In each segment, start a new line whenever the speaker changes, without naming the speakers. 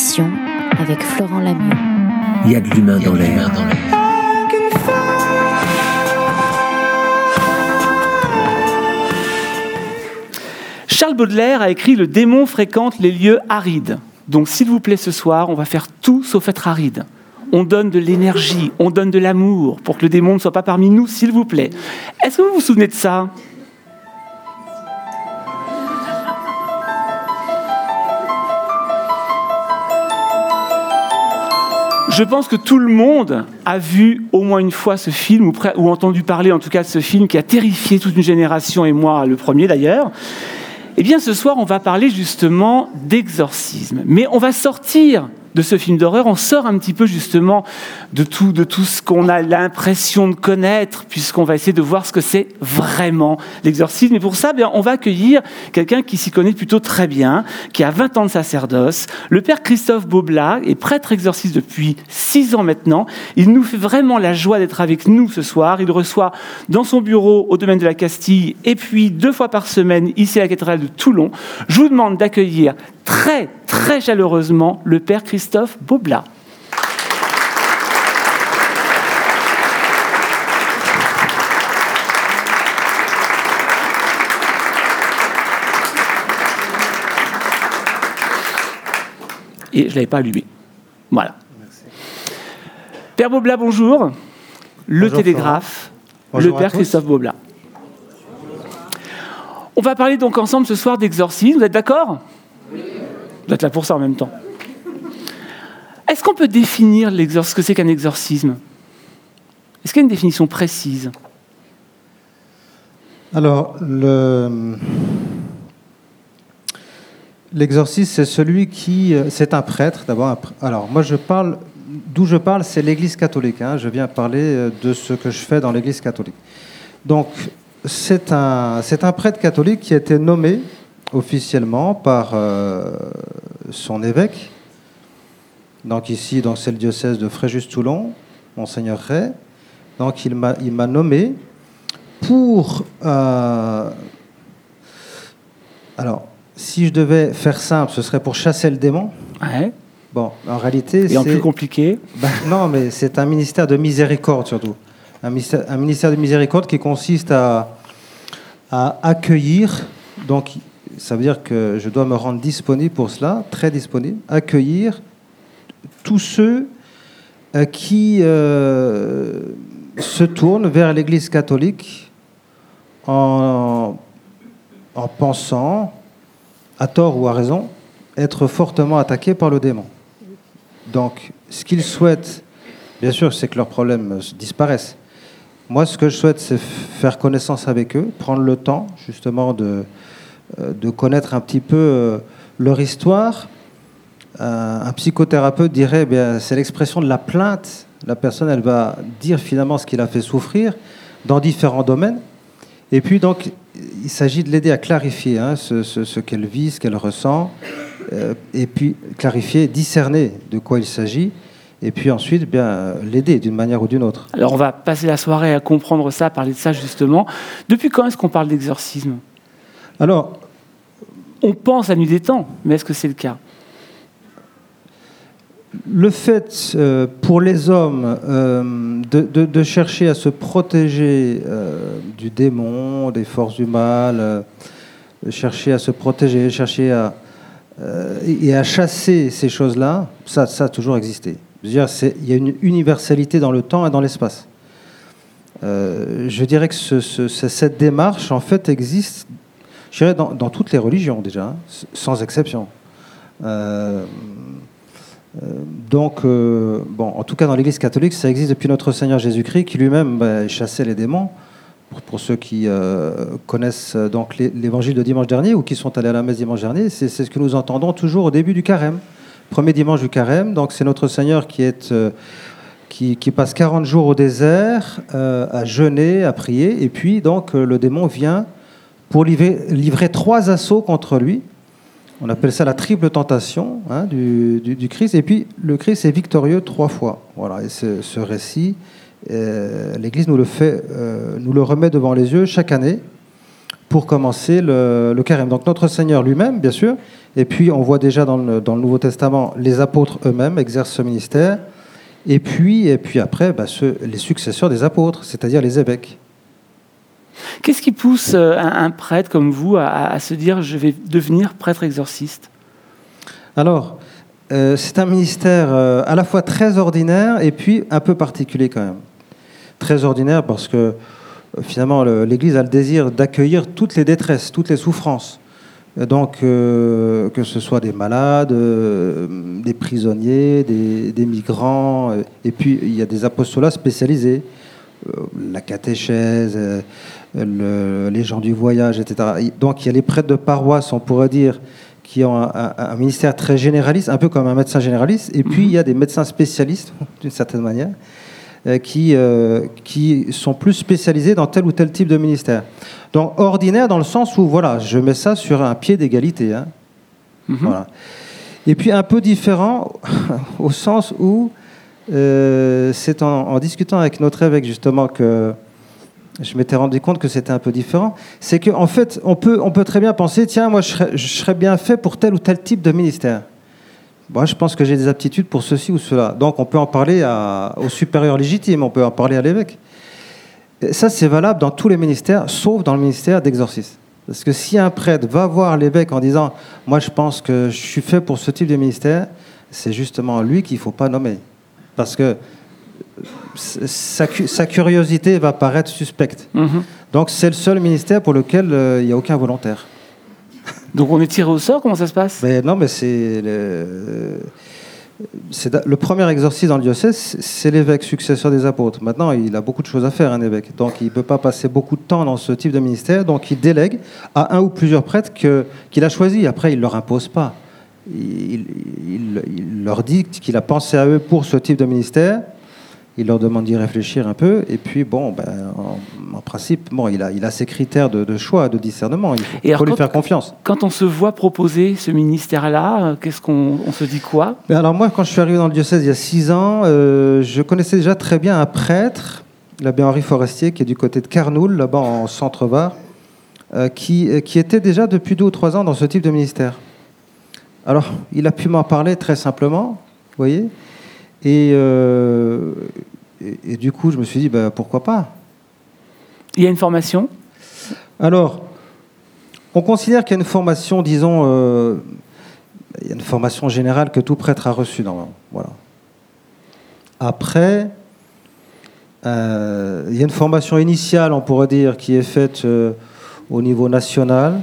émission avec Florent Lamieux.
Il y a de l'humain dans l'air.
Charles Baudelaire a écrit Le démon fréquente les lieux arides. Donc, s'il vous plaît, ce soir, on va faire tout sauf être aride. On donne de l'énergie, on donne de l'amour pour que le démon ne soit pas parmi nous, s'il vous plaît. Est-ce que vous vous souvenez de ça? Je pense que tout le monde a vu au moins une fois ce film, ou, entendu parler en tout cas de ce film qui a terrifié toute une génération, et moi le premier d'ailleurs. Eh bien ce soir, on va parler justement d'exorcisme. Mais on va sortir de ce film d'horreur, on sort un petit peu justement de tout, de tout ce qu'on a l'impression de connaître, puisqu'on va essayer de voir ce que c'est vraiment l'exorcisme. Et pour ça, bien, on va accueillir quelqu'un qui s'y connaît plutôt très bien, qui a 20 ans de sacerdoce. Le père Christophe Bobla est prêtre exorciste depuis 6 ans maintenant. Il nous fait vraiment la joie d'être avec nous ce soir. Il reçoit dans son bureau au domaine de la Castille et puis deux fois par semaine ici à la cathédrale de Toulon. Je vous demande d'accueillir très, très chaleureusement le père Christophe Bobla. Et je ne l'avais pas allumé. Voilà. Père Bobla, bonjour. Le
Bonjour,
Télégraphe,
Bonjour
le Père. Christophe Bobla. On va parler donc ensemble ce soir d'exorcisme. Vous êtes d'accord? Vous êtes là pour ça en même temps. Est-ce qu'on peut définir ce que c'est qu'un exorcisme? Est-ce qu'il y a une définition précise?
Alors, le... l'exorciste, c'est celui qui. euh, C'est un prêtre, d'abord. Alors, moi, je parle. D'où je parle, c'est l'Église catholique. hein. Je viens parler euh, de ce que je fais dans l'Église catholique. Donc, c'est un, c'est un prêtre catholique qui a été nommé officiellement par euh, son évêque. Donc, ici, donc, c'est le diocèse de Fréjus-Toulon, Monseigneur Ray. Donc, il m'a il m'a nommé pour. euh, alors, si je devais faire simple, ce serait pour chasser le démon.
Ouais.
Bon, en réalité,
Et en plus compliqué
Ben, non, mais c'est un ministère de miséricorde surtout. Un ministère, un ministère de miséricorde qui consiste à, à accueillir. Donc, ça veut dire que je dois me rendre disponible pour cela, très disponible, accueillir tous ceux euh, qui euh, se tournent vers l'Église catholique en, en pensant, à tort ou à raison, être fortement attaqués par le démon. Donc, ce qu'ils souhaitent, bien sûr, c'est que leurs problèmes disparaissent. Moi, ce que je souhaite, c'est faire connaissance avec eux, prendre le temps, justement, de, euh, connaître un petit peu leur histoire. Euh, un psychothérapeute dirait, eh bien, c'est l'expression de la plainte. La personne, elle va dire finalement ce qui l'a fait souffrir dans différents domaines. Et puis, donc, il s'agit de l'aider à clarifier hein, ce, ce- ce qu'elle vit, ce qu'elle ressent, euh, et puis clarifier, discerner de quoi il s'agit, et puis ensuite bien euh, l'aider d'une manière ou d'une autre.
Alors on va passer la soirée à comprendre ça, à parler de ça justement. Depuis quand est-ce qu'on parle d'exorcisme?
Alors,
On pense à nuit des temps, mais est-ce que c'est le cas?
Le fait euh, pour les hommes euh, de, chercher à se protéger euh, du démon, des forces du mal, chercher à se protéger, chercher à, et à chasser ces choses-là, ça, a toujours existé. Il y a une universalité dans le temps et dans l'espace. Je dirais que ce- ce- ce- cette démarche, en fait, existe, je dirais, dans, toutes les religions déjà, hein, sans exception. Euh, donc, euh, bon, en tout cas, dans l'Église catholique, ça existe depuis notre Seigneur Jésus-Christ, qui lui-même bah, chassait les démons. Pour, ceux qui euh, connaissent donc l'é- l'évangile de dimanche dernier ou qui sont allés à la messe dimanche dernier, c'est ce que nous entendons toujours au début du carême. Premier dimanche du carême, donc c'est notre Seigneur qui, est, qui, passe 40 jours au désert à jeûner, à prier, et puis donc le démon vient pour livrer, livrer trois assauts contre lui. On appelle ça la triple tentation hein, du, Christ. Et puis le Christ est victorieux trois fois. Voilà. Et ce, récit, euh, l'Église nous le fait, euh, nous le remet devant les yeux chaque année pour commencer le, le carême. Donc notre Seigneur lui-même, bien sûr, et puis on voit déjà dans le, Nouveau Testament les apôtres eux-mêmes exercent ce ministère, et puis, et puis après, bah, les successeurs des apôtres, c'est-à-dire les évêques.
Qu'est-ce qui pousse euh, un, prêtre comme vous à, se dire je vais devenir prêtre exorciste?
Alors, euh, c'est un ministère euh, à la fois très ordinaire et puis un peu particulier quand même. Très ordinaire parce que finalement le- l'Église a le désir d'accueillir toutes les détresses, toutes les souffrances. Donc, que ce soit des malades, des prisonniers, des, migrants, et puis il y a des apostolats spécialisés, la catéchèse, le- les gens du voyage, etc. Donc il y a les prêtres de paroisse, on pourrait dire, qui ont un, un- un ministère très généraliste, un peu comme un médecin généraliste, et puis il y a des médecins spécialistes, d'une certaine manière, euh, qui, euh, qui sont plus spécialisés dans tel ou tel type de ministère. Donc ordinaire dans le sens où, voilà, je mets ça sur un pied d'égalité. hein.
Mhm.
Voilà. Et puis un peu différent au sens où euh, c'est en, en discutant avec notre évêque justement que je m'étais rendu compte que c'était un peu différent. C'est qu'en en fait, on peut, très bien penser, tiens, moi je serais, bien fait pour tel ou tel type de ministère. Moi, je pense que j'ai des aptitudes pour ceci ou cela. Donc on peut en parler à- au supérieur légitime, on peut en parler à l'évêque. Ça, c'est valable dans tous les ministères, sauf dans le ministère d'exorcisme. Parce que si un prêtre va voir l'évêque en disant Moi, je pense que je suis fait pour ce type de ministère, c'est justement lui qu'il ne faut pas nommer. Parce que sa, sa curiosité va paraître suspecte.
Mhm.
Donc, c'est le seul ministère pour lequel euh, il n'y a aucun volontaire.
Donc on est tiré au sort, comment ça se passe?
Mais non, mais c'est. Le, le premier exorcisme dans le diocèse, c'est- l'évêque successeur des apôtres. Maintenant, il a beaucoup de choses à faire, un évêque. Donc, il ne peut pas passer beaucoup de temps dans ce type de ministère. Donc, il délègue à un ou plusieurs prêtres que- qu'il a choisis. Après, il ne leur impose pas. Il, il- il leur dit qu'il a pensé à eux pour ce type de ministère. Il leur demande d'y réfléchir un peu. Et puis, bon, ben, en, en principe, bon, il, a, il a ses critères de, de choix, de discernement. Il faut,
Et
faut lui
quand-
faire confiance.
Quand on se voit proposer ce ministère-là, euh, qu'est-ce qu'on on se dit quoi?
Mais alors moi, quand je suis arrivé dans le diocèse il y a six ans, euh, je connaissais déjà très bien un prêtre, l'abbé Henri Forestier, qui est du côté de Carnoul, là-bas en centre-Var, euh, qui, qui était déjà depuis deux ou trois ans dans ce type de ministère. Alors, il a pu m'en parler très simplement, vous voyez, et, euh, et, et du coup, je me suis dit, bah, pourquoi pas?
Il y a une formation?
Alors, on considère qu'il y a une formation, disons, euh, il y a une formation générale que tout prêtre a reçue normalement. Voilà. Après, euh, il y a une formation initiale, on pourrait dire, qui est faite au niveau national.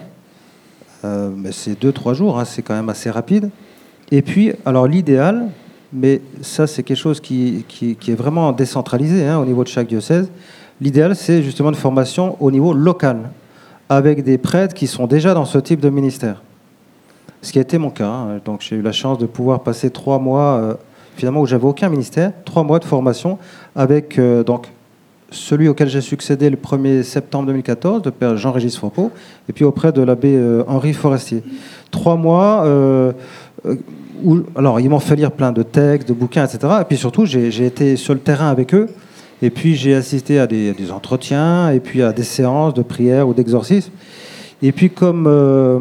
Mais c'est deux, trois jours, hein, c'est quand même assez rapide. Et puis, alors l'idéal, mais ça c'est quelque chose qui, qui- est vraiment décentralisé hein, au niveau de chaque diocèse, l'idéal c'est justement une formation au niveau local, avec des prêtres qui sont déjà dans ce type de ministère. Ce qui a été mon cas. hein. Donc j'ai eu la chance de pouvoir passer trois mois, euh, finalement où j'avais aucun ministère, trois mois de formation avec euh, donc celui auquel j'ai succédé le 1er septembre 2014, le père Jean-Régis Fourpeau, et puis auprès de l'abbé euh, Henri Forestier. Trois mois alors ils m'ont fait lire plein de textes, de bouquins, etc. Et puis surtout, j'ai été sur le terrain avec eux, et puis j'ai assisté à des, entretiens, et puis à des séances de prière ou d'exorcisme. Et puis comme, euh,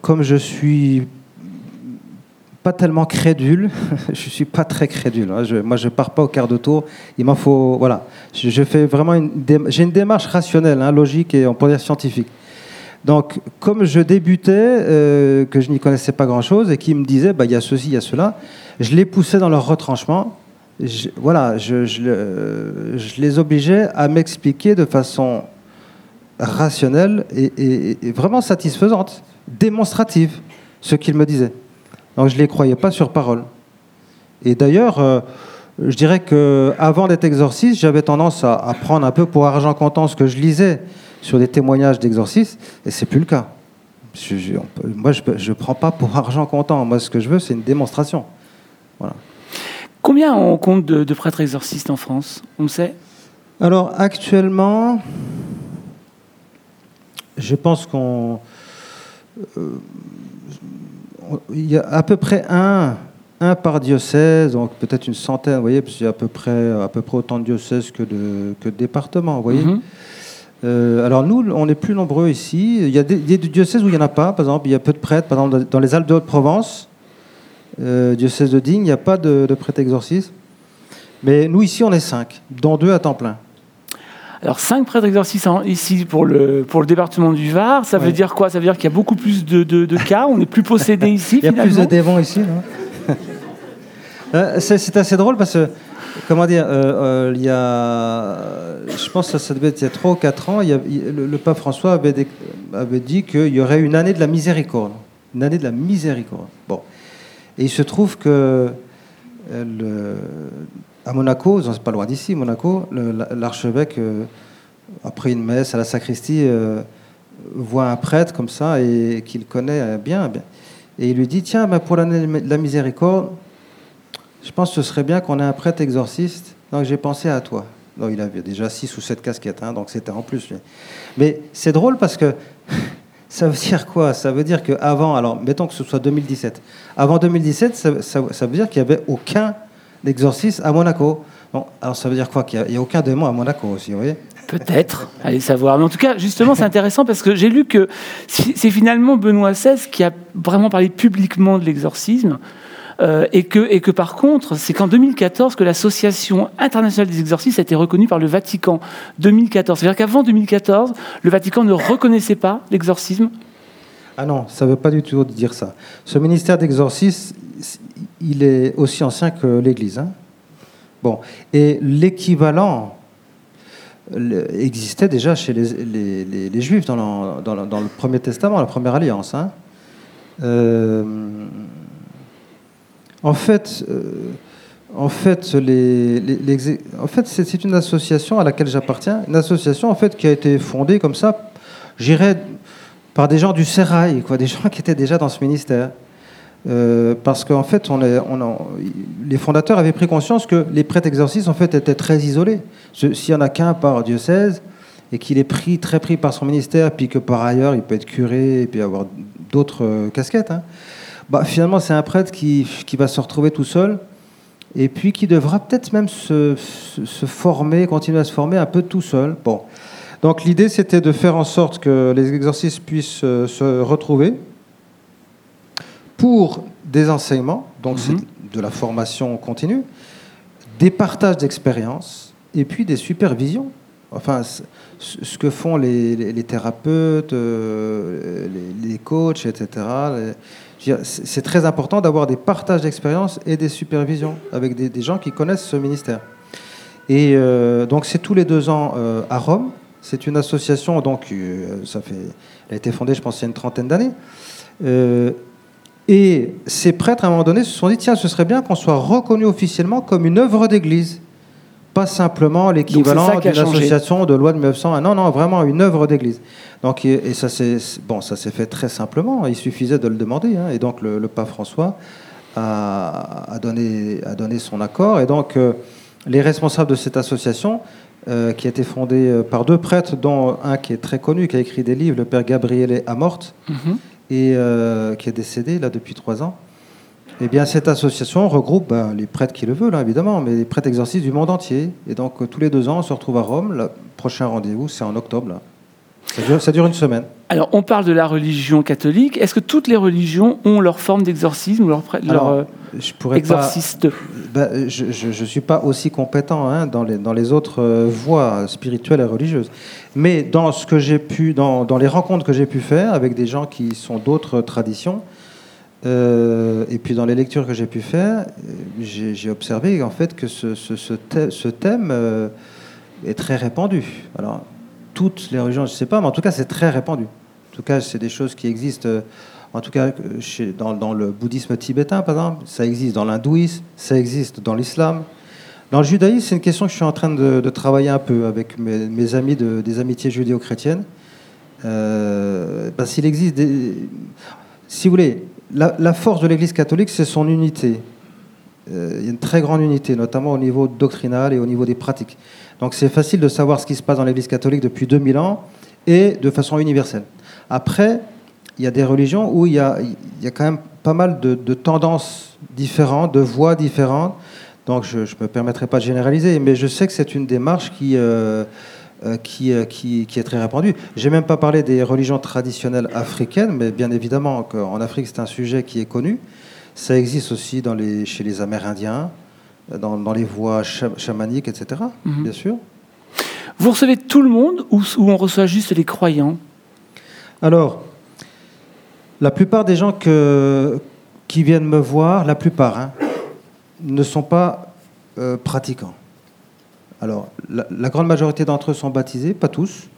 comme je suis pas tellement crédule. je suis pas très crédule. hein. Je- moi, je pars pas au quart de tour. Il m'en faut, voilà. Je, fais vraiment une, j'ai une démarche rationnelle, hein, logique et on pourrait dire scientifique. Donc, comme je débutais, euh, que je n'y connaissais pas grand-chose et qui me disaient, bah, il y a ceci, il y a cela, je les poussais dans leur retranchement. Je- voilà, je, je le- je les obligeais à m'expliquer de façon rationnelle et, vraiment satisfaisante, démonstrative, ce qu'ils me disaient. Donc je ne les croyais pas sur parole. Et d'ailleurs, euh, je dirais que avant d'être exorciste, j'avais tendance à prendre un peu pour argent comptant ce que je lisais sur des témoignages d'exorcistes, et c'est plus le cas. Je- je- on peut- moi, je ne prends pas pour argent comptant. Moi, ce que je veux, c'est une démonstration.
Combien on compte de, de prêtres exorcistes en France? On le sait?
Alors actuellement, je pense qu'on euh, il y a à peu près un, un par diocèse, donc peut-être une centaine, vous voyez, parce qu'il y a à peu près à peu près autant de diocèses que de que de départements, vous voyez.
Mhm.
Euh, alors nous, on est plus nombreux ici. Il y a des, des diocèses où il n'y en a pas, par exemple. Il y a peu de prêtres. Par exemple, dans les Alpes de Haute-Provence, euh, diocèse de Digne, il n'y a pas de, de prêtre exorciste. Mais nous, ici, on est cinq, dont deux à temps plein.
Alors, cinq prêtres exorcistes ici pour le, pour le département du Var, ça veut dire quoi? Ça veut dire qu'il y a beaucoup plus de, de- de cas, on est plus possédé ici
Il y a plus de démons ici, non? Euh, C'est c'est assez drôle parce que, comment dire, euh, euh, il y a, je pense que ça devait être il y a 3 ou 4 ans, le, pape François avait, dit qu'il y aurait une année de la miséricorde. Une année de la miséricorde. Bon. Et il se trouve que euh, à Monaco, c'est pas loin d'ici, Monaco, l'archevêque, après une messe à la sacristie, voit un prêtre comme ça et qu'il connaît bien, bien. Et il lui dit Tiens, ben, pour l'année de la miséricorde, je pense que ce serait bien qu'on ait un prêtre exorciste. Donc j'ai pensé à toi. Donc, il avait déjà six ou sept casquettes, hein, donc c'était en plus. Mais c'est drôle parce que ça veut dire quoi? Ça veut dire qu'avant, alors mettons que ce soit 2017, avant 2017, ça, ça- veut dire qu'il n'y avait aucun exorciste à Monaco. Bon, alors ça veut dire quoi? Qu'il n'y a, aucun démon à Monaco aussi, vous voyez?
Peut-être, allez savoir. Mais en tout cas, justement, c'est intéressant parce que j'ai lu que c'est finalement Benoît XVI qui a vraiment parlé publiquement de l'exorcisme. Euh, et, que, et que par contre, c'est qu'en 2014 que l'Association internationale des exorcistes a été reconnue par le Vatican. 2014. C'est-à-dire qu'avant 2014, le Vatican ne reconnaissait pas l'exorcisme.
Ah non, ça ne veut pas du tout dire ça. Ce ministère d'exorcisme, il est aussi ancien que l'Église. hein. Bon, et l'équivalent le- existait déjà chez les, Juifs dans le Premier Testament, la Première Alliance. hein. Euh, en fait, c'est une association à laquelle j'appartiens, une association qui a été fondée comme ça, j'irais par des gens du Sérail, quoi, des gens qui étaient déjà dans ce ministère. Euh, parce qu'en fait, les fondateurs avaient pris conscience que les prêtres exorcistes en fait étaient très isolés. S'il y en a qu'un par diocèse et qu'il est pris très pris par son ministère, puis que par ailleurs il peut être curé et puis avoir d'autres euh, casquettes, hein, bah, finalement c'est un prêtre qui, qui va se retrouver tout seul et puis qui devra peut-être même se, se- se former, continuer à se former un peu tout seul. Bon. Donc l'idée c'était de faire en sorte que les exorcistes puissent euh, se retrouver pour des enseignements, donc
Mhm.
c'est de la formation continue, des partages d'expériences et puis des supervisions. Enfin, ce que font les, les- thérapeutes, euh, les, les coachs, etc. les- C'est très important d'avoir des partages d'expériences et des supervisions avec des, gens qui connaissent ce ministère. Et euh, donc c'est tous les deux ans euh, à Rome. C'est une association donc euh, ça elle a été fondée, je pense, il y a une trentaine d'années. Et ces prêtres, à un moment donné, se sont dit tiens, ce serait bien qu'on soit reconnu officiellement comme une œuvre d'église. Pas simplement l'équivalent d'une association de loi de 1901. Non, non, vraiment une œuvre d'église. Donc, et et ça s'est bon, ça s'est fait très simplement. Il suffisait de le demander. hein. Et donc, le, le pape François a, a donné, a donné son accord. Et donc, euh, les responsables de cette association, euh, qui a été fondée euh, par deux prêtres, dont un qui est très connu, qui a écrit des livres, le père Gabriele Amorte,
Mhm.
et euh, qui est décédé là depuis trois ans. Eh bien, cette association regroupe ben, les prêtres qui le veulent, hein, évidemment, mais les prêtres exorcistes du monde entier. Et donc, euh, tous les deux ans, on se retrouve à Rome. Le prochain rendez-vous, c'est en octobre. Là. Ça, dure, ça dure une semaine.
Alors, on parle de la religion catholique. Est-ce que toutes les religions ont leur forme d'exorcisme ou leur,
Alors,
euh,
Je pourrais pas.
exorciste?
Ben, je ne suis pas aussi compétent hein, dans, les, dans les autres euh, voies spirituelles et religieuses. Mais dans ce que j'ai pu, dans, dans les rencontres que j'ai pu faire avec des gens qui sont d'autres traditions, euh, et puis dans les lectures que j'ai pu faire, euh, j'ai observé en fait que ce, ce, ce thè- ce thème euh, est très répandu. Alors, toutes les religions, je ne sais pas, mais en tout cas, c'est très répandu. En tout cas, c'est des choses qui existent. en tout cas, dans, le bouddhisme tibétain, par exemple, ça existe dans l'hindouisme, ça existe dans l'islam. Dans le judaïsme, c'est une question que je suis en train de, travailler un peu avec mes, amis de- des amitiés judéo-chrétiennes. Parce qu'il existe des. Si vous voulez, la, force de l'Église catholique, c'est son unité. Euh, il y a une très grande unité, notamment au niveau doctrinal et au niveau des pratiques. Donc c'est facile de savoir ce qui se passe dans l'Église catholique depuis 2000 ans et de façon universelle. Après, il y a des religions où il y a, quand même pas mal de, tendances différentes, de voies différentes. Donc je ne me permettrai pas de généraliser, mais je sais que c'est une démarche qui, euh, qui, euh, qui, qui est très répandu. J'ai même pas parlé des religions traditionnelles africaines, mais bien évidemment qu'en Afrique, c'est un sujet qui est connu. Ça existe aussi dans les, chez les Amérindiens, dans, dans les voies cha- chamaniques, etc.,
Mhm.
bien sûr.
Vous recevez tout le monde ou, ou on reçoit juste les croyants?
Alors, la plupart des gens que, qui viennent me voir, la plupart, hein, ne sont pas euh, pratiquants. Alors, la, grande majorité d'entre eux sont baptisés, pas tous.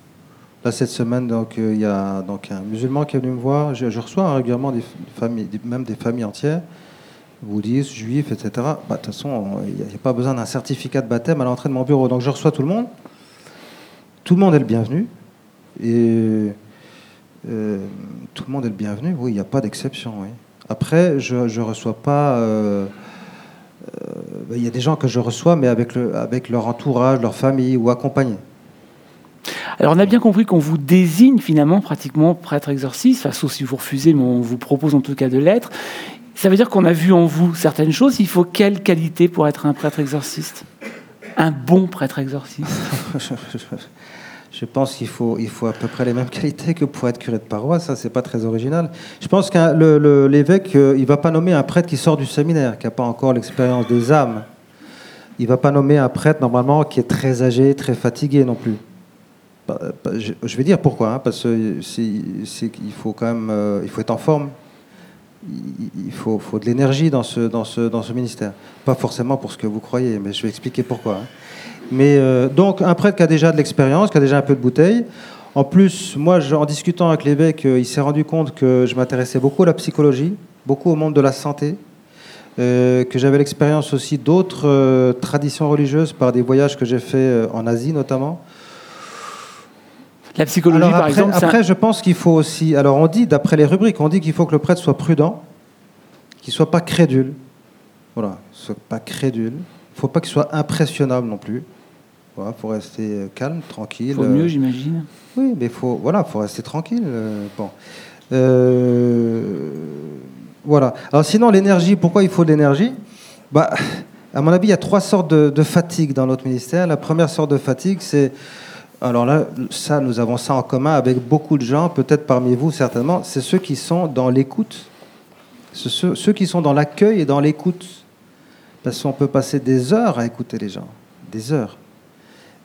Là, cette semaine, donc, euh, il y a donc, un musulman qui est venu me voir. Je, reçois hein, régulièrement des familles, même des familles entières, bouddhistes, juifs, etc. Bah, De toute façon, il n'y a, pas besoin d'un certificat de baptême à l'entrée de mon bureau. Donc, je reçois tout le monde. Tout le monde est le bienvenu. Et euh, tout le monde est le bienvenu, oui, il n'y a pas d'exception. Après, je ne reçois pas. euh, Il y a des gens que je reçois, mais avec, le, avec leur entourage, leur famille ou accompagnés.
Alors on a bien compris qu'on vous désigne finalement pratiquement prêtre exorciste, enfin, sauf si vous refusez, mais on vous propose en tout cas de l'être. Ça veut dire qu'on a vu en vous certaines choses. Il faut quelle qualité pour être un prêtre exorciste? Un bon prêtre exorciste?
je pense qu'il faut, il faut à peu près les mêmes qualités que pour être curé de paroisse. Ça, c'est pas très original. Je pense que l'évêque, euh, il va pas nommer un prêtre qui sort du séminaire, qui n'a pas encore l'expérience des âmes. Il va pas nommer un prêtre normalement qui est très âgé, très fatigué non plus. Bah, bah, Je vais dire pourquoi, hein, parce qu'il faut quand même, euh, il faut être en forme. Il- Il faut, faut de l'énergie dans ce, dans, ce, dans ce ministère. Pas forcément pour ce que vous croyez, mais je vais expliquer pourquoi. hein. Mais euh, donc, un prêtre qui a déjà de l'expérience, qui a déjà un peu de bouteille. En plus, moi, je- en discutant avec l'évêque, euh, il s'est rendu compte que je m'intéressais beaucoup à la psychologie, beaucoup au monde de la santé, euh, que j'avais l'expérience aussi d'autres euh, traditions religieuses par des voyages que j'ai faits en Asie notamment.
La psychologie,
Alors
par
après,
exemple, un-
après, je pense qu'il faut aussi. Alors, on dit, d'après les rubriques, on dit qu'il faut que le prêtre soit prudent, qu'il soit pas crédule. Voilà, soit pas crédule. Il faut pas qu'il soit impressionnable non plus. Voilà, faut rester euh, calme, tranquille.
faut
euh,
mieux, j'imagine.
oui, mais faut, voilà, faut rester tranquille. euh, bon. Euh, voilà. Alors sinon, l'énergie, pourquoi il faut de l'énergie? Bah, À mon avis, il y a trois sortes de, de fatigue dans notre ministère. La première sorte de fatigue, c'est... Alors là, ça, nous avons ça en commun avec beaucoup de gens, peut-être parmi vous certainement, c'est ceux qui sont dans l'écoute. Ceux qui sont dans l'accueil et dans l'écoute. Parce qu'on peut passer des heures à écouter les gens. Des heures.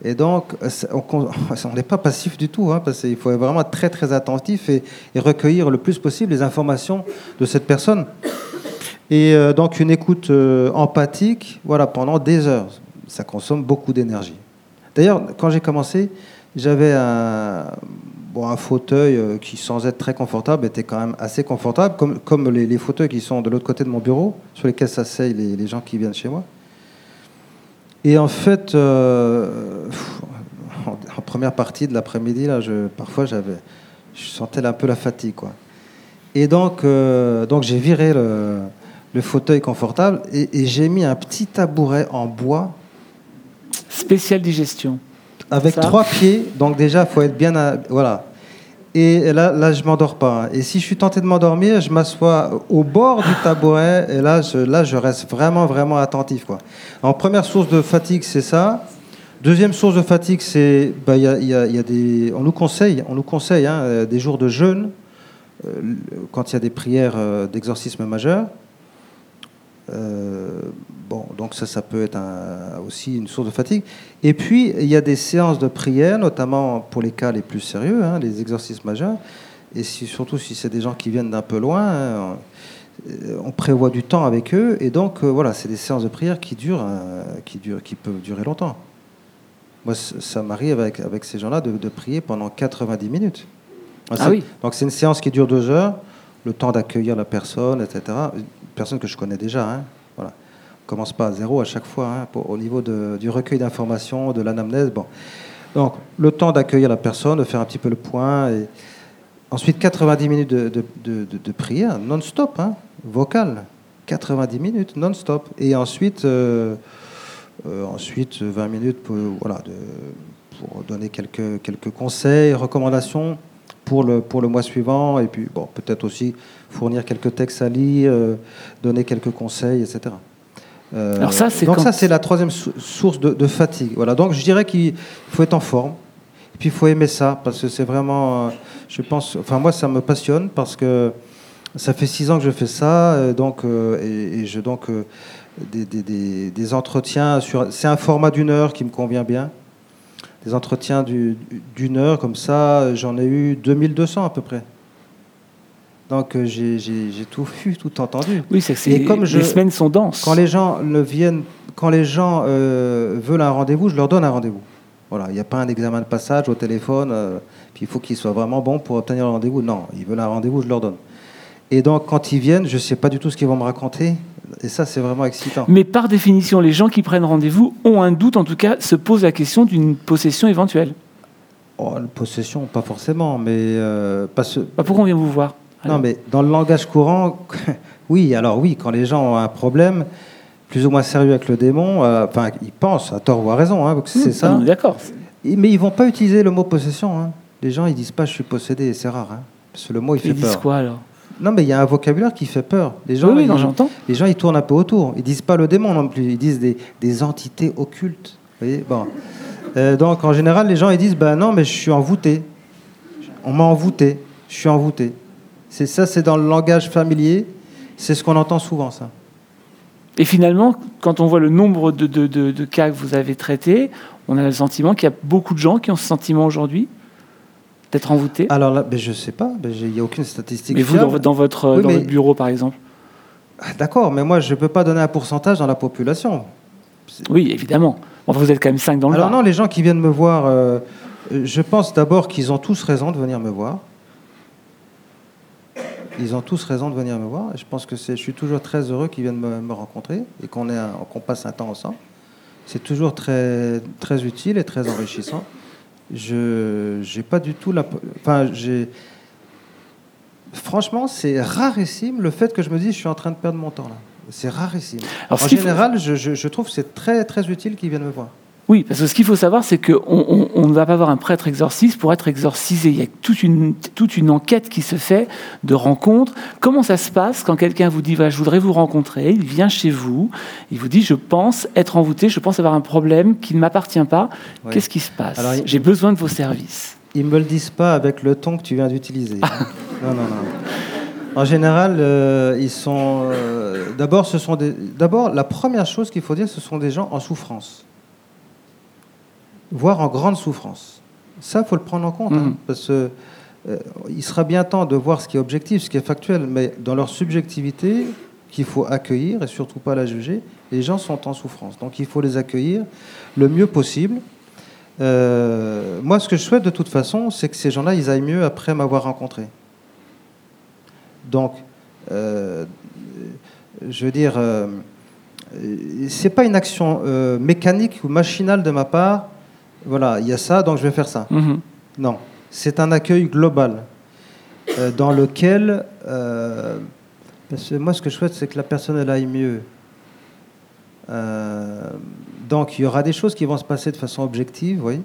Et donc, on n'est pas passif du tout, hein, parce qu'il faut être vraiment très très attentif et, recueillir le plus possible les informations de cette personne. Et euh, donc une écoute euh, empathique, voilà, pendant des heures. Ça consomme beaucoup d'énergie. D'ailleurs, quand j'ai commencé, j'avais un, fauteuil euh, qui, sans être très confortable, était quand même assez confortable, comme, les, fauteuils qui sont de l'autre côté de mon bureau, sur lesquels s'asseyent les gens qui viennent chez moi. Et en fait, euh, en, en première partie de l'après-midi, là, je, parfois, j'avais, je sentais un peu la fatigue, quoi. Et donc, euh, donc j'ai viré le, le fauteuil confortable et, et j'ai mis un petit tabouret en bois
Spéciale digestion.
avec
Ça.
trois pieds. Donc déjà, faut être bien, à- voilà. Et là, là, je m'endors pas. Et si je suis tenté de m'endormir, je m'assois au bord du tabouret. Et là, je, là, je reste vraiment, vraiment attentif, quoi. En première source de fatigue, c'est ça. Deuxième source de fatigue, c'est, bah, y a- y a- des, on nous conseille, on nous conseille hein, des jours de jeûne euh, quand il y a des prières euh, d'exorcisme majeur. Euh, bon, donc ça, ça peut être un- aussi une source de fatigue. Et puis, il y a des séances de prière, notamment pour les cas les plus sérieux, hein, les exorcismes majeurs. Et si- surtout si c'est des gens qui viennent d'un peu loin, hein, on prévoit du temps avec eux. Et donc, euh, voilà, c'est des séances de prière qui durent, euh, qui durent, qui peuvent durer longtemps. Moi, ça m'arrive avec, avec ces gens-là de, de prier pendant 90 minutes.
Ah oui.
Donc, c'est une séance qui dure deux heures, le temps d'accueillir la personne, etc. Une personne que je connais déjà. Hein, voilà. Commence pas à zéro à chaque fois hein, au niveau de- du recueil d'informations, de l'anamnèse. Bon. Donc, le temps d'accueillir la personne, de faire un petit peu le point. Et ensuite, 90 minutes de, de, de- de- prière non-stop, hein, vocale. 90 minutes non-stop. Et ensuite, euh, euh, ensuite 20 minutes pour, voilà, pour donner quelques, quelques conseils, recommandations pour le, pour le mois suivant. Et puis, bon, peut-être aussi fournir quelques textes à lire, euh, donner quelques conseils, etc. Euh,
Alors ça, c'est
donc
quand-
ça, c'est la troisième sou- source de, de fatigue. Voilà. Donc je dirais qu'il faut être en forme. Et puis il faut aimer ça, parce que c'est vraiment, euh, je pense, enfin moi ça me passionne parce que ça fait six ans que je fais ça, donc, et, et je donc des, des- des- des entretiens sur. C'est un format d'une heure qui me convient bien. Des entretiens du- d'une heure comme ça, j'en ai eu 2200 à peu près. Donc euh, j'ai j'ai- j'ai tout vu, tout entendu.
Oui, c'est que c'est-
Et comme je-
les semaines sont denses.
Quand les gens le viennent, quand les gens euh, veulent un rendez-vous, je leur donne un rendez-vous. Voilà, il n'y a pas un examen de passage au téléphone, euh, puis il faut qu'ils soient vraiment bons pour obtenir le rendez-vous. Non, ils veulent un rendez-vous, je leur donne. Et donc quand ils viennent, je ne sais pas du tout ce qu'ils vont me raconter, et ça c'est vraiment excitant.
Mais par définition, les gens qui prennent rendez-vous ont un doute, en tout cas, se posent la question d'une possession éventuelle.
Oh, la possession, pas forcément, mais euh, parce que
Bah, pourquoi on vient vous voir? Alors
Non, mais dans le langage courant, oui, alors oui, quand les gens ont un problème plus ou moins sérieux avec le démon, euh, enfin, ils pensent, à tort ou à raison, hein, que c'est
Ah,
ça.
D'accord.
Mais ils vont pas utiliser le mot possession. hein. Les gens, ils disent pas je suis possédé, c'est rare. hein, parce que le mot, il fait
Ils disent
peur.
quoi alors?
Non, mais il y a un vocabulaire qui fait peur. Les gens,
Oui, oui,
ils, les gens, ils tournent un peu autour. Ils disent pas le démon non plus. Ils disent des, des entités occultes. Vous voyez? Bon. Euh, donc, en général, les gens, ils disent ben non, mais je suis envoûté. On m'a envoûté. Je suis envoûté. C'est ça, c'est dans le langage familier. C'est ce qu'on entend souvent, ça.
Et finalement, quand on voit le nombre de, de- de- de cas que vous avez traités, on a le sentiment qu'il y a beaucoup de gens qui ont ce sentiment aujourd'hui d'être envoûtés.
Alors là, ben, je sais pas. Ben, Il n'y a aucune statistique.
Mais vous, dans, votre- dans votre,
Oui,
dans
mais-
votre bureau, par exemple
Ah, D'accord, mais moi, je ne peux pas donner un pourcentage dans la population.
Oui, évidemment. Enfin, vous êtes quand même 5 dans le
Alors non, les gens qui viennent me voir, euh, je pense d'abord qu'ils ont tous raison de venir me voir. Ils ont tous raison de venir me voir. Je pense que je suis toujours très heureux qu'ils viennent me, me rencontrer et qu'on, qu'on passe un temps ensemble. C'est toujours très, très utile et très enrichissant. Je j'ai pas du tout la... Enfin, j'ai... Franchement, c'est rarissime le fait que je me dise je suis en train de perdre mon temps là. C'est rarissime.
Alors,
en
faut-
général, je, je- je trouve que c'est très, très utile qu'ils viennent me voir.
Oui, parce que ce qu'il faut savoir, c'est qu'on on, on ne va pas avoir un prêtre exorciste pour être exorcisé. Il y a toute une, toute une enquête qui se fait de rencontres. Comment ça se passe quand quelqu'un vous dit voilà, Je voudrais vous rencontrer Il vient chez vous, il vous dit Je pense être envoûté, je pense avoir un problème qui ne m'appartient pas.
Ouais.
Qu'est-ce qui se passe
Alors,
J'ai besoin de vos services.
Ils me le disent pas avec le ton que tu viens d'utiliser. non, non, non. En général, euh, ils sont. euh, D'abord, ce sont des. D'abord, la première chose qu'il faut dire, ce sont des gens en souffrance, voire en grande souffrance. Ça, faut le prendre en compte, hein,
Mhm.
parce que euh, il sera bien temps de voir ce qui est objectif, ce qui est factuel, mais dans leur subjectivité, qu'il faut accueillir et surtout pas la juger, les gens sont en souffrance. Donc, il faut les accueillir le mieux possible. Euh, moi, ce que je souhaite de toute façon, c'est que ces gens-là, ils aillent mieux après m'avoir rencontré. Donc, euh, je veux dire, euh, c'est pas une action mécanique ou machinale de ma part. Voilà, il y a ça, donc je vais faire ça.
Mhm.
Non, c'est un accueil global euh, dans lequel, euh, parce que moi, ce que je souhaite, c'est que la personne elle aille mieux. Euh, donc, il y aura des choses qui vont se passer de façon objective, oui.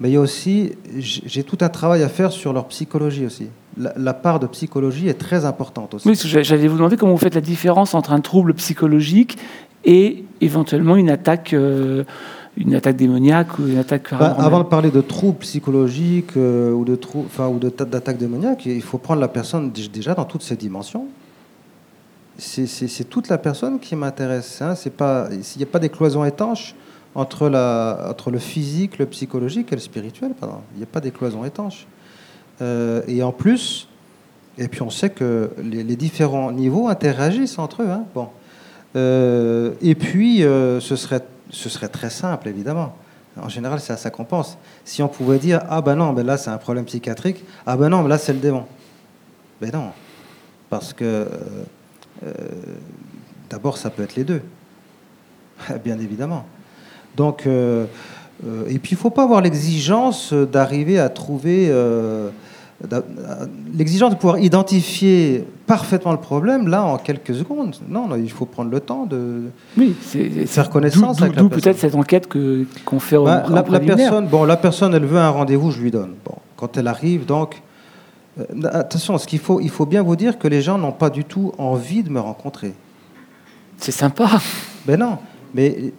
Mais il y a aussi, j'ai tout un travail à faire sur leur psychologie aussi. La, la part de psychologie est très importante aussi.
Oui, parce que j'allais vous demander comment vous faites la différence entre un trouble psychologique et éventuellement une attaque, une attaque démoniaque ou une attaque
Bah, avant de parler de troubles psychologiques euh, ou de trou- enfin, ou il faut prendre la personne dé- déjà dans toutes ses dimensions. C'est- toute la personne qui m'intéresse. Hein. C'est pas, il n'y a pas des cloisons étanches entre, la, entre le physique, le psychologique et le spirituel. Il n'y a pas des cloisons étanches. Euh, et en plus, et puis on sait que les, les différents niveaux interagissent entre eux. hein. Bon. Euh, et puis, ce, serait, ce serait très simple, évidemment. En général, c'est à ça qu'on pense. Si on pouvait dire Ah ben non, ben là c'est un problème psychiatrique, ah ben non, mais là c'est le démon. Ben non. Parce que euh, euh, d'abord, ça peut être les deux. Bien évidemment. Donc, euh, et puis il ne faut pas avoir l'exigence d'arriver à trouver. Euh, L'exigence de pouvoir identifier parfaitement le problème, là, en quelques secondes. Non, non, il faut prendre le temps de,
Oui,
faire connaissance
d'où-
avec la
D'où
personne.
peut-être cette enquête que- qu'on fait au
Bah,
en
la, la personne, bon, la personne, elle veut un rendez-vous, je lui donne. Bon, quand elle arrive, donc, euh, attention, ce qu'il faut, il faut bien vous dire que les gens n'ont pas du tout envie de me rencontrer.
C'est sympa.
Ben non, mais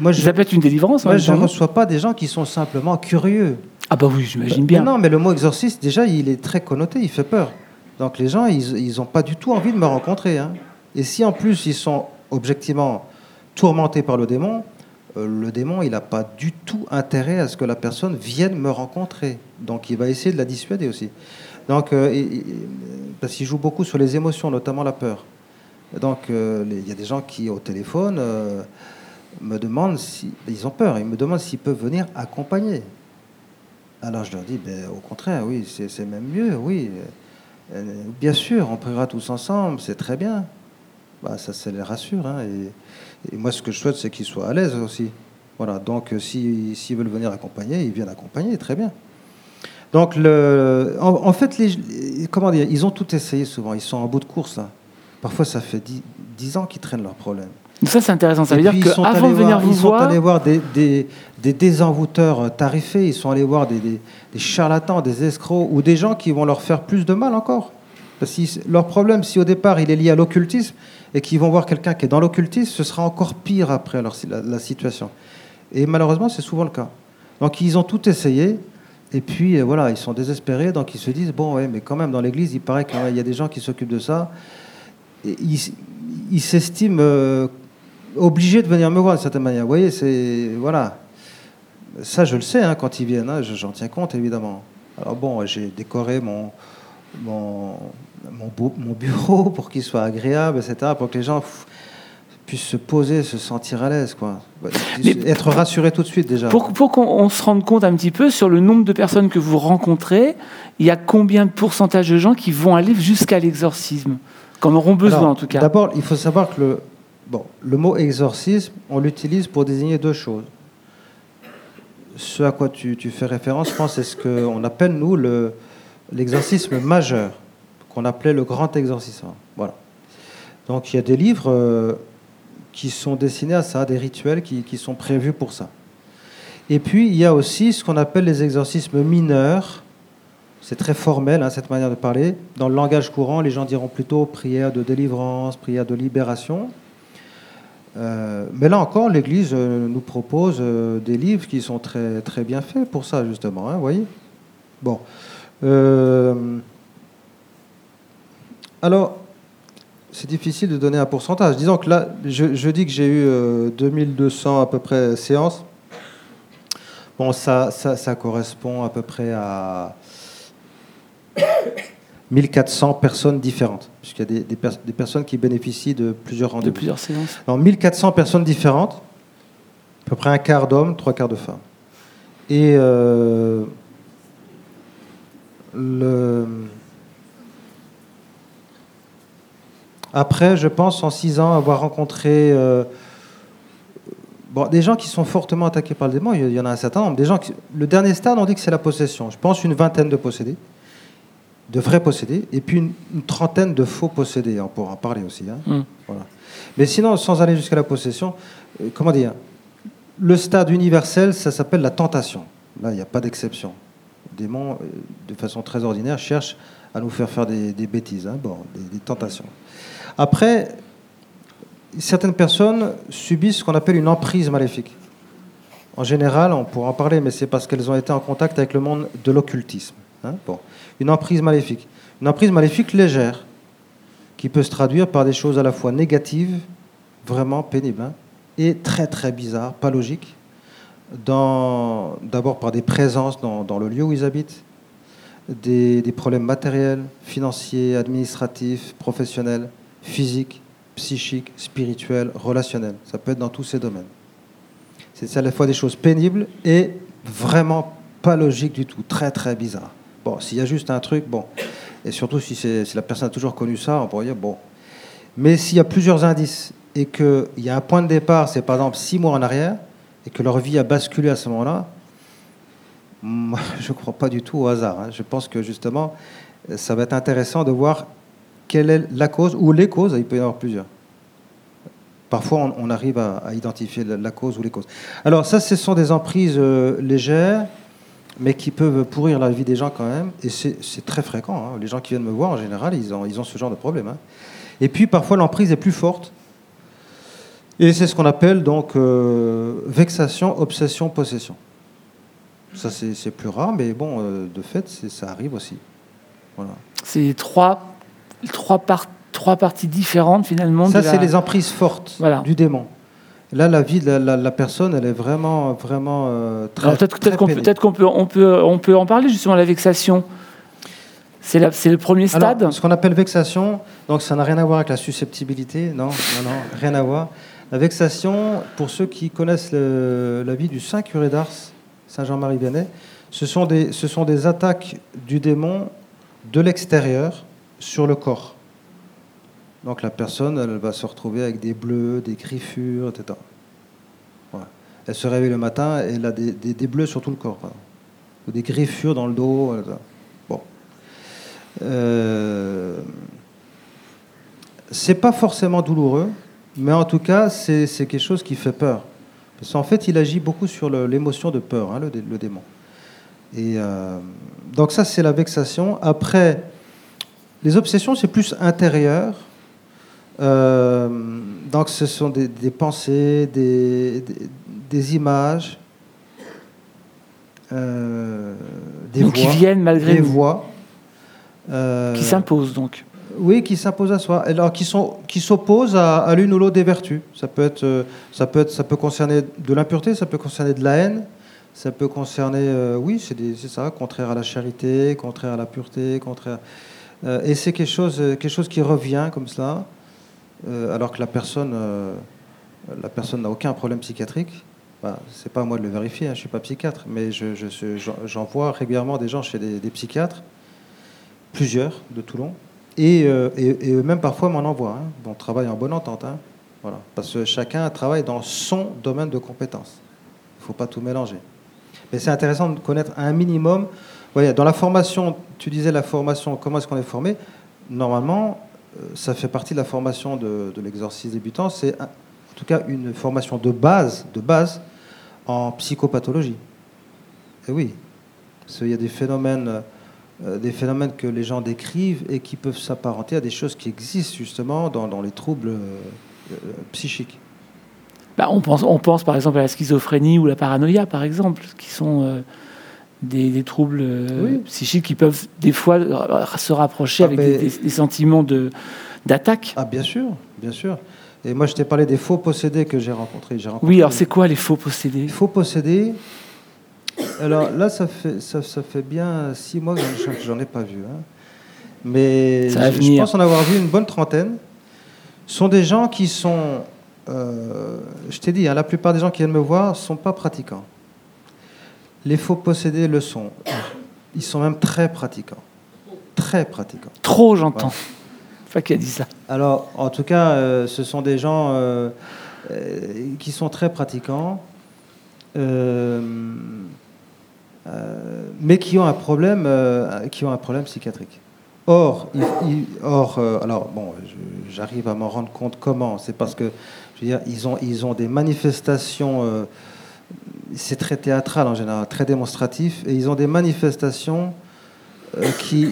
moi, je,
Ça peut être une délivrance.
moi,
même
je ne reçois pas des gens qui sont simplement curieux.
Ah bah oui, j'imagine bien.
non, mais le mot exorciste, déjà, il est très connoté, il fait peur. Donc les gens, ils n'ont pas du tout envie de me rencontrer. hein. Et si en plus ils sont objectivement tourmentés par le démon, euh, le démon, il n'a pas du tout intérêt à ce que la personne vienne me rencontrer. Donc il va essayer de la dissuader aussi. Donc, euh, parce qu'il joue beaucoup sur les émotions, notamment la peur. Donc euh, il y a des gens qui, au téléphone, me demandent si. Ils ont peur, ils me demandent s'ils peuvent venir accompagner. Alors je leur dis, ben, au contraire, oui, c'est même mieux, oui. Euh, bien sûr, on priera tous ensemble, c'est très bien. Bah, ça, ça les rassure. hein, et, moi, ce que je souhaite, c'est qu'ils soient à l'aise aussi. Voilà, donc euh, si- s'ils veulent venir accompagner, ils viennent accompagner, très bien. Donc, le, en, fait, comment dire, ils ont tout essayé souvent, ils sont en bout de course. Parfois, ça fait dix- dix ans qu'ils traînent leurs problèmes.
Donc ça, c'est intéressant. Ça veut
Et
dire qu'avant de venir
voir-
vous
ils sont allés voir des, des, des désenvoûteurs euh, tarifés, ils sont allés voir des, charlatans, des escrocs ou des gens qui vont leur faire plus de mal encore. Parce que leur problème, si au départ il est lié à l'occultisme et qu'ils vont voir quelqu'un qui est dans l'occultisme, ce sera encore pire après leur, la, la situation. Et malheureusement, c'est souvent le cas. Donc ils ont tout essayé. Et puis euh, voilà, ils sont désespérés, donc ils se disent bon, ouais, mais quand même dans l'Église, il paraît qu'il y a des gens qui s'occupent de ça. Et ils ils s'estiment euh, obligés de venir me voir d'une certaine manière. Vous voyez, c'est voilà. Ça, je le sais hein, quand ils viennent. hein, je- J'en tiens compte évidemment. Alors bon, j'ai décoré mon mon mon, beau- mon bureau pour qu'il soit agréable, etc., pour que les gens puissent se poser, se sentir à l'aise, quoi.
Mais-
Être rassurés tout de suite déjà.
pour, pour qu'on on se rende compte un petit peu sur le nombre de personnes que vous rencontrez, il y a combien de pourcentage de gens qui vont aller jusqu'à l'exorcisme? Qu'en auront besoin
Alors,
en tout cas.
D'abord, il faut savoir que le, bon, le mot exorcisme, on l'utilise pour désigner deux choses. Ce à quoi tu, fais référence, je pense, c'est ce qu'on appelle, nous, le- l'exorcisme majeur, qu'on appelait le grand exorcisme. Voilà. Donc, il y a des livres euh, qui sont destinés à ça, des rituels qui, qui sont prévus pour ça. Et puis, il y a aussi ce qu'on appelle les exorcismes mineurs. C'est très formel, hein, cette manière de parler. Dans le langage courant, les gens diront plutôt prière de délivrance, prière de libération. Euh, mais là encore, l'Église euh, nous propose euh, des livres qui sont très, très bien faits pour ça, justement. Hein, voyez? Bon. Alors, c'est difficile de donner un pourcentage. Disons que là, je, dis que j'ai eu euh, 2200 à peu près séances. Bon, ça, ça correspond à peu près à 1400 personnes différentes, puisqu'il y a des, des pers- des personnes qui bénéficient de plusieurs
de
rendez-vous.
plusieurs séances.
Alors, 1400 personnes différentes, à peu près un quart d'hommes, trois quarts de femmes. Et euh, le... après, je pense, en six ans, avoir rencontré euh, bon, des gens qui sont fortement attaqués par le démon. Il y en a un certain nombre. Des gens qui... Le dernier stade, on dit que c'est la possession. Je pense une vingtaine de possédés, de vrais possédés, et puis une, une trentaine de faux possédés. On pourra en parler aussi. hein.
Mm.
Voilà. Mais sinon, sans aller jusqu'à la possession, euh, comment dire Le stade universel, ça s'appelle la tentation. Là, il n'y a pas d'exception. Le démon, euh, de façon très ordinaire, cherche à nous faire faire des, des bêtises, hein, bon, des, des tentations. Après, certaines personnes subissent ce qu'on appelle une emprise maléfique. En général, on pourra en parler, mais c'est parce qu'elles ont été en contact avec le monde de l'occultisme. hein. Bon. Une emprise maléfique. Une emprise maléfique légère, qui peut se traduire par des choses à la fois négatives, vraiment pénibles, hein, et très très bizarres, pas logiques. D'abord par des présences dans, le lieu où ils habitent, des problèmes matériels, financiers, administratifs, professionnels, physiques, psychiques, spirituels, relationnels. Ça peut être dans tous ces domaines. C'est à la fois des choses pénibles et vraiment pas logiques du tout, très très bizarres. Bon, s'il y a juste un truc, bon, et surtout si, la personne a toujours connu ça, on pourrait dire, bon. Mais s'il y a plusieurs indices et qu'il y a un point de départ, c'est par exemple six mois en arrière, et que leur vie a basculé à ce moment-là, moi, je ne crois pas du tout au hasard. hein. Je pense que justement, ça va être intéressant de voir quelle est la cause, ou les causes, il peut y en avoir plusieurs. Parfois, on, arrive à, identifier la, la cause ou les causes. Alors ça, ce sont des emprises euh, légères, mais qui peuvent pourrir la vie des gens quand même. Et c'est très fréquent. hein. Les gens qui viennent me voir, en général, ils ont, ils ont ce genre de problème. hein. Et puis, parfois, l'emprise est plus forte. Et c'est ce qu'on appelle donc euh, vexation, obsession, possession. Ça, c'est plus rare, mais bon, euh, de fait, ça arrive aussi. Voilà.
C'est trois, trois, par- trois parties différentes finalement.
Ça,
la-
c'est les emprises fortes
Voilà.
du démon. Là, la vie de la, la- la personne, elle est vraiment, vraiment euh, très.
Peut-être qu'on peut, qu'on peut, on peut, on peut en parler justement la vexation. C'est le premier stade.
Alors, ce qu'on appelle vexation, donc ça n'a rien à voir avec la susceptibilité, non, non, non, rien à voir. La vexation, pour ceux qui connaissent le- la vie du Saint curé d'Ars, Saint Jean-Marie Vianney, ce sont, des, ce sont des attaques du démon de l'extérieur sur le corps. Donc la personne, elle va se retrouver avec des bleus, des griffures, etc. Elle se réveille le matin et elle a des, bleus sur tout le corps, ou des griffures dans le dos. Bon. Euh, c'est pas forcément douloureux, mais en tout cas, c'est quelque chose qui fait peur. Parce qu'en fait, il agit beaucoup sur l'émotion de peur, hein, le démon. Et euh, donc ça, c'est la vexation. Après, les obsessions, c'est plus intérieur. Euh, donc ce sont des, des pensées, des, des- des images, euh, des
Donc, qui
voix,
viennent malgré
des
nous,
voix. euh,
qui s'imposent donc.
oui, qui s'imposent à soi. Alors, qui sont, qui s'opposent à, à l'une ou l'autre des vertus. Ça peut être, euh, ça peut être, ça peut concerner de l'impureté, ça peut concerner de la haine, ça peut concerner, oui, c'est ça, contraire à la charité, contraire à la pureté, contraire. et c'est quelque chose, quelque chose qui revient comme cela, euh, alors que la personne, euh, la personne n'a aucun problème psychiatrique. Bah, c'est pas à moi de le vérifier, hein, je suis pas psychiatre, mais je, régulièrement des gens chez des, psychiatres, plusieurs de Toulon, et, euh, eux-mêmes parfois m'en envoient. Hein. On travaille en bonne entente, hein. parce que chacun travaille dans son domaine de compétences. Il ne faut pas tout mélanger. Mais c'est intéressant de connaître un minimum. Dans la formation, tu disais la formation, comment est-ce qu'on est formé? Normalement, ça fait partie de la formation de, de débutant. C'est en tout cas une formation de base, de base en psychopathologie. Et oui, parce qu'il y a des phénomènes, euh, des phénomènes que les gens décrivent et qui peuvent s'apparenter à des choses qui existent justement dans, les troubles euh, euh, psychiques.
Bah, on, pense, on pense par exemple à la schizophrénie ou la paranoïa, par exemple, qui sont euh, des, des troubles euh,
Oui.
psychiques qui peuvent des fois se rapprocher
Ah,
avec
mais-
des, sentiments de- d'attaque.
Ah bien sûr, bien sûr. Et moi je t'ai parlé des faux possédés que j'ai rencontrés. Rencontré
Oui, alors c'est quoi les faux possédés?
Les faux possédés. Alors là, ça fait, ça, ça fait bien six mois que j'en- ai pas vu. hein. Mais je, pense en avoir vu une bonne trentaine. Ce sont des gens qui sont. euh, je t'ai dit, hein, la plupart des gens qui viennent me voir ne sont pas pratiquants. Les faux possédés le sont. Ils sont même très pratiquants. Très pratiquants.
Trop, j'entends.
Ouais.
Pas qui a dit ça.
Alors, en tout cas, euh, ce sont des gens euh, euh, qui sont très pratiquants, mais qui ont un problème, qui ont un problème psychiatrique. Or, il- il- or, alors bon, j'arrive à m'en rendre compte comment. C'est parce que, je veux dire, ils ont, ils ont des manifestations. C'est très théâtral en général, très démonstratif, et ils ont des manifestations euh, qui,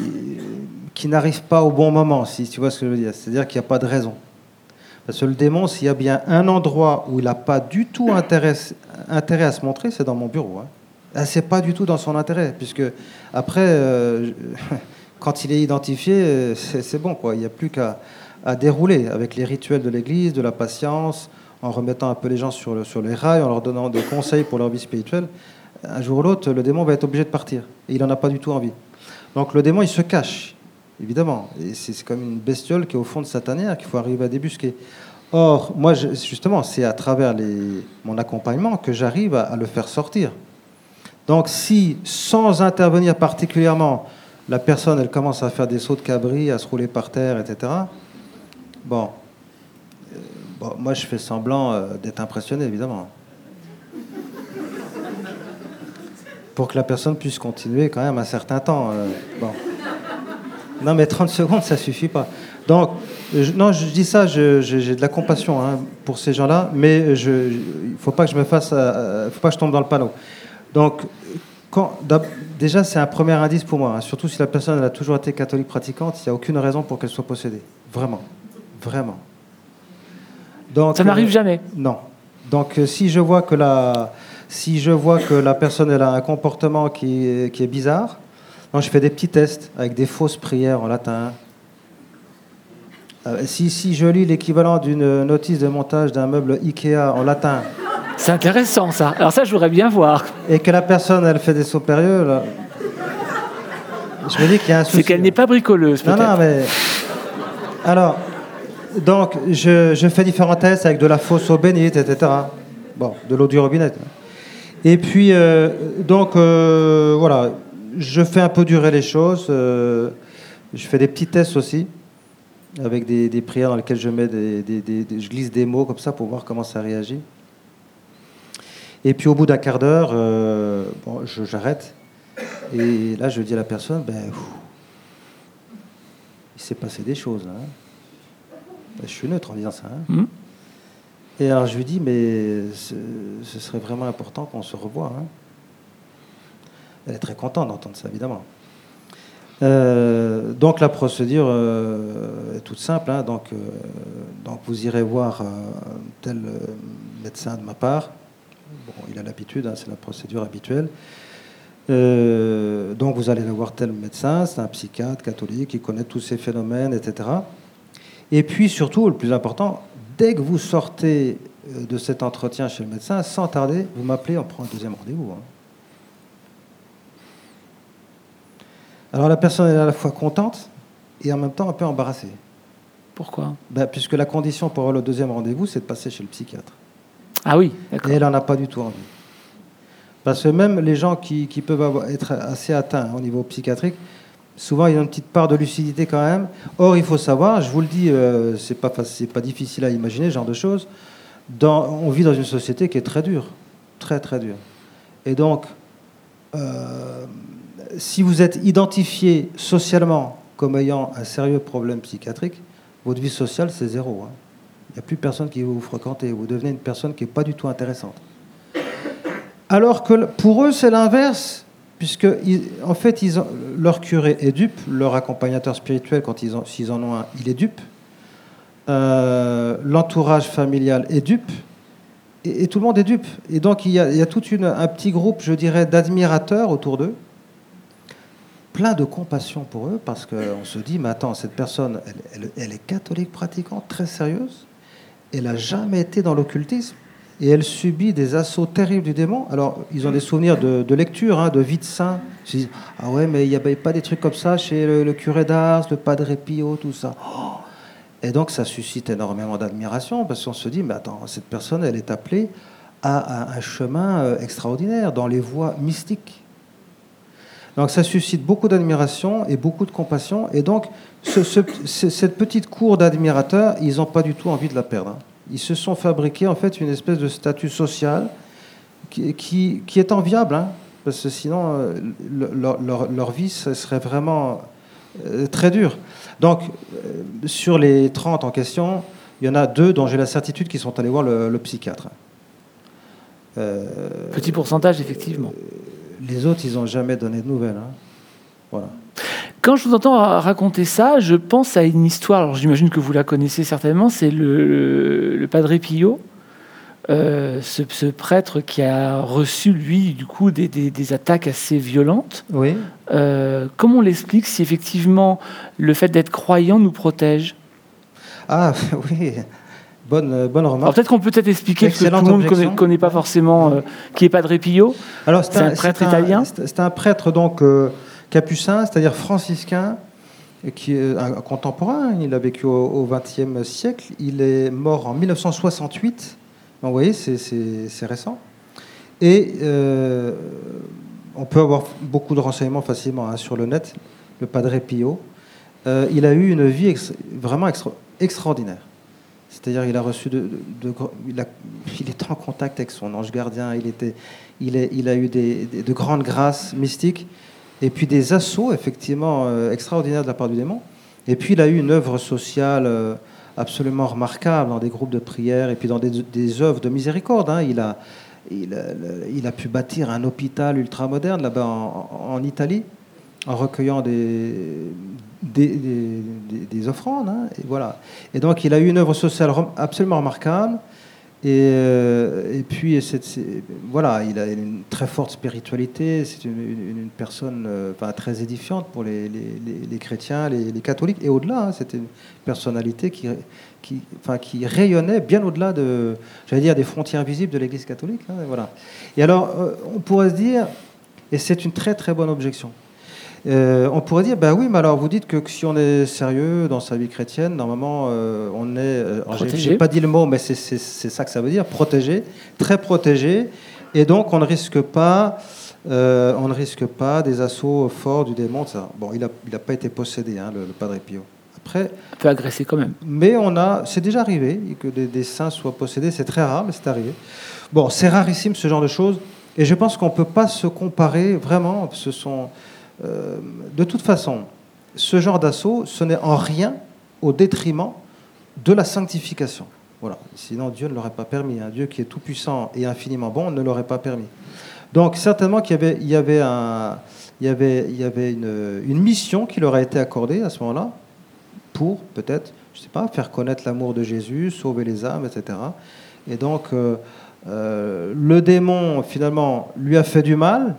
qui n'arrivent pas au bon moment, si tu vois ce que je veux dire. C'est-à-dire qu'il n'y a pas de raison. Parce que le démon, s'il y a bien un endroit où il n'a pas du tout intérêt, à se montrer, c'est dans mon bureau. Hein. Ah, C'est pas du tout dans son intérêt, puisque après, euh, quand il est identifié, euh, c'est bon, quoi. Il n'y a plus qu'à dérouler avec les rituels de l'Église, de la patience, en remettant un peu les gens sur, le- sur les rails, en leur donnant des conseils pour leur vie spirituelle. Un jour ou l'autre, le démon va être obligé de partir, et il n'en a pas du tout envie. Donc le démon, il se cache, évidemment. Et c'est comme une bestiole qui est au fond de sa tanière qu'il faut arriver à débusquer. Or, moi, justement, c'est à travers mon accompagnement que j'arrive à, le faire sortir. Donc, si, sans intervenir particulièrement, la personne, elle commence à faire des sauts de cabri, à se rouler par terre, etc., bon, moi, je fais semblant euh, d'être impressionné, évidemment. Pour que la personne puisse continuer quand même un certain temps. euh. Non, mais 30 secondes, ça suffit pas. Donc, je- non, je dis ça, j'ai de la compassion hein, pour ces gens-là, mais il ne faut pas que je me fasse, euh, faut pas que je tombe dans le panneau. Donc, déjà, c'est un premier indice pour moi, hein, surtout si la personne elle a toujours été catholique pratiquante, il n'y a aucune raison pour qu'elle soit possédée. Vraiment. Vraiment. Donc,
Ça n'arrive
euh,
jamais.
Non. Donc euh, si je vois que la, si je vois que la personne elle a un comportement qui est, qui est bizarre, non, je fais des petits tests avec des fausses prières en latin. Euh, si, si je lis l'équivalent d'une notice de montage d'un meuble Ikea en latin
C'est intéressant ça. Alors ça, je voudrais bien voir.
et que la personne elle fait des sauts périlleux, là, je me dis qu'il y a un souci.
C'est qu'elle n'est pas bricoleuse,
Non, non, mais. Alors, donc, je, fais différents tests avec de la fausse eau bénite, etc. Bon, de l'eau du robinet. Et puis, euh, donc, euh, voilà, je fais un peu durer les choses. euh, je fais des petits tests aussi, avec des, prières dans lesquelles je mets des, je glisse des mots comme ça pour voir comment ça réagit. Et puis, au bout d'un quart d'heure, bon, j'arrête. Et là, je dis à la personne, ben, il s'est passé des choses. hein. Ben, Je suis neutre en disant ça. hein.
Mhm.
Et alors je lui dis, mais ce, ce serait vraiment important qu'on se revoie. hein. Elle est très contente d'entendre ça, évidemment. Euh, donc la procédure euh, est toute simple. hein. Donc, euh, donc vous irez voir tel médecin de ma part. Bon, il a l'habitude, hein, c'est la procédure habituelle. Donc vous allez aller voir tel médecin, c'est un psychiatre catholique qui connaît tous ces phénomènes, etc. Et puis surtout, le plus important, dès que vous sortez euh, de cet entretien chez le médecin, sans tarder, vous m'appelez, on prend un deuxième rendez-vous. hein. Alors la personne est à la fois contente et en même temps un peu embarrassée.
Pourquoi?
Ben, puisque la condition pour avoir le deuxième rendez-vous, c'est de passer chez le psychiatre.
Ah oui,
Et elle n'en a pas du tout envie. Parce que même les gens qui, qui peuvent avoir- être assez atteints au niveau psychiatrique, souvent il y a une petite part de lucidité quand même. Or, il faut savoir, je vous le dis, euh, c'est pas, pas difficile à imaginer ce genre de choses. On vit dans une société qui est très dure, très très dure. Et donc, euh, si vous êtes identifié socialement comme ayant un sérieux problème psychiatrique, votre vie sociale c'est zéro. hein. Il n'y a plus personne qui va vous fréquenter. Vous devenez une personne qui n'est pas du tout intéressante. Alors que pour eux, c'est l'inverse, puisque en fait, leur curé est dupe, leur accompagnateur spirituel, quand ils s'ils en ont un, il est dupe. Euh, L'entourage familial est dupe. Et, tout le monde est dupe. Et donc, il y a, tout un petit groupe, je dirais, d'admirateurs autour d'eux, plein de compassion pour eux, parce qu'on se dit, mais attends, cette personne, elle, elle- elle est catholique pratiquante, très sérieuse, elle n'a jamais été dans l'occultisme, et elle subit des assauts terribles du démon. Alors, ils ont des souvenirs de, de lecture, hein, de vie de saint. Ils se disent, ah ouais, mais il n'y avait pas des trucs comme ça chez le, curé d'Ars, le padre Pio, tout ça. Et donc, ça suscite énormément d'admiration, parce qu'on se dit, mais attends, cette personne, elle est appelée à, un chemin euh, extraordinaire, dans les voies mystiques. Donc ça suscite beaucoup d'admiration et beaucoup de compassion. Et donc, ce- ce- ce- cette petite cour d'admirateurs, ils n'ont pas du tout envie de la perdre. hein. Ils se sont fabriqués en fait une espèce de statut social qui, qui- qui est enviable, hein, parce que sinon, euh, le- leur, leur- leur vie ce serait vraiment euh, très dure. Donc, euh, sur les 30 en question, il y en a deux dont j'ai la certitude qu'ils sont allés voir le, le psychiatre.
Petit pourcentage, effectivement.
les autres, ils n'ont jamais donné de nouvelles. hein. Voilà.
Quand je vous entends raconter ça, je pense à une histoire. Alors j'imagine que vous la connaissez certainement. C'est le, le Padre Pio, euh, ce, ce prêtre qui a reçu lui du coup des, des- des attaques assez violentes.
Oui.
Euh, comment on l'explique si effectivement le fait d'être croyant nous protège?
Ah oui, bonne, euh, bonne
Alors
remarque.
peut-être qu'on peut peut-être expliquer parce que tout le monde ne connaît, pas forcément euh, qui est Padre Pio.
Alors
c'est un prêtre italien
C'est c'est un prêtre donc euh, capucin, c'est-à-dire franciscain, qui est un contemporain. Il a vécu au XXe siècle. Il est mort en 1968. Donc, vous voyez, c'est- récent. Et euh, on peut avoir beaucoup de renseignements facilement hein, sur le net. Le Padre Pio. Euh, il a eu une vie vraiment extra- extraordinaire. C'est-à-dire, il a reçu de, il, en contact avec son ange gardien. Il était, il, a eu des- de grandes grâces mystiques et puis des assauts effectivement euh, extraordinaires de la part du démon. Et puis, il a eu une œuvre sociale euh, absolument remarquable dans des groupes de prière et puis dans des, œuvres de miséricorde. hein. Il a, a, il a pu bâtir un hôpital ultramoderne là-bas en, en Italie en recueillant des, des, offrandes. Hein, et, voilà. et donc il a eu une œuvre sociale absolument remarquable. Et, euh, et puis, voilà, il a une très forte spiritualité. C'est une, personne euh, très édifiante pour les, les, chrétiens, les, catholiques. Et au-delà, hein, c'était une personnalité qui, qui, enfin, qui rayonnait bien au-delà de, dire, des frontières visibles de l'Église catholique. Hein, voilà. Et alors, euh, on pourrait se dire, et c'est une très très bonne objection, euh, on pourrait dire, ben oui, mais alors vous dites que si on est sérieux dans sa vie chrétienne, normalement, euh, on est. Euh, j'ai pas dit le mot, mais c'est ça que ça veut dire, protégé, très protégé, et donc on ne risque pas. on ne risque pas des assauts forts du démon. Ça. Bon, il n'a il a pas été possédé, hein, le, Padre Pio.
Après, un peu agressé quand même.
Mais on a, c'est déjà arrivé que des, des saints soient possédés. C'est très rare, mais c'est arrivé. Bon, c'est rarissime ce genre de choses, et je pense qu'on ne peut pas se comparer vraiment. Ce sont euh, de toute façon, ce genre d'assaut, ce n'est en rien au détriment de la sanctification. Voilà. Sinon, Dieu ne l'aurait pas permis. Un Dieu qui est tout-puissant et infiniment bon ne l'aurait pas permis. Donc, certainement qu'il y avait, il y avait, une mission qui leur a été accordée à ce moment-là pour peut-être, je ne sais pas, faire connaître l'amour de Jésus, sauver les âmes, etc. Et donc, euh, euh, le démon, finalement, lui a fait du mal,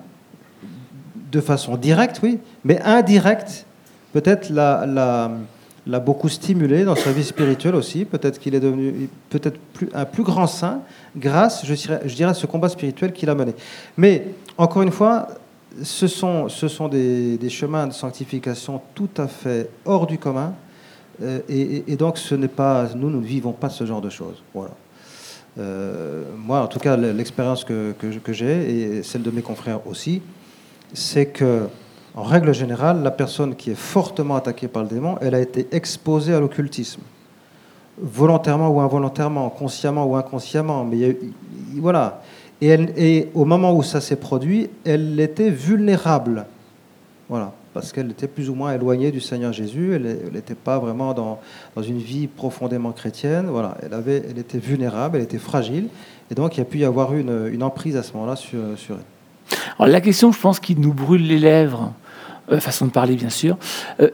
de façon directe, oui, mais indirecte, peut-être l'a, beaucoup stimulé dans sa vie spirituelle aussi. Peut-être qu'il est devenu peut-être plus, un plus grand saint grâce, je dirais, à ce combat spirituel qu'il a mené. Mais encore une fois, ce sont, des, chemins de sanctification tout à fait hors du commun. Euh, et, donc, ce n'est pas, nous, nous ne vivons pas ce genre de choses. Voilà. Euh, moi, en tout cas, l'expérience que j'ai, et celle de mes confrères aussi, c'est que, en règle générale, la personne qui est fortement attaquée par le démon, elle a été exposée à l'occultisme, volontairement ou involontairement, consciemment ou inconsciemment. Mais voilà. Et, et, au moment où ça s'est produit, elle était vulnérable. Voilà. Parce qu'elle était plus ou moins éloignée du Seigneur Jésus. Elle n'était pas vraiment dans, une vie profondément chrétienne. Voilà. Elle était vulnérable, elle était fragile. Et donc, il y a pu y avoir une, une emprise à ce moment-là sur, sur elle.
Alors la question, je pense, qui nous brûle les lèvres, euh, façon de parler bien sûr, euh,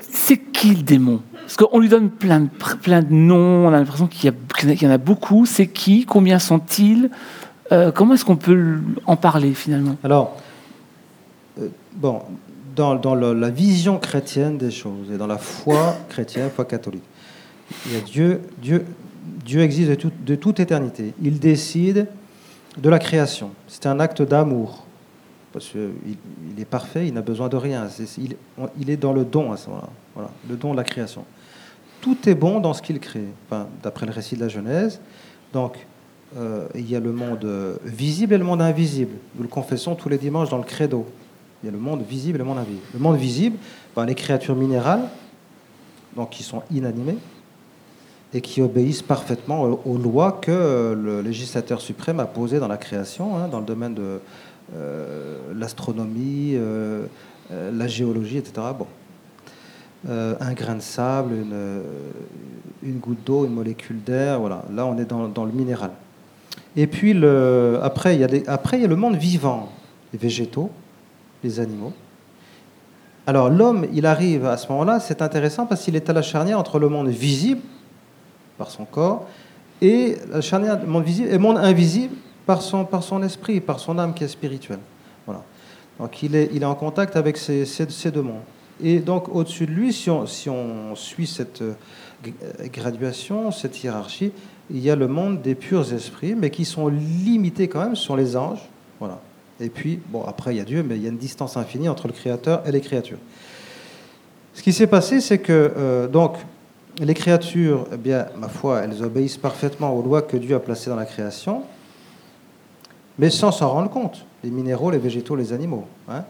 c'est qui le démon? Parce qu'on lui donne plein de, plein de noms, on a l'impression qu'il y, en a beaucoup. C'est qui? Combien sont-ils? Euh, Comment est-ce qu'on peut en parler finalement?
Alors, bon, dans, dans la vision chrétienne des choses et dans la foi chrétienne, foi catholique, il y a Dieu, Dieu, Dieu existe de, de toute éternité. Il décide de la création. C'est un acte d'amour. Parce qu'il il est parfait, il n'a besoin de rien. il, est dans le don à ce moment-là. Le don de la création. Tout est bon dans ce qu'il crée, d'après le récit de la Genèse. Donc, euh, il y a le monde visible et le monde invisible. Nous le confessons tous les dimanches dans le credo. Il y a le monde visible et le monde invisible. Le monde visible, ben, les créatures minérales, donc qui sont inanimées, et qui obéissent parfaitement aux, lois que le législateur suprême a posées dans la création, hein, dans le domaine de euh, l'astronomie, euh, euh, la géologie, etc. Bon. un grain de sable, une, goutte d'eau, une molécule d'air, voilà. Là, on est dans, le minéral. Et puis, après, il y a le monde vivant, les végétaux, les animaux. Alors, l'homme, il arrive à ce moment-là, c'est intéressant parce qu'il est à la charnière entre le monde visible, par son corps, et la monde et monde invisible par son, par son esprit, par son âme qui est spirituelle. Voilà. Donc il est, il est en contact avec ces, ces, deux mondes. Et donc au-dessus de lui, si on, si on suit cette euh, graduation, cette hiérarchie, il y a le monde des purs esprits, mais qui sont limités quand même sur les anges. Voilà. Et puis, bon, après, il y a Dieu, mais il y a une distance infinie entre le Créateur et les créatures. Ce qui s'est passé, c'est que, euh, donc, les créatures, eh bien, ma foi, elles obéissent parfaitement aux lois que Dieu a placées dans la création, mais sans s'en rendre compte. Les minéraux, les végétaux, les animaux. Hein.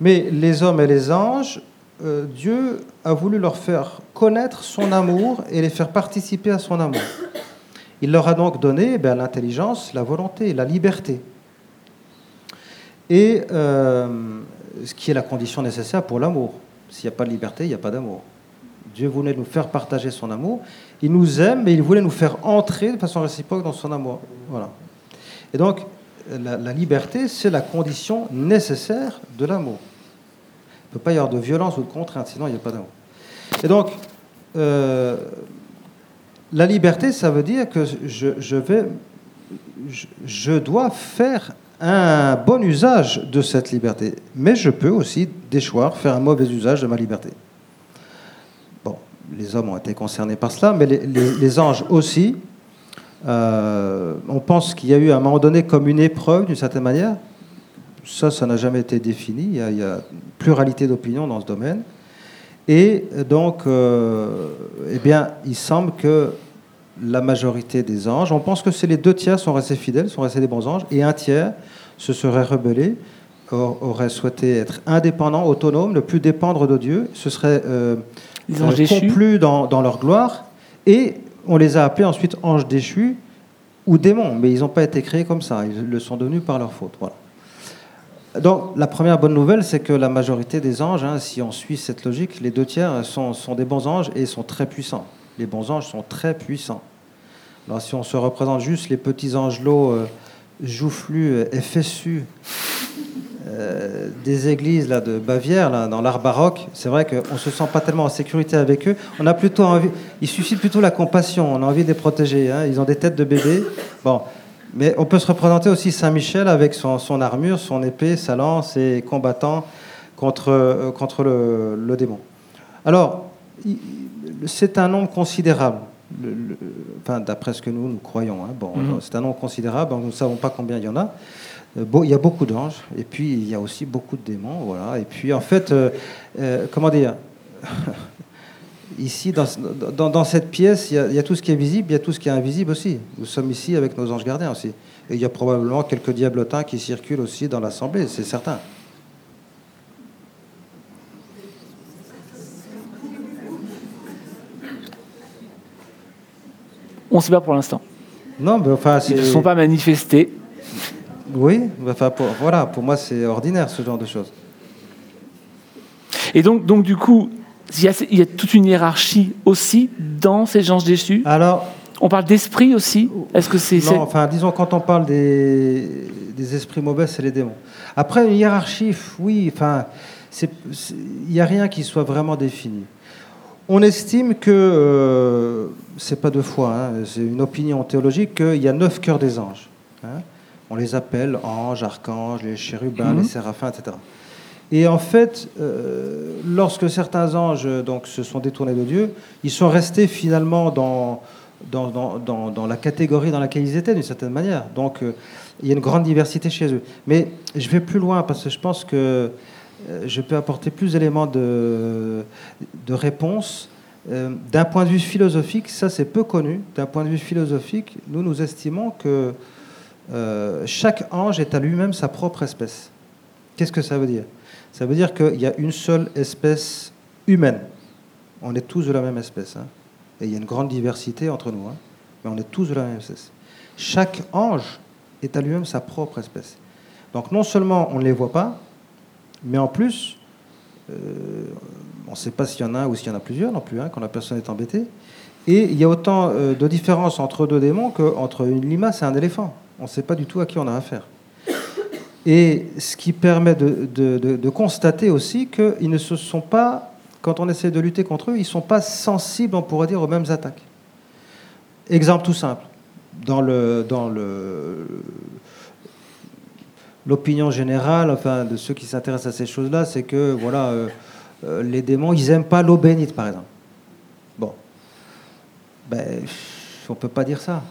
Mais les hommes et les anges, euh, Dieu a voulu leur faire connaître son amour et les faire participer à son amour. Il leur a donc donné eh l'intelligence, la volonté, la liberté. Et euh, ce qui est la condition nécessaire pour l'amour. S'il n'y a pas de liberté, il n'y a pas d'amour. Dieu voulait nous faire partager son amour. Il nous aime, mais il voulait nous faire entrer de façon réciproque dans son amour. Voilà. Et donc, la, liberté, c'est la condition nécessaire de l'amour. peut pas y avoir de violence ou de contrainte, sinon il n'y a pas d'amour. Et donc, euh, la liberté, ça veut dire que je, je dois faire un bon usage de cette liberté, mais je peux aussi déchoir, faire un mauvais usage de ma liberté. Les hommes ont été concernés par cela, mais les, anges aussi. Euh, on pense qu'il y a eu à un moment donné comme une épreuve d'une certaine manière. Ça, ça n'a jamais été défini. Il y a, pluralité d'opinions dans ce domaine. Et donc, euh, eh bien, il semble que la majorité des anges, on pense que c'est les deux tiers sont restés fidèles, sont restés des bons anges, et un tiers se serait rebellé, aurait souhaité être indépendant, autonome, ne plus dépendre de Dieu, se serait euh,
Les anges
euh,
déchus.
complus dans, dans leur gloire, et on les a appelés ensuite anges déchus ou démons, mais ils n'ont pas été créés comme ça, ils le sont devenus par leur faute. Voilà. Donc la première bonne nouvelle, c'est que la majorité des anges, hein, si on suit cette logique, les deux tiers sont, sont des bons anges et sont très puissants. Les bons anges sont très puissants. Alors si on se représente juste les petits angelots euh, joufflus et fessus euh, des églises là, de Bavière, là, dans l'art baroque, c'est vrai qu'on ne se sent pas tellement en sécurité avec eux. On a plutôt envie, ils suscitent plutôt la compassion, on a envie de les protéger. hein. Ils ont des têtes de bébés. Bon. Mais on peut se représenter aussi Saint-Michel avec son, son armure, son épée, sa lance et combattant contre, euh, contre le, le démon. Alors, c'est un nombre considérable. Le- le- enfin, d'après ce que nous, nous croyons. hein. Bon,
Mhm.
c'est un nombre considérable, nous ne savons pas combien il y en a. Euh, il y a beaucoup d'anges, et puis il y a aussi beaucoup de démons, voilà. Et puis en fait, euh, euh, comment dire Ici, dans, dans- dans cette pièce, il y, a, il y a tout ce qui est visible, il y a tout ce qui est invisible aussi. Nous sommes ici avec nos anges gardiens aussi. Et il y a probablement quelques diablotins qui circulent aussi dans l'assemblée, c'est certain.
On ne sait pas pour l'instant.
Non, mais enfin,
Ils ne sont pas manifestés.
Oui, enfin, pour, voilà, pour moi, c'est ordinaire ce genre de choses.
Et donc, donc du coup, il y, a, il y a toute une hiérarchie aussi dans ces anges déchus?
Alors,
On parle d'esprit aussi? Est-ce que c'est.
Non, enfin, disons, quand on parle des, des esprits mauvais, c'est les démons. Après, une hiérarchie, oui, enfin, il n'y a rien qui soit vraiment défini. On estime que, euh, c'est pas deux fois, hein, c'est une opinion théologique, qu'il y a neuf cœurs des anges. hein. On les appelle anges, archanges, les chérubins,
Mhm.
les séraphins, etc. Et en fait, euh, lorsque certains anges donc, se sont détournés de Dieu, ils sont restés finalement dans, dans, dans, dans- la catégorie dans laquelle ils étaient, d'une certaine manière. Donc, euh, il y a une grande diversité chez eux. Mais je vais plus loin parce que je pense que euh, je peux apporter plus d'éléments de, de réponse. Euh, D'un point de vue philosophique, ça c'est peu connu. D'un point de vue philosophique, nous nous estimons que euh, chaque ange est à lui-même sa propre espèce. Qu'est-ce que ça veut dire? Ça veut dire qu'il y a une seule espèce humaine. On est tous de la même espèce. hein. Et il y a une grande diversité entre nous. hein. Mais on est tous de la même espèce. Chaque ange est à lui-même sa propre espèce. Donc non seulement on ne les voit pas, mais en plus, euh, on ne sait pas s'il y en a un ou s'il y en a plusieurs non plus, hein, quand la personne est embêtée. Et il y a autant euh, de différence entre deux démons qu'entre une limace et un éléphant. On ne sait pas du tout à qui on a affaire. Et ce qui permet de, constater aussi qu'ils ne se sont pas, quand on essaie de lutter contre eux, ils ne sont pas sensibles, on pourrait dire, aux mêmes attaques. Exemple tout simple. Dans l'opinion générale, enfin, de ceux qui s'intéressent à ces choses-là, c'est que voilà, euh, euh, les démons, ils n'aiment pas l'eau bénite, par exemple. Bon. Ben, on ne peut pas dire ça.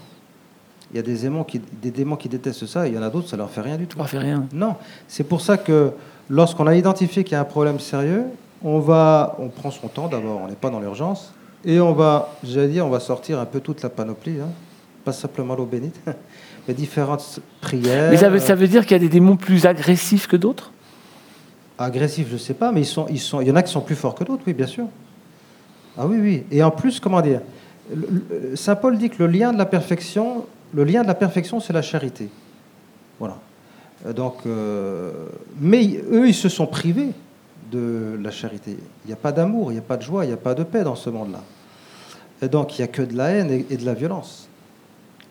Il y a des démons, qui, des démons qui détestent ça, et il y en a d'autres, ça leur fait rien du tout.
On ne fait rien.
Non, c'est pour ça que lorsqu'on a identifié qu'il y a un problème sérieux, on va, on prend son temps d'abord, on n'est pas dans l'urgence, et on va, j'allais dire, on va sortir un peu toute la panoplie, hein. pas simplement l'eau bénite, mais différentes prières.
Mais ça veut, ça veut dire qu'il y a des démons plus agressifs que d'autres?
Agressifs, je ne sais pas, mais ils sont, ils sont, il y en a qui sont plus forts que d'autres, oui, bien sûr. Ah oui, oui. Et en plus, comment dire? Saint Paul dit que le lien de la perfection, le lien de la perfection, c'est la charité. Voilà. Euh, Donc, euh, mais eux, ils se sont privés de la charité. Il n'y a pas d'amour, il n'y a pas de joie, il n'y a pas de paix dans ce monde-là. Et donc, il n'y a que de la haine et, de la violence.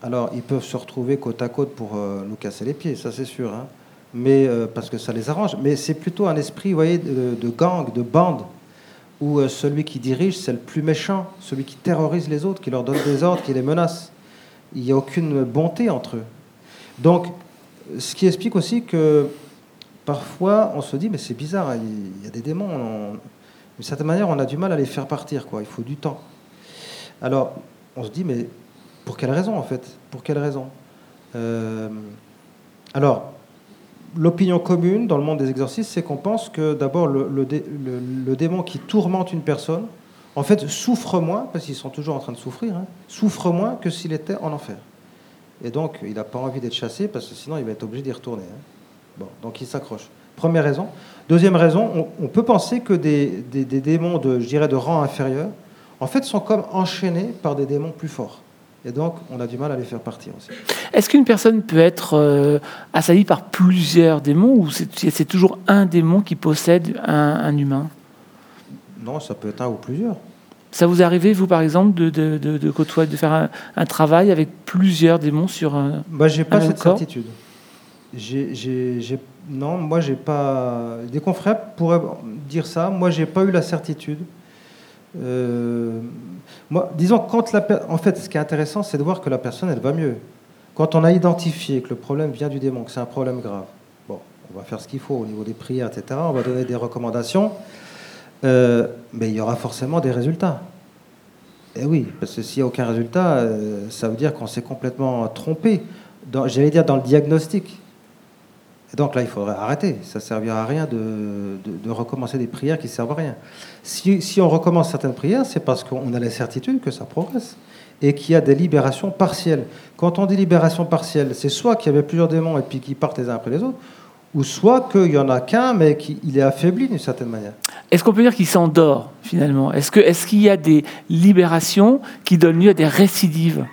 Alors, ils peuvent se retrouver côte à côte pour euh, nous casser les pieds, ça c'est sûr. hein. mais parce que ça les arrange. Mais c'est plutôt un esprit, vous voyez, de, gang, de bande, où celui qui dirige, c'est le plus méchant, celui qui terrorise les autres, qui leur donne des ordres, qui les menace. Il n'y a aucune bonté entre eux. Donc, ce qui explique aussi que parfois, on se dit, mais c'est bizarre, hein, il y a des démons, on- d'une certaine manière, on a du mal à les faire partir, quoi. il faut du temps. Alors, on se dit, mais pour quelle raison, en fait? Pour quelle raison? Euh, Alors, l'opinion commune dans le monde des exorcistes, c'est qu'on pense que d'abord, le, le dé- le- le démon qui tourmente une personne, en fait, souffre moins, parce qu'ils sont toujours en train de souffrir, hein, souffre moins que s'il était en enfer. Et donc, il n'a pas envie d'être chassé, parce que sinon, il va être obligé d'y retourner. hein. Bon, donc il s'accroche. Première raison. Deuxième raison, on, peut penser que des, démons de, je dirais, de rang inférieur, en fait, sont comme enchaînés par des démons plus forts. Et donc, on a du mal à les faire partir aussi.
Est-ce qu'une personne peut être euh, assaillie par plusieurs démons ou c'est toujours un démon qui possède un humain?
Non, ça peut être un ou plusieurs.
Ça vous est arrivé, vous, par exemple, de, de, de- de côtoyer, de faire un, un travail avec plusieurs démons sur un...
Moi, j'ai pas cette
corps
certitude. J'ai, j'ai- j'ai- non, moi, j'ai pas. Des confrères pourraient dire ça. Moi, j'ai pas eu la certitude. Euh, moi, disons, quand la per- en fait, ce qui est intéressant, c'est de voir que la personne, elle va mieux. Quand on a identifié que le problème vient du démon, que c'est un problème grave, bon, on va faire ce qu'il faut au niveau des prières, etc. On va donner des recommandations, euh, mais il y aura forcément des résultats. Eh oui, parce que s'il n'y a aucun résultat, euh, ça veut dire qu'on s'est complètement trompé, j'allais dire dans le diagnostic. Et donc là, il faudrait arrêter. Ça ne servira à rien de, de- recommencer des prières qui ne servent à rien. Si, si on recommence certaines prières, c'est parce qu'on a la certitude que ça progresse et qu'il y a des libérations partielles. Quand on dit libération partielle, c'est soit qu'il y avait plusieurs démons et puis qu'ils partent les uns après les autres, ou soit qu'il n'y en a qu'un, mais qu'il est affaibli d'une certaine manière.
Est-ce qu'on peut dire qu'il s'endort, finalement? Est-ce qu'il y a des libérations qui donnent lieu à des récidives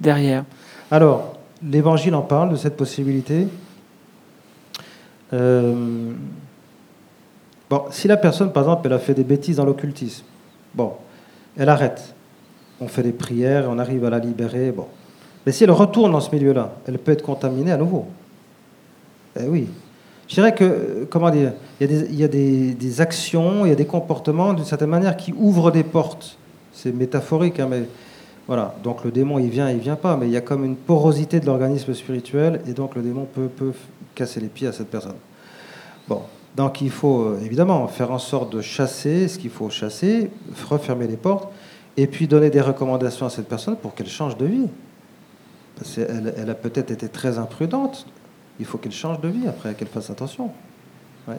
derrière?
Alors, l'Évangile en parle de cette possibilité. Euh, Bon, si la personne, par exemple, elle a fait des bêtises dans l'occultisme, bon, elle arrête. On fait des prières, on arrive à la libérer, bon. Mais si elle retourne dans ce milieu-là, elle peut être contaminée à nouveau. Eh oui. Je dirais que, comment dire, il y a, des, actions, il y a des comportements, d'une certaine manière, qui ouvrent des portes. C'est métaphorique, hein, mais voilà. Donc le démon, il vient, il vient pas, mais il y a comme une porosité de l'organisme spirituel, et donc le démon peut, casser les pieds à cette personne. Bon. Donc il faut euh, évidemment faire en sorte de chasser ce qu'il faut chasser, refermer les portes, et puis donner des recommandations à cette personne pour qu'elle change de vie. Elle a peut-être été très imprudente. Il faut qu'elle change de vie après, qu'elle fasse attention. Ouais.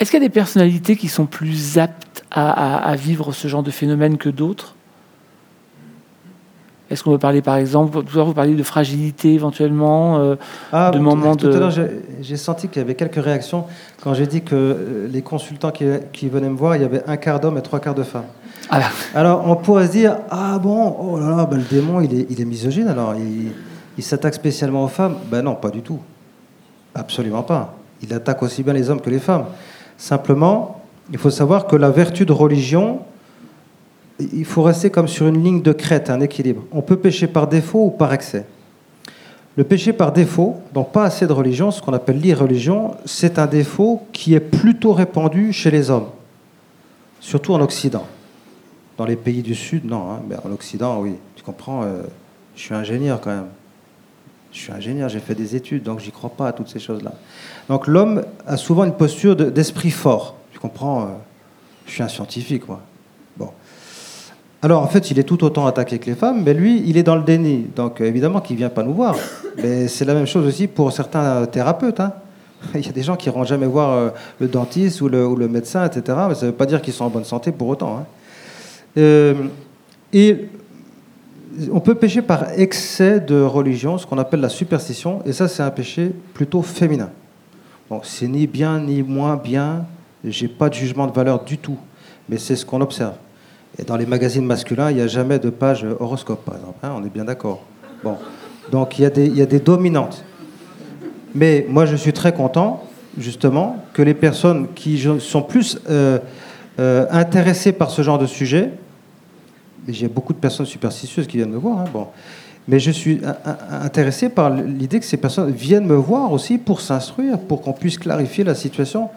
Est-ce qu'il y a des personnalités qui sont plus aptes à, à- à vivre ce genre de phénomène que d'autres? Est-ce qu'on peut parler, par exemple, tout à l'heure, vous parliez de fragilité éventuellement euh,
Ah,
de
tout-
moments
tout
de-
à l'heure, j'ai- senti qu'il y avait quelques réactions quand j'ai dit que euh, les consultants qui, qui venaient me voir, il y avait un quart d'hommes et trois quarts de femmes.
Ah.
Alors, on pourrait se dire Ah bon, oh là là, ben, le démon, il est, il est misogyne, alors il, il s'attaque spécialement aux femmes? Ben non, pas du tout. Absolument pas. Il attaque aussi bien les hommes que les femmes. Simplement, il faut savoir que la vertu de religion, il faut rester comme sur une ligne de crête, un équilibre. On peut pécher par défaut ou par excès. Le péché par défaut, donc pas assez de religion, ce qu'on appelle l'irreligion, c'est un défaut qui est plutôt répandu chez les hommes, surtout en Occident. Dans les pays du Sud, non, hein, mais en Occident, oui. Tu comprends, euh, je suis ingénieur quand même. Je suis ingénieur, j'ai fait des études, donc j'y crois pas à toutes ces choses-là. Donc l'homme a souvent une posture de- d'esprit fort. Tu comprends, euh, je suis un scientifique, moi. Bon. Alors en fait, il est tout autant attaqué que les femmes, mais lui, il est dans le déni. Donc évidemment qu'il vient pas nous voir. Mais c'est la même chose aussi pour certains thérapeutes. hein. Il y a des gens qui ne jamais voir euh, le dentiste ou le, ou le médecin, etc. Mais ça ne veut pas dire qu'ils sont en bonne santé pour autant. hein. Euh, et on peut pécher par excès de religion, ce qu'on appelle la superstition, et ça c'est un péché plutôt féminin. Bon, c'est ni bien ni moins bien, j'ai pas de jugement de valeur du tout, mais c'est ce qu'on observe. Et dans les magazines masculins, il n'y a jamais de page horoscope, par exemple, hein, on est bien d'accord. Bon, donc il y, a des- dominantes. Mais moi je suis très content, justement, que les personnes qui sont plus euh, euh, intéressées par ce genre de sujet, et j'ai beaucoup de personnes superstitieuses qui viennent me voir. hein, bon. Mais je suis intéressé par l'idée que ces personnes viennent me voir aussi pour s'instruire, pour qu'on puisse clarifier la situation.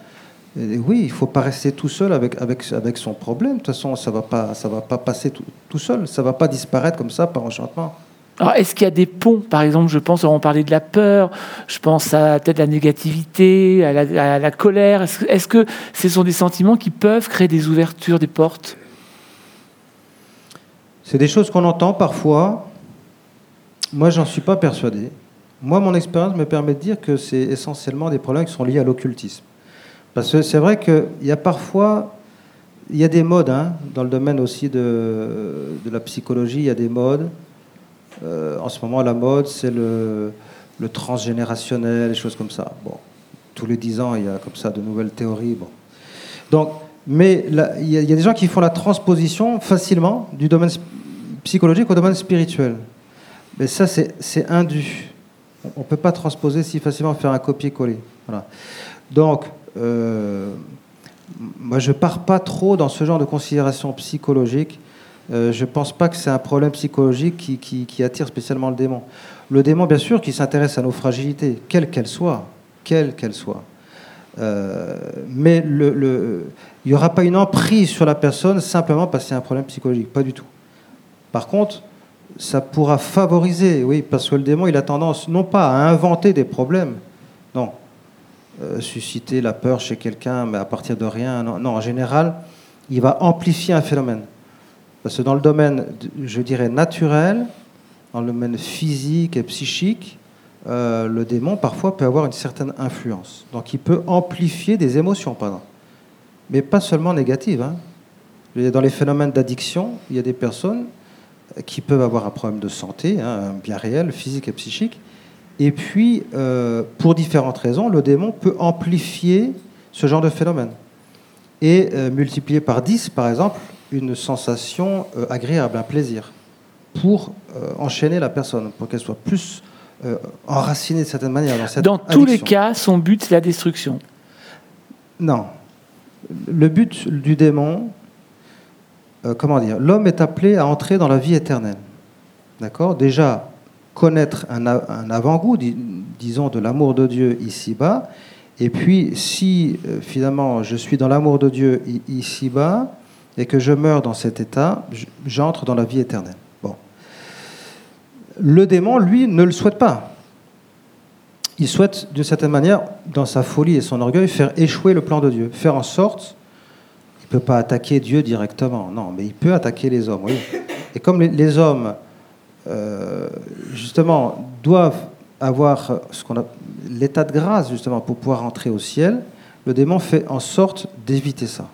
oui, il ne faut pas rester tout seul avec, avec, son problème. De toute façon, ça ne va, pas, va pas passer tout, seul. Ça ne va pas disparaître comme ça par enchantement.
Alors, est-ce qu'il y a des ponts? Par exemple, je pense, on parlait de la peur, je pense à peut-être la négativité, à la, à la colère. Est-ce, est-ce que ce sont des sentiments qui peuvent créer des ouvertures, des portes?
C'est des choses qu'on entend parfois. Moi, j'en suis pas persuadé. Moi, mon expérience me permet de dire que c'est essentiellement des problèmes qui sont liés à l'occultisme. Parce que c'est vrai qu'il y a parfois, il y a des modes, hein, dans le domaine aussi de, de la psychologie, il y a des modes. Euh, en ce moment, la mode, c'est le, le, transgénérationnel, des choses comme ça. Bon, tous les dix ans, il y a comme ça de nouvelles théories. Bon. Donc, mais il y, a des gens qui font la transposition facilement du domaine psychologique au domaine spirituel. Mais ça, c'est indu. On ne peut pas transposer si facilement, faire un copier-coller. Voilà. Donc, euh, moi, je ne pars pas trop dans ce genre de considération psychologique. Euh, je ne pense pas que c'est un problème psychologique qui, attire spécialement le démon. Le démon, bien sûr, qui s'intéresse à nos fragilités, quelles qu'elles soient, quelles qu'elles soient. Euh, mais il le, n'y aura pas une emprise sur la personne simplement parce que c'est un problème psychologique, pas du tout. Par contre, ça pourra favoriser, oui, parce que le démon, il a tendance non pas à inventer des problèmes, non, euh, susciter la peur chez quelqu'un, mais à partir de rien, non, en général, il va amplifier un phénomène. Parce que dans le domaine, je dirais, naturel, dans le domaine physique et psychique, euh, le démon, parfois, peut avoir une certaine influence. Donc, il peut amplifier des émotions, pardon. Mais pas seulement négatives. Hein. Dans les phénomènes d'addiction, il y a des personnes qui peuvent avoir un problème de santé, hein, bien réel, physique et psychique. Et puis, euh, pour différentes raisons, le démon peut amplifier ce genre de phénomène. Et euh, multiplier par 10, par exemple, une sensation euh, agréable, un plaisir, pour enchaîner la personne, pour qu'elle soit plus enracinée de certaine manière dans cette
Dans tous les cas, son but, c'est la destruction.
Non. Le but du démon, euh, comment dire, l'homme est appelé à entrer dans la vie éternelle. D'accord? Déjà, connaître un, avant-goût, disons, de l'amour de Dieu ici-bas. Et puis, si euh, finalement je suis dans l'amour de Dieu ici-bas et que je meurs dans cet état, j'entre dans la vie éternelle. Bon. Le démon, lui, ne le souhaite pas. Il souhaite, d'une certaine manière, dans sa folie et son orgueil, faire échouer le plan de Dieu, faire en sorte ne peut pas attaquer Dieu directement, non, mais il peut attaquer les hommes. Et comme les, hommes, euh, justement, doivent avoir ce qu'on a l'état de grâce, justement, pour pouvoir entrer au ciel, le démon fait en sorte d'éviter ça.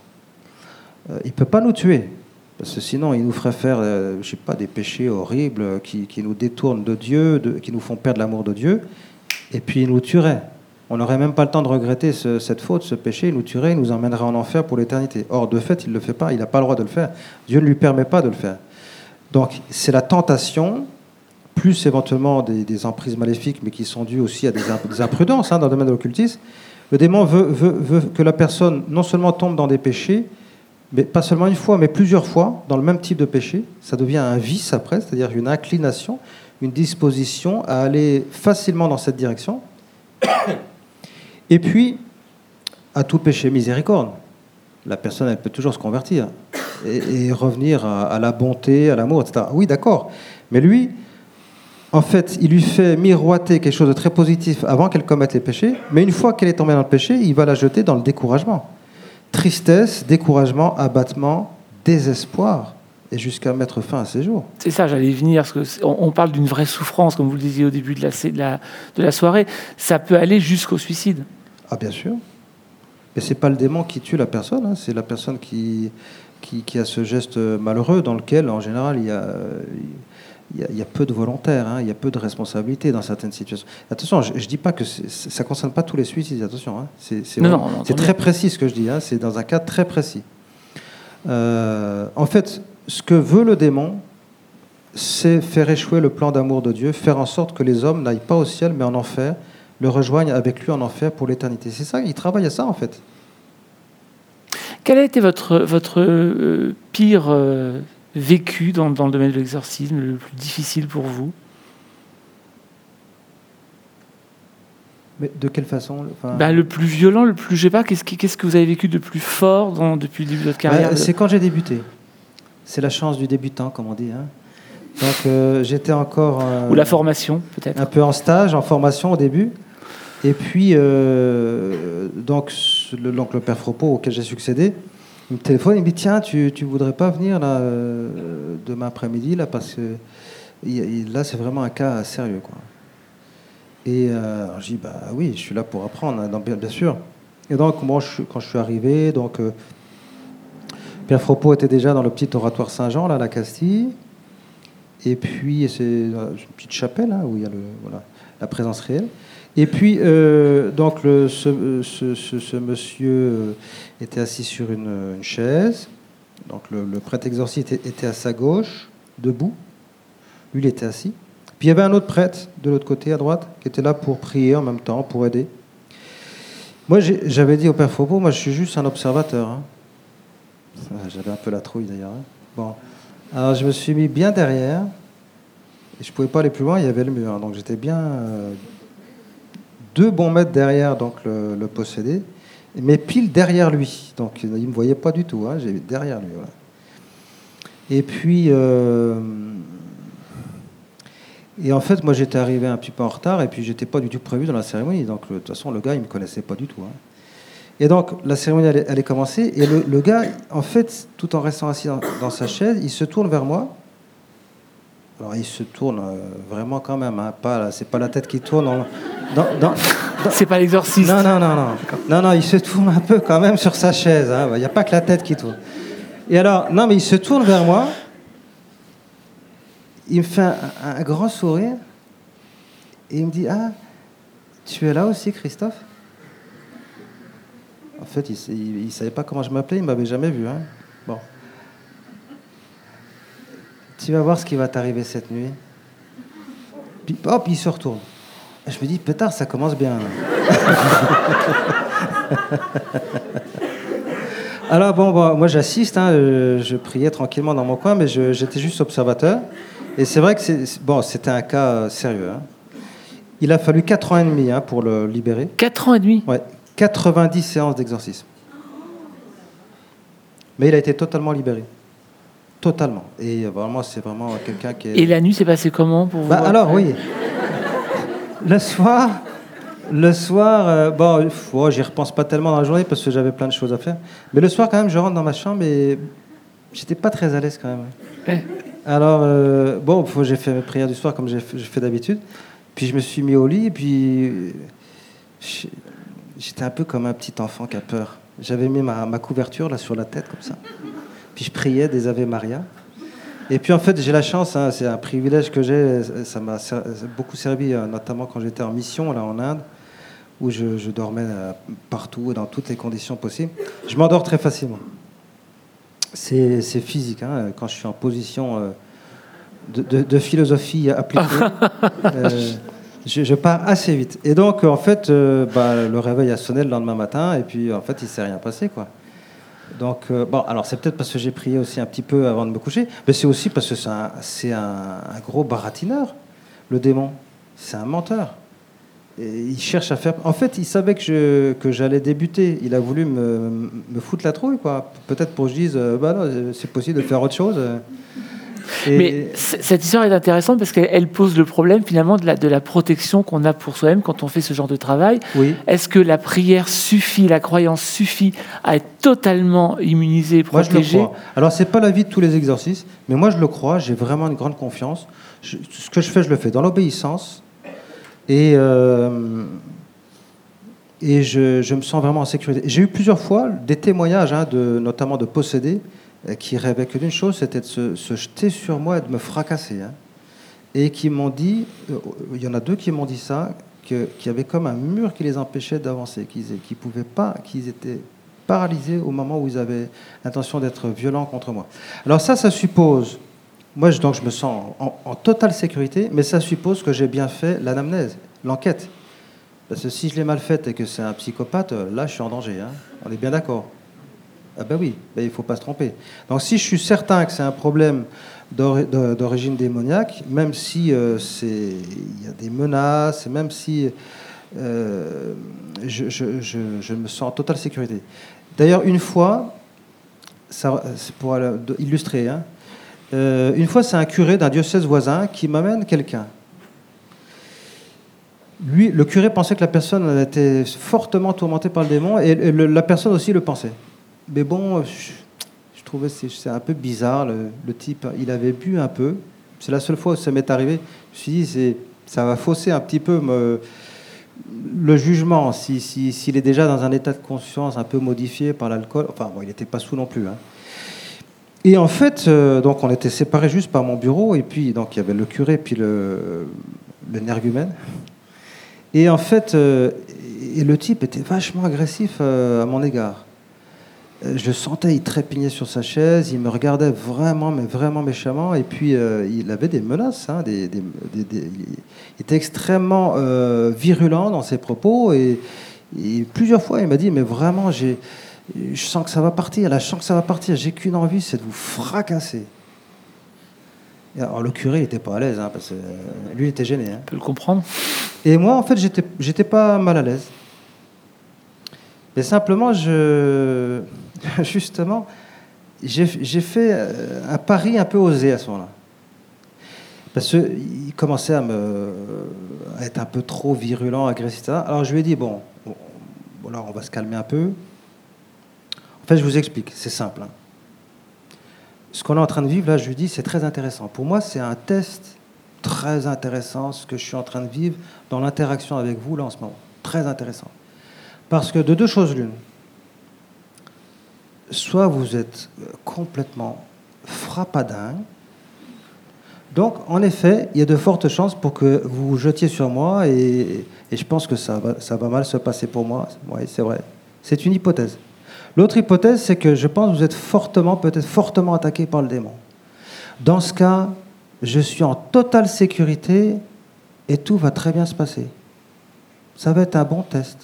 Euh, il ne peut pas nous tuer, parce que sinon il nous ferait faire, euh, je sais pas, des péchés horribles qui, nous détournent de Dieu, qui nous font perdre l'amour de Dieu, et puis il nous tuerait. On n'aurait même pas le temps de regretter ce, cette faute, ce péché, il nous tuerait, il nous emmènerait en enfer pour l'éternité. Or, de fait, il ne le fait pas, il n'a pas le droit de le faire. Dieu ne lui permet pas de le faire. Donc, c'est la tentation, plus éventuellement des, emprises maléfiques, mais qui sont dues aussi à des, imprudences hein, dans le domaine de l'occultisme. Le démon veut, veut, que la personne non seulement tombe dans des péchés, mais pas seulement une fois, mais plusieurs fois, dans le même type de péché. Ça devient un vice après, c'est-à-dire une inclination, une disposition à aller facilement dans cette direction. Et puis, à tout péché miséricorde. La personne, elle peut toujours se convertir et, revenir à, à, la bonté, à l'amour, etc. Oui, d'accord. Mais lui, en fait, il lui fait miroiter quelque chose de très positif avant qu'elle commette les péchés. Mais une fois qu'elle est tombée dans le péché, il va la jeter dans le découragement. Tristesse, découragement, abattement, désespoir et jusqu'à mettre fin à ses jours.
C'est ça, j'allais venir, parce qu'on on parle d'une vraie souffrance, comme vous le disiez au début de la, de la, de la soirée. Ça peut aller jusqu'au suicide.
Ah bien sûr. Mais c'est pas le démon qui tue la personne, hein, c'est la personne qui, qui, qui, a ce geste malheureux dans lequel, en général, il y a, il y a, il y a peu de volontaires, hein, il y a peu de responsabilité dans certaines situations. Attention, je ne dis pas que ça ne concerne pas tous les suicides, attention. Hein, c'est très précis ce que je dis, hein, c'est dans un cas très précis. Euh, en fait, ce que veut le démon, c'est faire échouer le plan d'amour de Dieu, faire en sorte que les hommes n'aillent pas au ciel, mais en enfer, le rejoignent avec lui en enfer pour l'éternité. C'est ça, il travaille à ça en fait.
Quel a été votre, votre euh, pire euh, vécu dans, dans, le domaine de l'exorcisme, le plus difficile pour vous?
Mais de quelle façon
ben, Le plus violent, le plus, je sais pas, qu'est-ce, que vous avez vécu de plus fort depuis le début de votre bah, carrière?
ben, C'est quand j'ai débuté. C'est la chance du débutant, comme on dit. hein. Donc euh, j'étais encore euh,
Ou la formation, peut-être
un peu en stage, en formation au début. Et puis, euh, donc, le, donc, le père Fropo auquel j'ai succédé, il me téléphone, il me dit Tiens, tu, tu voudrais pas venir là, euh, demain après-midi là, parce que là, c'est vraiment un cas sérieux. Quoi. Et je dis Bah oui, je suis là pour apprendre, hein, donc, bien, bien sûr. Et donc, moi, je, suis- quand je suis arrivé, donc, Pierre Fropo était déjà dans le petit oratoire Saint-Jean, là, à la Castille. Et puis, c'est une petite chapelle hein, où il y a la présence réelle. Et puis, euh, donc, ce, monsieur euh, était assis sur une, chaise. Donc, le, prêtre exorciste était, à sa gauche, debout. Lui, il était assis. Puis, il y avait un autre prêtre de l'autre côté, à droite, qui était là pour prier en même temps, pour aider. Moi, j'avais dit au père Faubourg, moi, je suis juste un observateur. hein. J'avais un peu la trouille, d'ailleurs. hein. Bon. Alors, je me suis mis bien derrière. Et je pouvais pas aller plus loin, il y avait le mur. Donc, j'étais bien euh, deux bons mètres derrière donc, le, possédé, mais pile derrière lui. Donc, il ne me voyait pas du tout. Hein. Derrière lui. Et puis, euh, et en fait, moi, j'étais arrivé un petit peu en retard, et puis j'étais pas du tout prévu dans la cérémonie. Donc, de toute façon, le gars, il me connaissait pas du tout. hein. Et donc, la cérémonie allait, allait commencer, et le, le gars, en fait, tout en restant assis dans, dans sa chaise, il se tourne vers moi. Alors, il se tourne euh, vraiment quand même, hein, pas, c'est pas la tête qui tourne dans, dans-
C'est pas l'exorciste.
non, non, non, non. Non, non, il se tourne un peu quand même sur sa chaise. hein. Il n'y a pas que la tête qui tourne. Et alors, non, mais il se tourne vers moi. Il me fait un, un grand sourire. Et il me dit Ah, tu es là aussi, Christophe? En fait, il ne savait pas comment je m'appelais. Il ne m'avait jamais vu. hein. Bon. Tu vas voir ce qui va t'arriver cette nuit. Puis, hop, il se retourne. Je me dis, pétard, ça commence bien. Alors, bon, bon, moi j'assiste, hein, euh, je priais tranquillement dans mon coin, mais j'étais juste observateur. Et c'est vrai que bon, c'était un cas sérieux. hein. Il a fallu 4 ans et demi hein, pour le libérer.
4 ans et demi?
Ouais, 90 séances d'exorcisme. Mais il a été totalement libéré. Totalement. Et euh, vraiment, c'est vraiment quelqu'un qui est.
Et la nuit s'est passée comment pour vous
Bah, alors oui. Le soir, le soir, euh, bon, oh, j'y repense pas tellement dans la journée parce que j'avais plein de choses à faire. Mais le soir, quand même, je rentre dans ma chambre et j'étais pas très à l'aise quand même.
Ouais.
Alors, euh, bon, j'ai fait mes prières du soir comme j'ai fait, d'habitude. Puis je me suis mis au lit et puis j'étais un peu comme un petit enfant qui a peur. J'avais mis ma, ma couverture là sur la tête comme ça. Puis je priais des Ave Maria. Et puis en fait, j'ai la chance, hein, c'est un privilège que j'ai, ça m'a beaucoup servi, euh, notamment quand j'étais en mission là en Inde, où je, je dormais euh, partout, dans toutes les conditions possibles. Je m'endors très facilement. C'est physique, hein, quand je suis en position euh, de, de- de philosophie appliquée. euh, je, pars assez vite. Et donc, en fait, euh, bah, le réveil a sonné le lendemain matin, et puis en fait, il s'est rien passé, quoi. Donc, euh, bon, alors c'est peut-être parce que j'ai prié aussi un petit peu avant de me coucher, mais c'est aussi parce que c'est un gros baratineur, le démon. C'est un menteur. Et il cherche à faire. En fait, il savait que, je, que j'allais débuter. Il a voulu me, me foutre la trouille, quoi. Peut-être pour que je dise, euh, bah non, c'est possible de faire autre chose. Et-
Mais cette histoire est intéressante parce qu'elle elle pose le problème finalement de la, de la protection qu'on a pour soi-même quand on fait ce genre de travail.
oui.
Est-ce que la prière suffit, la croyance suffit à être totalement immunisé,
Moi, je le
protégé
crois. Alors, c'est pas l'avis de tous les exorcistes, mais moi, je le crois. J'ai vraiment une grande confiance. Je- ce que je fais, je le fais dans l'obéissance. Et, euh, et je, je me sens vraiment en sécurité. J'ai eu plusieurs fois des témoignages, hein, de, notamment de possédés, qui rêvaient que d'une chose, c'était de se, jeter sur moi et de me fracasser. hein. Et qui m'ont dit, euh, il y en a deux qui m'ont dit ça, qu'il y avait comme un mur qui les empêchait d'avancer, qu'ils pouvaient pas, qu'ils étaient paralysés au moment où ils avaient l'intention d'être violents contre moi. Alors ça, ça suppose, moi donc je me sens en, totale sécurité, mais ça suppose que j'ai bien fait l'anamnèse, l'enquête. Parce que si je l'ai mal faite et que c'est un psychopathe, euh, là je suis en danger. hein. On est bien d'accord. Ah ben oui, ben, il ne faut pas se tromper. Donc si je suis certain que c'est un problème d'origine démoniaque, même si euh, il y a des menaces, même si euh, je, je- je- je me sens en totale sécurité. D'ailleurs, une fois, c'est pour illustrer, hein, euh, une fois, c'est un curé d'un diocèse voisin qui m'amène quelqu'un. Lui, le curé pensait que la personne était fortement tourmentée par le démon et, la personne aussi le pensait. Mais bon, je, je trouvais c'est, un peu bizarre. Le, le type, il avait bu un peu. C'est la seule fois où ça m'est arrivé. Je me suis dit, c'est, ça va fausser un petit peu me- le jugement. Si, si- s'il est déjà dans un état de conscience un peu modifié par l'alcool. Enfin, bon, il n'était pas sous non plus. hein. Et en fait, euh, donc on était séparés juste par mon bureau, et puis donc il y avait le curé, puis le l'énergumène. Et en fait, euh, et le type était vachement agressif euh, à mon égard. Euh, Je le sentais, il trépignait sur sa chaise, il me regardait vraiment, mais vraiment méchamment, et puis euh, il avait des menaces. hein, des, des- des- des- il était extrêmement euh, virulent dans ses propos, et, et plusieurs fois il m'a dit, mais vraiment, j'ai, je sens que ça va partir, là, je sens que ça va partir, j'ai qu'une envie, c'est de vous fracasser. Et alors le curé, il n'était pas à l'aise, hein, parce que euh, lui, il était gêné. hein.
On peut le comprendre?
Et moi, en fait, j'étais, j'étais pas mal à l'aise. Mais simplement, justement, j'ai, fait euh, un pari un peu osé à ce moment-là. Parce qu'il commençait à, me, être un peu trop virulent, agressif, etc. Alors je lui ai dit, bon, voilà, on va se calmer un peu. En fait, je vous explique, c'est simple. hein. Ce qu'on est en train de vivre, là, je lui dis, c'est très intéressant. Pour moi, c'est un test très intéressant, ce que je suis en train de vivre dans l'interaction avec vous, là, en ce moment. Très intéressant. Parce que de deux choses l'une. Soit vous êtes complètement frappadingue, donc, en effet, il y a de fortes chances pour que vous vous jetiez sur moi et, je pense que ça va, ça va mal se passer pour moi. Oui, c'est vrai. C'est une hypothèse. L'autre hypothèse, c'est que je pense que vous êtes fortement, peut-être fortement attaqué par le démon. Dans ce cas, je suis en totale sécurité et tout va très bien se passer. Ça va être un bon test.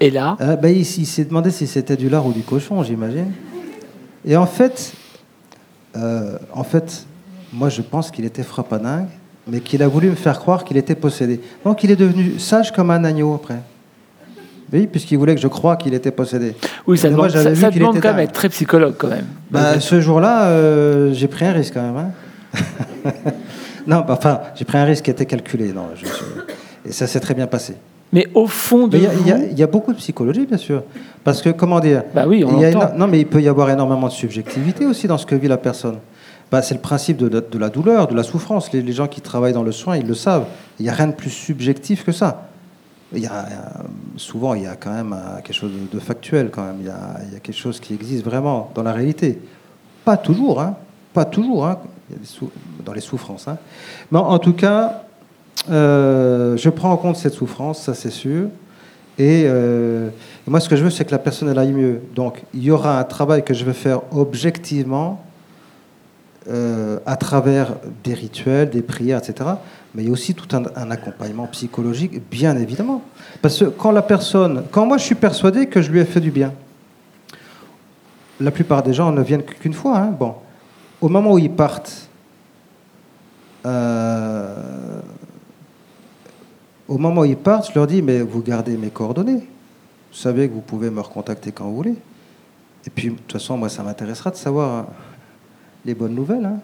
Et là,
Euh, ben, il, il s'est demandé si c'était du lard ou du cochon, j'imagine. Et en fait, euh, en fait, moi je pense qu'il était frappadingue, mais qu'il a voulu me faire croire qu'il était possédé. Donc il est devenu sage comme un agneau après. Oui, puisqu'il voulait que je croie qu'il était possédé.
oui, ça
moi,
demande, ça, demande quand même être très psychologue quand même.
Bah, ce jour-là, euh, j'ai pris un risque quand même. hein. non, bah, enfin, j'ai pris un risque qui était calculé. Non, je- je- et ça s'est très bien passé.
Mais au fond de
il y a- y, y beaucoup de psychologie, bien sûr. Parce que, comment dire
Bah oui, on
y a éno- Non, mais il peut y avoir énormément de subjectivité aussi dans ce que vit la personne. Bah, c'est le principe de, la- de la douleur, de la souffrance. Les, les gens qui travaillent dans le soin, ils le savent. Il n'y a rien de plus subjectif que ça. Il y a, euh, souvent, il y a quand même euh, quelque chose de, de factuel. Quand même. Il, y a, il y a quelque chose qui existe vraiment dans la réalité. Pas toujours, hein. Pas toujours, hein. Dans les souffrances. Hein. Mais en, en tout cas, euh, je prends en compte cette souffrance, ça c'est sûr. Et, euh, et moi, ce que je veux, c'est que la personne elle aille mieux. Donc, il y aura un travail que je vais faire objectivement euh, à travers des rituels, des prières, etc. Mais il y a aussi tout un, un accompagnement psychologique, bien évidemment. Parce que quand la personne, quand moi je suis persuadé que je lui ai fait du bien, la plupart des gens ne viennent qu'une fois. hein. Bon, au moment où ils partent, euh, au moment où ils partent, je leur dis, mais vous gardez mes coordonnées. Vous savez que vous pouvez me recontacter quand vous voulez. Et puis, de toute façon, moi, ça m'intéressera de savoir euh, les bonnes nouvelles. hein.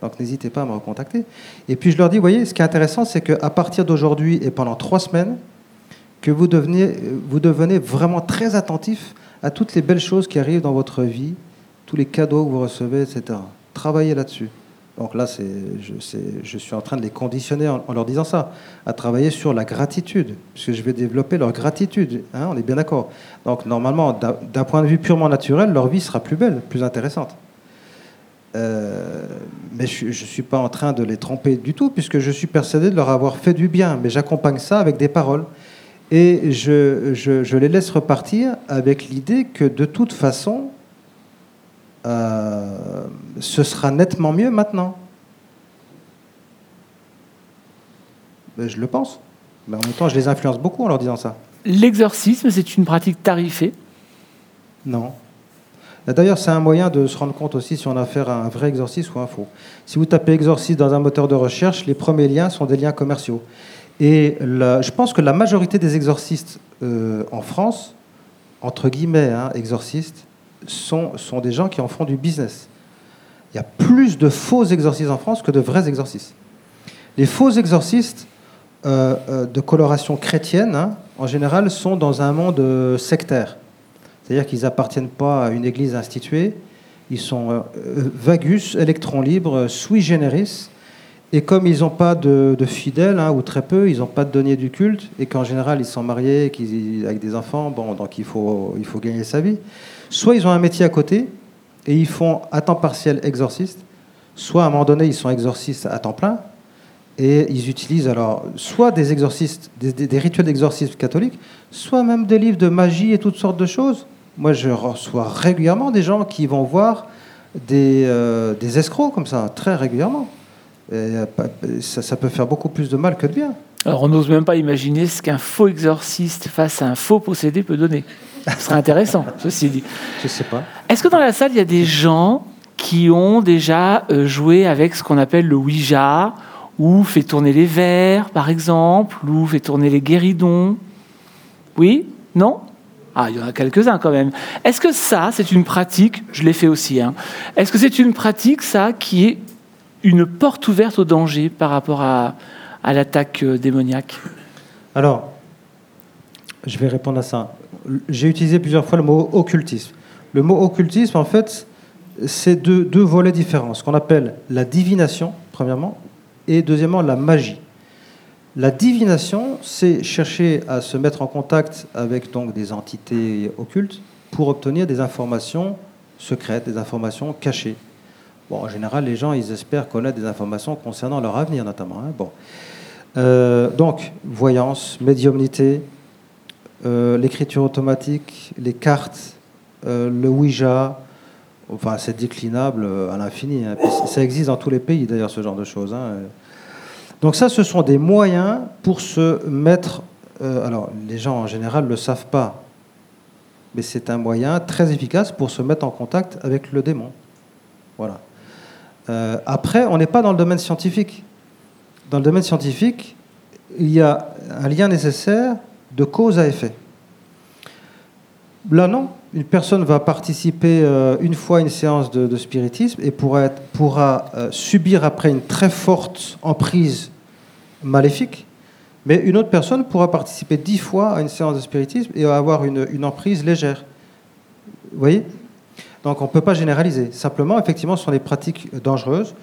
Donc, n'hésitez pas à me recontacter. Et puis, je leur dis, vous voyez, ce qui est intéressant, c'est qu'à partir d'aujourd'hui et pendant trois semaines, que vous devenez, vous devenez vraiment très attentif à toutes les belles choses qui arrivent dans votre vie, tous les cadeaux que vous recevez, etc. Travaillez là-dessus. Donc là, je, suis en train de les conditionner en, leur disant ça, à travailler sur la gratitude, puisque je vais développer leur gratitude. hein, on est bien d'accord. Donc normalement, d'un, point de vue purement naturel, leur vie sera plus belle, plus intéressante. Euh, mais je ne suis pas en train de les tromper du tout, puisque je suis persuadé de leur avoir fait du bien. Mais j'accompagne ça avec des paroles. Et je les laisse repartir avec l'idée que de toute façon, euh, ce sera nettement mieux maintenant. Ben, je le pense. Mais en même temps, je les influence beaucoup en leur disant ça.
l'exorcisme, c'est une pratique tarifée?
Non. D'ailleurs, c'est un moyen de se rendre compte aussi si on a affaire à un vrai exorciste ou un faux. Si vous tapez exorciste dans un moteur de recherche, les premiers liens sont des liens commerciaux. Et je pense que la majorité des exorcistes euh, en France, entre guillemets, hein, exorcistes, sont, des gens qui en font du business. Il y a plus de faux exorcistes en France que de vrais exorcistes. Les faux exorcistes euh, euh, de coloration chrétienne, hein, en général, sont dans un monde sectaire. C'est-à-dire qu'ils n'appartiennent pas à une église instituée. Ils sont euh, vagus, électrons libres, sui generis. Et comme ils n'ont pas de, fidèles, hein, ou très peu, ils n'ont pas de deniers du culte, et qu'en général ils sont mariés avec des enfants, bon, donc il faut, il faut gagner sa vie, soit ils ont un métier à côté, et ils font à temps partiel exorciste, soit à un moment donné ils sont exorcistes à temps plein, et ils utilisent alors soit des exorcistes, des rituels d'exorcisme catholiques, soit même des livres de magie et toutes sortes de choses. Moi, je reçois régulièrement des gens qui vont voir des, euh, escrocs comme ça, très régulièrement. Euh, ça, peut faire beaucoup plus de mal que de bien.
Alors, on n'ose même pas imaginer ce qu'un faux exorciste face à un faux possédé peut donner. Ce serait intéressant, ceci dit.
Je ne sais pas.
Est-ce que dans la salle, il y a des gens qui ont déjà euh, joué avec ce qu'on appelle le Ouija, ou fait tourner les verres, par exemple, ou fait tourner les guéridons? Oui? Non? Ah, il y en a quelques-uns quand même. Est-ce que ça, c'est une pratique, je l'ai fait aussi, hein, est-ce que c'est une pratique, ça, qui est une porte ouverte au danger par rapport à, à l'attaque euh, démoniaque?
Alors, je vais répondre à ça. J'ai utilisé plusieurs fois le mot occultisme. Le mot occultisme, en fait, c'est deux, volets différents. Ce qu'on appelle la divination, premièrement, et deuxièmement, la magie. La divination, c'est chercher à se mettre en contact avec donc des entités occultes pour obtenir des informations secrètes, des informations cachées. Bon, en général, les gens, ils espèrent connaître des informations concernant leur avenir, notamment. Hein. Bon. Euh, donc, voyance, médiumnité, euh, l'écriture automatique, les cartes, euh, le Ouija, enfin, c'est déclinable à l'infini. Hein. Ça existe dans tous les pays, d'ailleurs, ce genre de choses. Hein. Donc ça, ce sont des moyens pour se mettre... Euh, alors, les gens en général ne le savent pas, mais c'est un moyen très efficace pour se mettre en contact avec le démon. Voilà. Euh, après, on n'est pas dans le domaine scientifique. Dans le domaine scientifique, il y a un lien nécessaire de cause à effet. Là, non. Une personne va participer euh, une fois à une séance de, spiritisme et pourra, pourra subir après une très forte emprise maléfique, mais une autre personne pourra participer dix fois à une séance de spiritisme et avoir une, emprise légère. Vous voyez? Donc on ne peut pas généraliser. Simplement, effectivement, ce sont des pratiques dangereuses.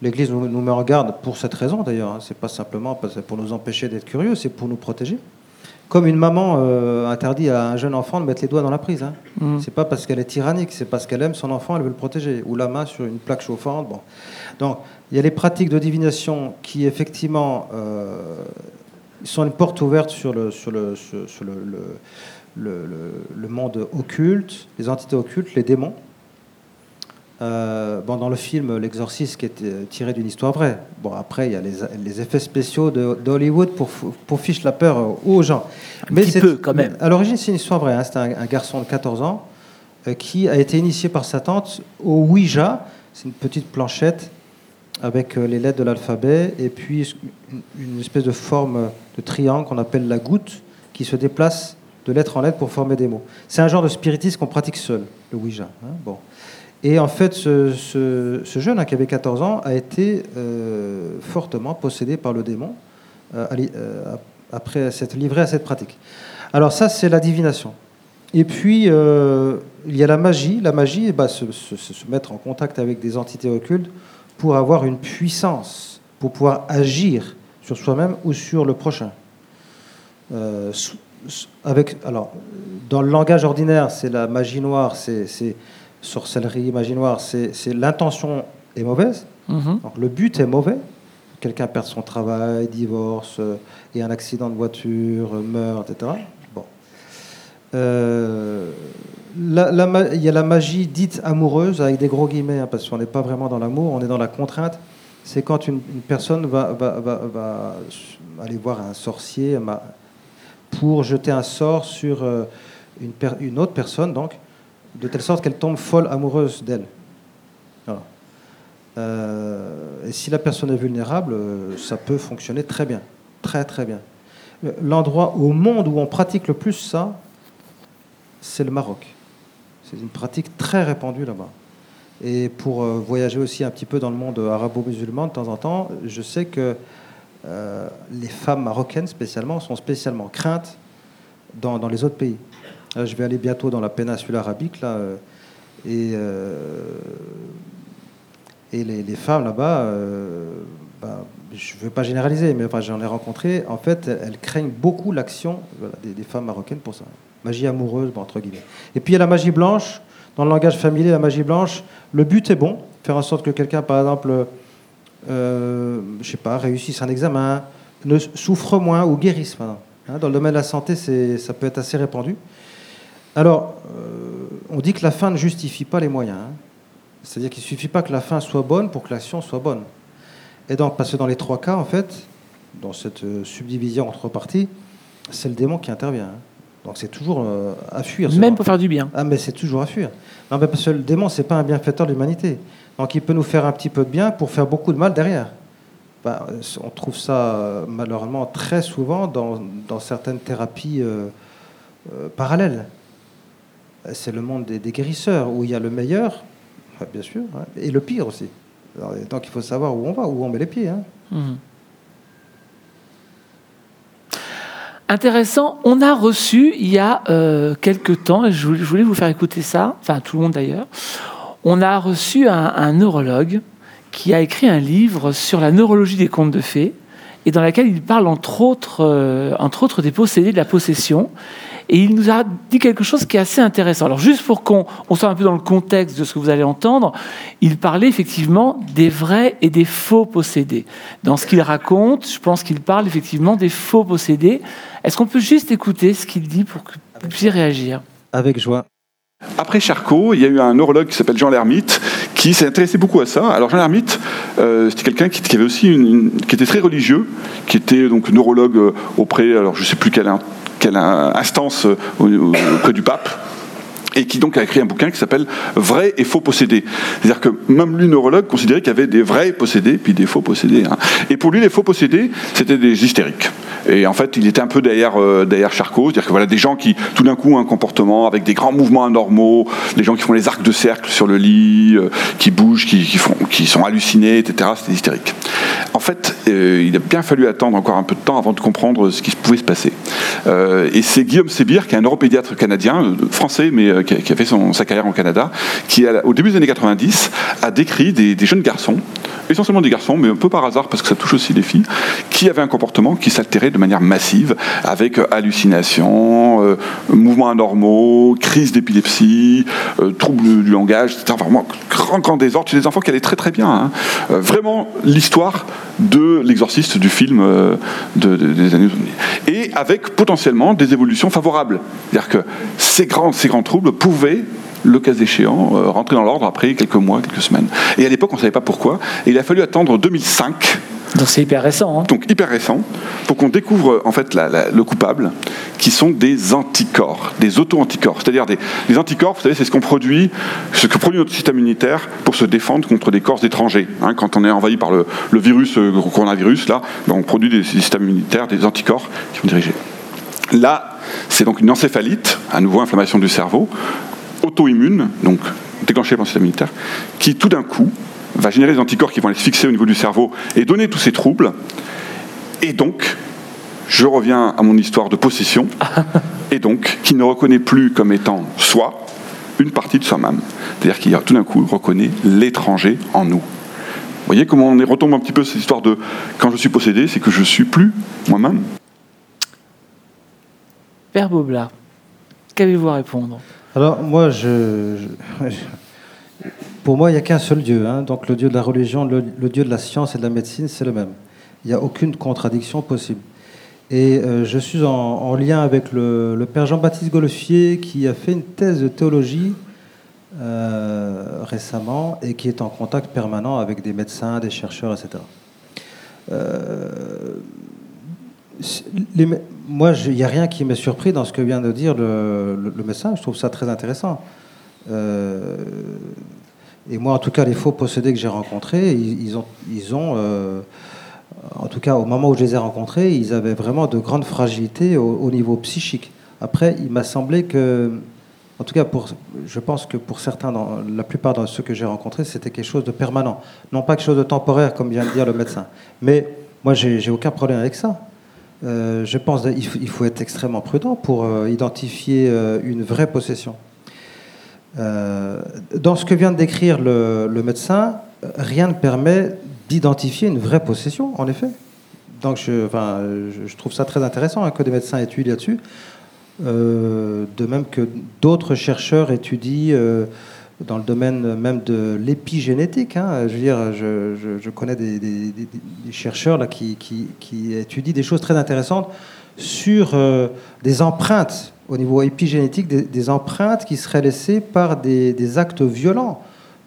L'Église nous, met en garde pour cette raison d'ailleurs. Hein. Ce n'est pas simplement pour nous empêcher d'être curieux, c'est pour nous protéger. Comme une maman euh, interdit à un jeune enfant de mettre les doigts dans la prise. Hein. Mmh. C'est pas parce qu'elle est tyrannique, c'est parce qu'elle aime son enfant, elle veut le protéger. Ou la main sur une plaque chauffante. Bon. Donc il y a les pratiques de divination qui, effectivement, euh, sont une porte ouverte sur le, sur le, sur le, le, le, monde occulte, les entités occultes, les démons. Euh, bon, dans le film L'Exorciste, qui est tiré d'une histoire vraie. Bon, après, il y a les, les effets spéciaux d'Hollywood pour, pour ficher la peur aux gens.
Un mais petit peu, quand même.
À l'origine, c'est une histoire vraie. Hein. C'est un, garçon de 14 ans euh, qui a été initié par sa tante au Ouija. C'est une petite planchette avec euh, les lettres de l'alphabet et puis une espèce de forme de triangle qu'on appelle la goutte qui se déplace de lettre en lettre pour former des mots. C'est un genre de spiritisme qu'on pratique seul, le Ouija. Hein, bon. Et en fait, ce, jeune hein, qui avait 14 ans a été euh, fortement possédé par le démon euh, après s'être livré à cette pratique. Alors ça, c'est la divination. Et puis, il y a la magie. La magie, bah, se, se, mettre en contact avec des entités occultes pour avoir une puissance, pour pouvoir agir sur soi-même ou sur le prochain. Euh, alors, dans le langage ordinaire, c'est la magie noire, c'est sorcellerie, magie noire, c'est l'intention est mauvaise, mm-hmm. donc le but est mauvais. Quelqu'un perd son travail, divorce, euh, et un accident de voiture, meurt, etc. Bon. Euh, il y a la magie dite amoureuse, avec des gros guillemets, hein, parce qu'on n'est pas vraiment dans l'amour, on est dans la contrainte. C'est quand une, personne va, aller voir un sorcier pour jeter un sort sur euh, une, autre personne, donc, de telle sorte qu'elle tombe folle amoureuse d'elle. Euh, et si la personne est vulnérable, euh, ça peut fonctionner très bien, très très bien. L'endroit au monde où on pratique le plus ça, c'est le Maroc. C'est une pratique très répandue là-bas. Et pour euh, voyager aussi un petit peu dans le monde arabo-musulman de temps en temps, je sais que les femmes marocaines spécialement sont spécialement craintes dans les autres pays. Là, je vais aller bientôt dans la péninsule arabique là, euh, et, et les, femmes là-bas, bah, je ne veux pas généraliser, mais j'en ai rencontré, en fait, elles, craignent beaucoup l'action des, femmes marocaines pour ça. Magie amoureuse, entre guillemets. Et puis il y a la magie blanche, dans le langage familier, la magie blanche, le but est bon, faire en sorte que quelqu'un, par exemple, euh, je sais pas, réussisse un examen, ne souffre moins ou guérisse. Hein, dans le domaine de la santé, ça peut être assez répandu. Alors, euh, on dit que la fin ne justifie pas les moyens. Hein. C'est-à-dire qu'il ne suffit pas que la fin soit bonne pour que l'action soit bonne. Et donc, parce que dans les trois cas, en fait, dans cette euh, subdivision entre parties, c'est le démon qui intervient. Hein. Donc c'est toujours euh, à fuir.
Même pour faire du bien.
Ah, mais c'est toujours à fuir. Non, mais parce que le démon, c'est pas un bienfaiteur de l'humanité. Donc il peut nous faire un petit peu de bien pour faire beaucoup de mal derrière. Bah, on trouve ça malheureusement très souvent dans, dans certaines thérapies euh, euh, parallèles. C'est le monde des, guérisseurs où il y a le meilleur, bien sûr, hein, et le pire aussi. Donc il faut savoir où on va, où on met les pieds. Hein. Mmh.
Intéressant, on a reçu il y a euh, quelques temps, et je voulais vous faire écouter ça, enfin tout le monde d'ailleurs, on a reçu un, neurologue qui a écrit un livre sur la neurologie des contes de fées, et dans lequel il parle entre autres, euh, entre autres des possédés, de la possession, et il nous a dit quelque chose qui est assez intéressant. Alors juste pour qu'on on soit un peu dans le contexte de ce que vous allez entendre, il parlait effectivement des vrais et des faux possédés. Dans ce qu'il raconte, je pense qu'il parle effectivement des faux possédés. Est-ce qu'on peut juste écouter ce qu'il dit pour que vous puissiez réagir?
Avec joie.
Après Charcot, il y a eu un neurologue qui s'appelle Jean Lermite qui s'est intéressé beaucoup à ça. Alors Jean Lermite, euh, c'était quelqu'un qui, qui, avait aussi une, une, qui était très religieux, qui était donc neurologue auprès, alors je sais plus quelle, quelle instance auprès du pape et qui donc a écrit un bouquin qui s'appelle Vrai et faux possédés. C'est-à-dire que même lui, neurologue, considérait qu'il y avait des vrais possédés puis des faux possédés. Hein. Et pour lui, les faux possédés, c'était des hystériques. Et en fait, il était un peu derrière, euh, derrière Charcot, c'est-à-dire que voilà, des gens qui, tout d'un coup, ont un comportement avec des grands mouvements anormaux, des gens qui font les arcs de cercle sur le lit, euh, qui bougent, qui, sont hallucinés, etc. C'était hystérique. En fait, euh, il a bien fallu attendre encore un peu de temps avant de comprendre ce qui pouvait se passer. Et c'est Guillaume Sébir, qui est un neuropédiatre canadien, français, mais qui a, fait son, sa carrière en Canada, qui, au début des années 90, a décrit des, jeunes garçons essentiellement des garçons, mais un peu par hasard, parce que ça touche aussi les filles, qui avaient un comportement qui s'altérait de manière massive, avec hallucinations, euh, mouvements anormaux, crise d'épilepsie, euh, troubles du langage, etc. Vraiment grand, grand désordre chez des enfants qui allaient très très bien. Hein. Euh, vraiment l'histoire de l'exorciste du film de, de, des années Et avec potentiellement des évolutions favorables. C'est-à-dire que ces grands, ces grands troubles pouvaient le cas échéant, euh, rentrer dans l'ordre après quelques mois, quelques semaines. Et à l'époque, on ne savait pas pourquoi. Et il a fallu attendre 2005.
Donc c'est hyper récent. Hein.
Donc hyper récent, pour qu'on découvre en fait la, la, le coupable, qui sont des anticorps, des auto-anticorps. C'est-à-dire des les anticorps, vous savez, c'est ce qu'on produit, ce que produit notre système immunitaire pour se défendre contre des corps étrangers. Hein, quand on est envahi par le, le virus, le coronavirus, là, ben on produit des systèmes immunitaires, des anticorps qui vont diriger. Là, c'est donc une encéphalite, à nouveau inflammation du cerveau, auto-immune, donc déclenchée par le système immunitaire, qui tout d'un coup va générer des anticorps qui vont aller se fixer au niveau du cerveau et donner tous ces troubles. Et donc, je reviens à mon histoire de possession, et donc, qui ne reconnaît plus comme étant soi une partie de soi-même. C'est-à-dire qu'il tout d'un coup reconnaît l'étranger en nous. Vous voyez comment on retombe un petit peu cette histoire de quand je suis possédé, c'est que je suis plus moi-même.
Père Bobla, qu'avez-vous à répondre?
Alors moi, je, pour moi, il n'y a qu'un seul Dieu. Hein. Donc le Dieu de la religion, le, Dieu de la science et de la médecine, c'est le même. Il n'y a aucune contradiction possible. Et euh, je suis en, en, lien avec le, père Jean-Baptiste Golfier qui a fait une thèse de théologie euh, récemment et qui est en contact permanent avec des médecins, des chercheurs, etc. moi, il n'y a rien qui m'est surpris dans ce que vient de dire le, médecin. Je trouve ça très intéressant. Euh, et moi, en tout cas, les faux possédés que j'ai rencontrés, ils, ont, ils ont euh, en tout cas, au moment où je les ai rencontrés, ils avaient vraiment de grandes fragilités au, au niveau psychique. Après, il m'a semblé que, en tout cas, pour, je pense que pour certains, la plupart de ceux que j'ai rencontrés, c'était quelque chose de permanent. Non pas quelque chose de temporaire, comme vient de dire le médecin. Mais moi, j'ai aucun problème avec ça. Euh, je pense qu'il faut, être extrêmement prudent pour euh, identifier euh, une vraie possession. Dans ce que vient de décrire le, médecin, rien ne permet d'identifier une vraie possession, en effet. Donc, je, trouve ça très intéressant hein, que des médecins étudient là-dessus. De même que d'autres chercheurs étudient dans le domaine même de l'épigénétique. hein. Je veux dire, je, connais des, chercheurs là, qui, étudient des choses très intéressantes sur euh, des empreintes au niveau épigénétique, des, empreintes qui seraient laissées par des, actes violents,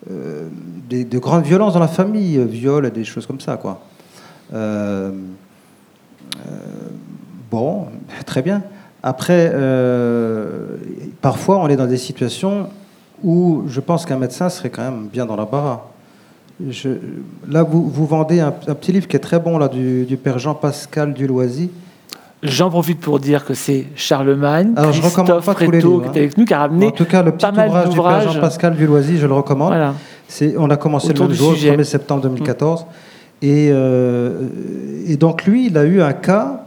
euh, de grandes violences dans la famille, viol et des choses comme ça. Euh, bon, très bien. Après, parfois, on est dans des situations où je pense qu'un médecin serait quand même bien dans la barre. Je, là, vous, vous vendez un, un petit livre qui est très bon là, du, du père Jean-Pascal Duloisy.
J'en profite pour dire que c'est Charlemagne,
Alors, je
Christophe
pas tous les
Réto,
livres,
qui
hein.
est avec nous, qui a ramené
En tout cas, le petit ouvrage du père. Jean-Pascal Duloisy, je le recommande.
Voilà.
C'est, on a commencé
Autour
le même jour,
sujet.
le 1er septembre 2014. Et, euh, et donc lui, il a eu un cas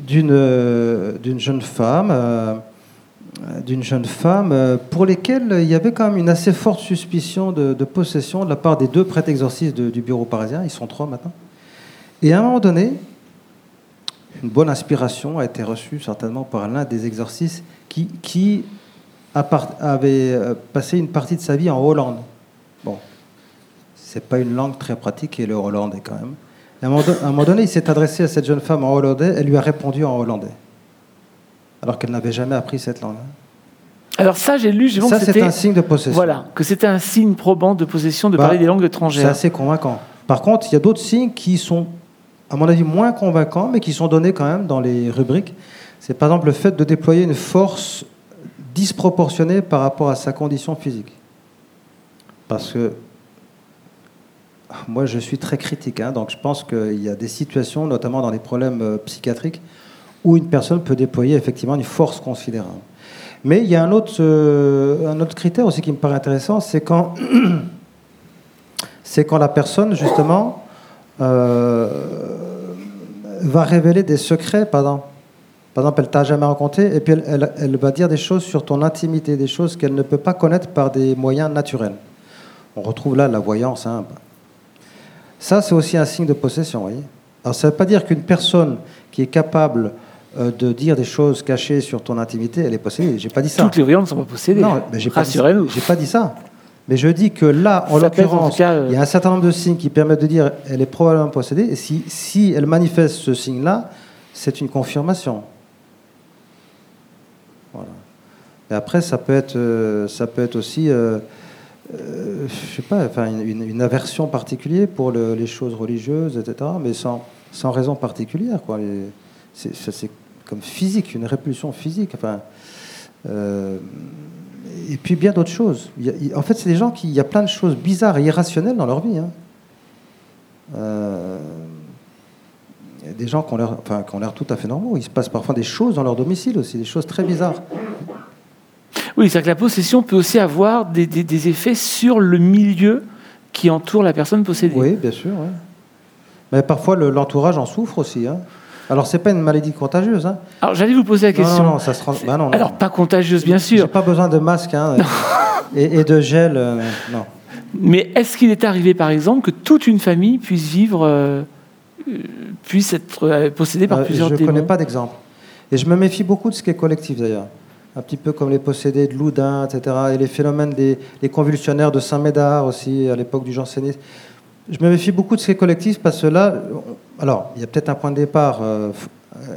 d'une, euh, d'une jeune femme, euh, d'une jeune femme euh, pour lesquelles il y avait quand même une assez forte suspicion de, possession de la part des deux prêtres exorcistes du bureau parisien. Ils sont trois maintenant. Et à un moment donné, une bonne inspiration a été reçue certainement par l'un des exorcistes qui, avait euh, passé une partie de sa vie en Hollande. Bon, c'est pas une langue très pratique et le hollandais quand même. À un moment donné, il s'est adressé à cette jeune femme en hollandais, elle lui a répondu en hollandais, alors qu'elle n'avait jamais appris cette langue.
Alors ça, j'ai lu, j'ai vu
Ça,
que
c'est
c'était
un signe de possession.
voilà, que c'était un signe probant de possession de
Bah,
parler des langues
C'est
étrangères.
assez convaincant. Par contre, il y a d'autres signes qui sont, à mon avis, moins convaincants, mais qui sont donnés quand même dans les rubriques. C'est par exemple le fait de déployer une force disproportionnée par rapport à sa condition physique. Parce que moi, je suis très critique, hein, donc je pense qu'il y a des situations, notamment dans les problèmes euh, psychiatriques, où une personne peut déployer effectivement une force considérable. Mais il y a un autre, euh, un autre critère aussi qui me paraît intéressant, c'est quand quand la personne, justement, euh, va révéler des secrets, par exemple. Par exemple, elle t'a jamais rencontré, et puis elle, elle- va dire des choses sur ton intimité, des choses qu'elle ne peut pas connaître par des moyens naturels. On retrouve là la voyance. Ça, c'est aussi un signe de possession, voyez. Alors, ça ne veut pas dire qu'une personne qui est capable de dire des choses cachées sur ton intimité, elle est possédée. J'ai pas dit ça.
Toutes les voyantes ne sont pas possédées.
Non, mais j'ai pas dit- pas dit ça. Mais je dis que là, en l'occurrence,
euh,
il y a un certain nombre de signes qui permettent de dire elle est probablement possédée. Et si, si elle manifeste ce signe-là, c'est une confirmation. Voilà. Et après, ça peut être, euh, ça peut être aussi, euh, euh, je sais pas, enfin, une, aversion particulière pour le- les choses religieuses, etc. Mais sans, sans raison particulière, quoi. Les- c'est comme physique, une répulsion physique. Enfin, euh, et puis bien d'autres choses. En fait, c'est des gens qui, il y a plein de choses bizarres et irrationnelles dans leur vie. hein. Euh, il y a des gens qui ont l'air, enfin, qui ont l'air tout à fait normaux. Il se passe parfois des choses dans leur domicile aussi, des choses très bizarres.
Oui, c'est-à-dire que la possession peut aussi avoir des, des- des effets sur le milieu qui entoure la personne possédée.
Oui, bien sûr. ouais. Mais parfois, le- l'entourage en souffre aussi. hein. Alors, c'est pas une maladie contagieuse. Hein.
Alors, j'allais vous poser la
Non,
question.
non, non, ça se rend- bah non, non.
Alors, pas contagieuse, bien
J'ai
sûr,
pas besoin de masque hein, et, et de gel. euh, non.
mais est-ce qu'il est arrivé, par exemple, que toute une famille puisse vivre, euh, euh, puisse être euh, possédée par
Euh,
plusieurs
je ne
démons
connais pas d'exemple. Et je me méfie beaucoup de ce qui est collectif d'ailleurs. Un petit peu comme les possédés de Loudun, etc. Et les phénomènes des les convulsionnaires de Saint-Médard aussi, à l'époque du jansénisme. Je me méfie beaucoup de ce qui est collectif parce que là, alors, il y a peut-être un point de départ euh,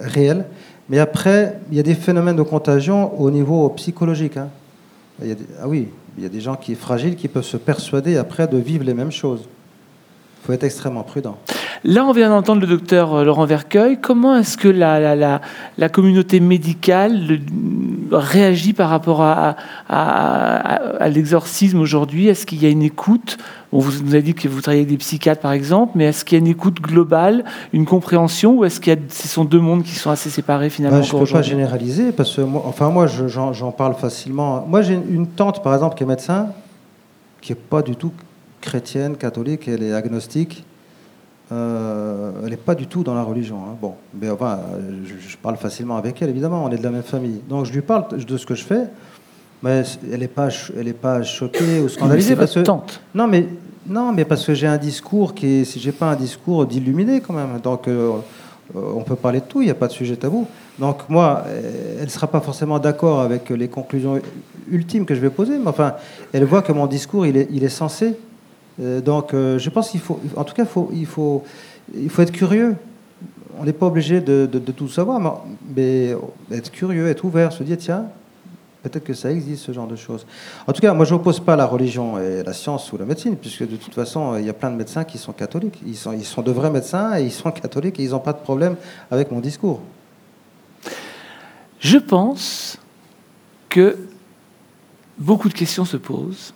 réel, mais après, il y a des phénomènes de contagion au niveau psychologique. hein. Ah oui, il y a des gens qui sont fragiles qui peuvent se persuader après de vivre les mêmes choses. Il faut être extrêmement prudent.
Là, on vient d'entendre le docteur euh, Laurent Vercueil. Comment est-ce que la, la, la, la, communauté médicale le, réagit par rapport à, à, à l'exorcisme aujourd'hui? Est-ce qu'il y a une écoute? Bon, Vous nous avez dit que vous travaillez avec des psychiatres, par exemple, mais est-ce qu'il y a une écoute globale, une compréhension, ou est-ce qu'il y a, ce sont deux mondes qui sont assez séparés finalement
bah, Je ne peux pas généraliser, parce que moi, enfin, moi, j'en parle facilement. Moi, j'ai une tante, par exemple, qui est médecin, qui n'est pas du tout chrétienne, catholique, elle est agnostique. Euh, elle n'est pas du tout dans la religion. Hein. Bon, mais enfin, je, parle facilement avec elle, évidemment, on est de la même famille. Donc je lui parle de ce que je fais, mais elle n'est pas, elle est pas choquée ou scandalisée.
parce que, tante.
Non, mais, non, mais parce que j'ai un discours qui est, si j'ai pas un discours d'illuminé quand même. Donc euh, on peut parler de tout, il n'y a pas de sujet tabou. Donc moi, elle ne sera pas forcément d'accord avec les conclusions ultimes que je vais poser, mais enfin, elle voit que mon discours, il est, il est censé euh, donc, euh, je pense qu'il faut, en tout cas, faut, il, faut, il faut être curieux. On n'est pas obligé de, tout savoir, mais être curieux, être ouvert, se dire tiens, peut-être que ça existe ce genre de choses. En tout cas, moi, je n'oppose pas la religion et la science ou la médecine, puisque de toute façon, il y a plein de médecins qui sont catholiques. Ils sont, ils sont de vrais médecins et ils sont catholiques et ils n'ont pas de problème avec mon discours.
Je pense que beaucoup de questions se posent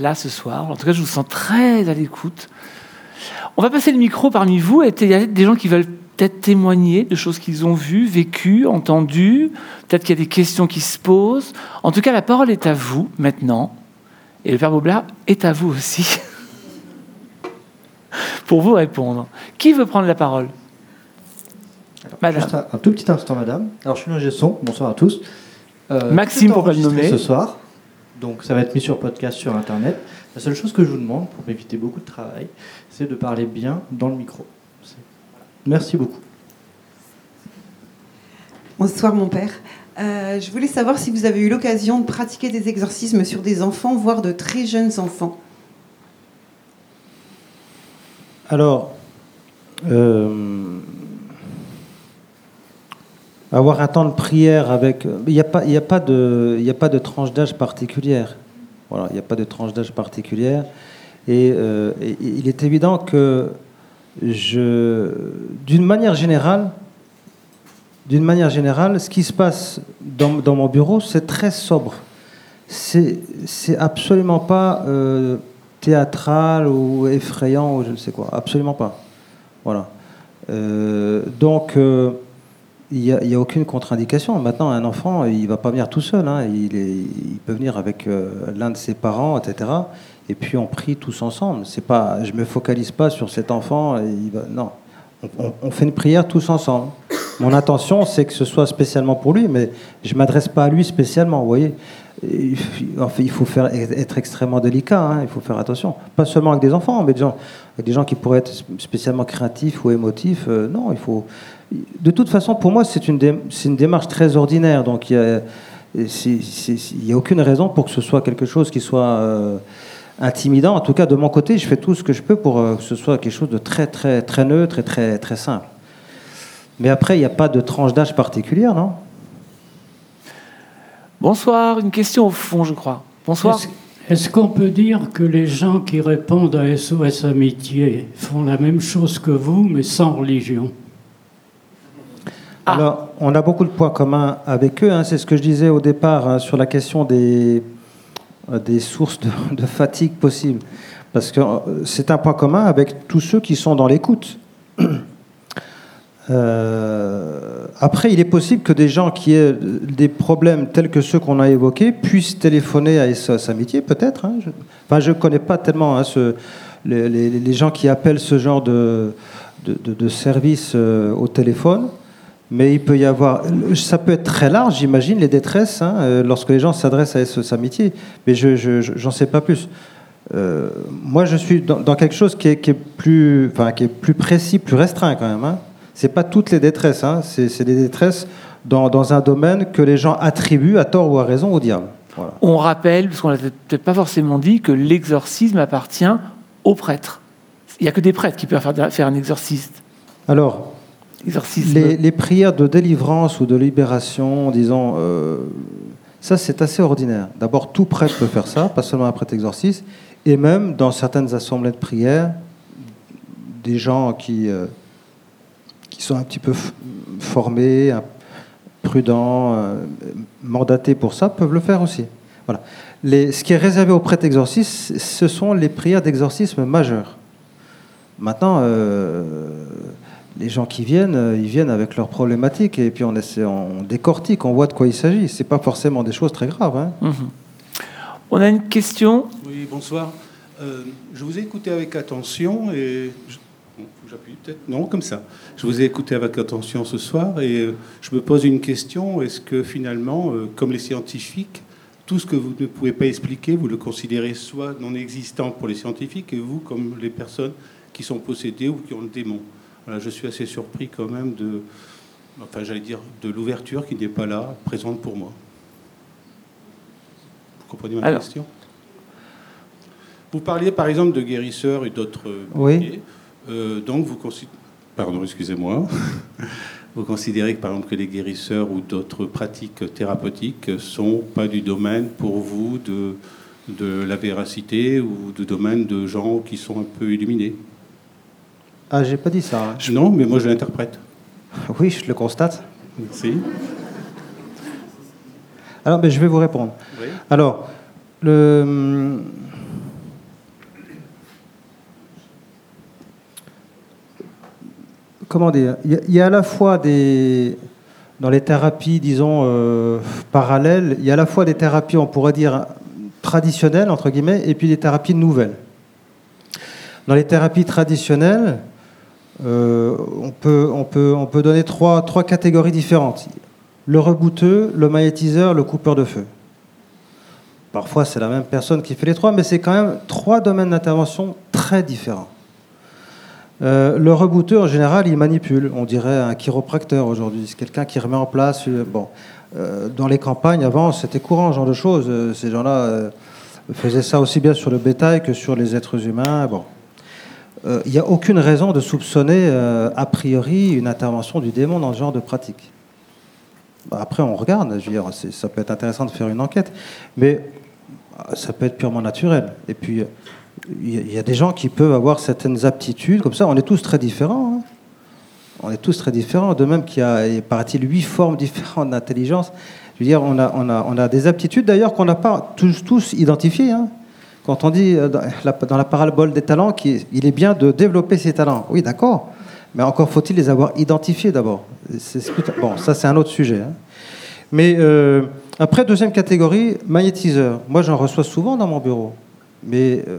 là ce soir. En tout cas, je vous sens très à l'écoute. On va passer le micro parmi vous. Il y a des gens qui veulent peut-être témoigner de choses qu'ils ont vues, vécues, entendues. Peut-être qu'il y a des questions qui se posent. En tout cas, la parole est à vous maintenant. Et le Père Bobla est à vous aussi. pour vous répondre. Qui veut prendre la parole?
Madame. Juste un, tout petit instant, madame. Alors, je suis l'ingé son. Bonsoir à tous.
Euh, Maxime, pour pas le nommer?
Ce soir. Donc ça va être mis sur podcast sur Internet. La seule chose que je vous demande, pour éviter beaucoup de travail, c'est de parler bien dans le micro. Merci beaucoup.
Bonsoir mon père. Euh, je voulais savoir si vous avez eu l'occasion de pratiquer des exorcismes sur des enfants, voire de très jeunes enfants.
Alors, euh, avoir un temps de prière avec. Il n'y a, pas, a, de, a pas de tranche d'âge particulière. Voilà, il n'y a pas de tranche d'âge particulière. Euh, et, il est évident que je. D'une manière générale, d'une manière générale, ce qui se passe dans, dans mon bureau, c'est très sobre. C'est absolument pas euh, théâtral ou effrayant ou je ne sais quoi. Absolument pas. Voilà. Euh, donc il n'y a, aucune contre-indication. Maintenant, un enfant, il ne va pas venir tout seul. Hein. Il, peut venir avec euh, l'un de ses parents, etc. Et puis on prie tous ensemble. C'est pas, je ne me focalise pas sur cet enfant. non, on, fait une prière tous ensemble. Mon intention, c'est que ce soit spécialement pour lui, mais je ne m'adresse pas à lui spécialement. Vous voyez il, il faut faire, être extrêmement délicat, hein. il faut faire attention. Pas seulement avec des enfants, mais des gens, avec des gens qui pourraient être spécialement créatifs ou émotifs. Euh, non, il faut de toute façon, pour moi, c'est une, une, démarche très ordinaire. Donc, il n'y a, aucune raison pour que ce soit quelque chose qui soit euh, intimidant. En tout cas, de mon côté, je fais tout ce que je peux pour euh, que ce soit quelque chose de très, très, très neutre et très, très simple. Mais après, il n'y a pas de tranche d'âge particulière, non?
Bonsoir. Une question au fond, je crois. Bonsoir.
Est-ce qu'on peut dire que les gens qui répondent à SOS Amitié font la même chose que vous, mais sans religion?
Ah. Alors, on a beaucoup de points communs avec eux. Hein. C'est ce que je disais au départ hein, sur la question des, euh, sources de, fatigue possibles. Parce que euh, c'est un point commun avec tous ceux qui sont dans l'écoute. Euh, après, il est possible que des gens qui aient des problèmes tels que ceux qu'on a évoqués puissent téléphoner à SOS Amitié, peut-être. Hein. Je, enfin, je ne connais pas tellement les, gens qui appellent ce genre de, de service au téléphone. Mais il peut y avoir, ça peut être très large, j'imagine, les détresses, hein, euh, lorsque les gens s'adressent à SOS Amitié. Mais je n'en sais pas plus. Euh, moi, je suis dans, quelque chose qui est, qui est, plus, enfin, qui est plus précis, plus restreint quand même. Hein. C'est pas toutes les détresses, hein. c'est des détresses dans, dans, un domaine que les gens attribuent à tort ou à raison au diable.
On rappelle, parce qu'on l'a peut-être pas forcément dit, que l'exorcisme appartient aux prêtres. Il n'y a que des prêtres qui peuvent faire, faire un exorciste.
Alors, les, prières de délivrance ou de libération, disons, euh, ça c'est assez ordinaire. D'abord, tout prêtre peut faire ça, pas seulement un prêtre exorciste, et même dans certaines assemblées de prière, des gens qui, euh, qui sont un petit peu formés, prudents, euh, mandatés pour ça, peuvent le faire aussi. Voilà. Ce qui est réservé aux prêtres exorcistes, ce sont les prières d'exorcisme majeures. Maintenant, les gens qui viennent, euh, ils viennent avec leurs problématiques et puis on, essaie, on décortique, on voit de quoi il s'agit. C'est pas forcément des choses très graves. hein.
Mhm. On a une question.
Oui, bonsoir. Euh, je vous ai écouté avec attention et. je- bon, J'appuie peut-être Non, comme ça. Je vous ai écouté avec attention ce soir et euh, je me pose une question. Est-ce que finalement, comme les scientifiques, tout ce que vous ne pouvez pas expliquer, vous le considérez soit non existant pour les scientifiques et vous comme les personnes qui sont possédées ou qui ont le démon? Voilà, Je suis assez surpris quand même de. Enfin, j'allais dire de l'ouverture qui n'est pas là, présente pour moi. Vous comprenez ma
Alors.
question? Vous parliez par exemple de guérisseurs et d'autres euh,
Oui.
Euh, donc vous considérez, pardon, excusez-moi, vous considérez que par exemple que les guérisseurs ou d'autres pratiques thérapeutiques sont pas du domaine pour vous de, de la véracité ou du domaine de gens qui sont un peu illuminés?
Ah, j'ai pas dit ça. hein.
Non, mais moi je l'interprète.
Oui, je le constate.
Merci.
Alors, ben, je vais vous répondre.
Oui.
Alors, le... Comment dire il y, a, il y a à la fois des... Dans les thérapies, disons, euh, parallèles, il y a à la fois des thérapies, on pourrait dire, traditionnelles, entre guillemets, et puis des thérapies nouvelles. Dans les thérapies traditionnelles, euh, on, peut, on, peut, on peut donner trois, catégories différentes. Le rebouteux, le magnétiseur, le coupeur de feu. Parfois, c'est la même personne qui fait les trois, mais c'est quand même trois domaines d'intervention très différents. Euh, le rebouteux, en général, il manipule. On dirait un chiropracteur aujourd'hui. C'est quelqu'un qui remet en place. Bon, Euh, dans les campagnes, avant, c'était courant, ce genre de choses. Ces gens-là faisaient ça aussi bien sur le bétail que sur les êtres humains. Bon. Euh, Il n'y a aucune raison de soupçonner, euh, a priori, une intervention du démon dans ce genre de pratique. Bah, Après, on regarde. Ça peut être intéressant de faire une enquête, mais euh, ça peut être purement naturel. Et puis, il y, a- des gens qui peuvent avoir certaines aptitudes, comme ça. On est tous très différents. hein. On est tous très différents. De même qu'il y a, il paraît-il, huit formes différentes d'intelligence. Je veux dire, on a, on a, on a des aptitudes d'ailleurs qu'on n'a pas tous, tous identifiées. hein. Quand on dit euh, dans la, parabole des talents qu'il il est bien de développer ses talents, oui, d'accord. Mais encore faut-il les avoir identifiés d'abord. Bon, ça c'est un autre sujet. hein. Mais euh, après, deuxième catégorie, magnétiseur. Moi, j'en reçois souvent dans mon bureau. Mais euh,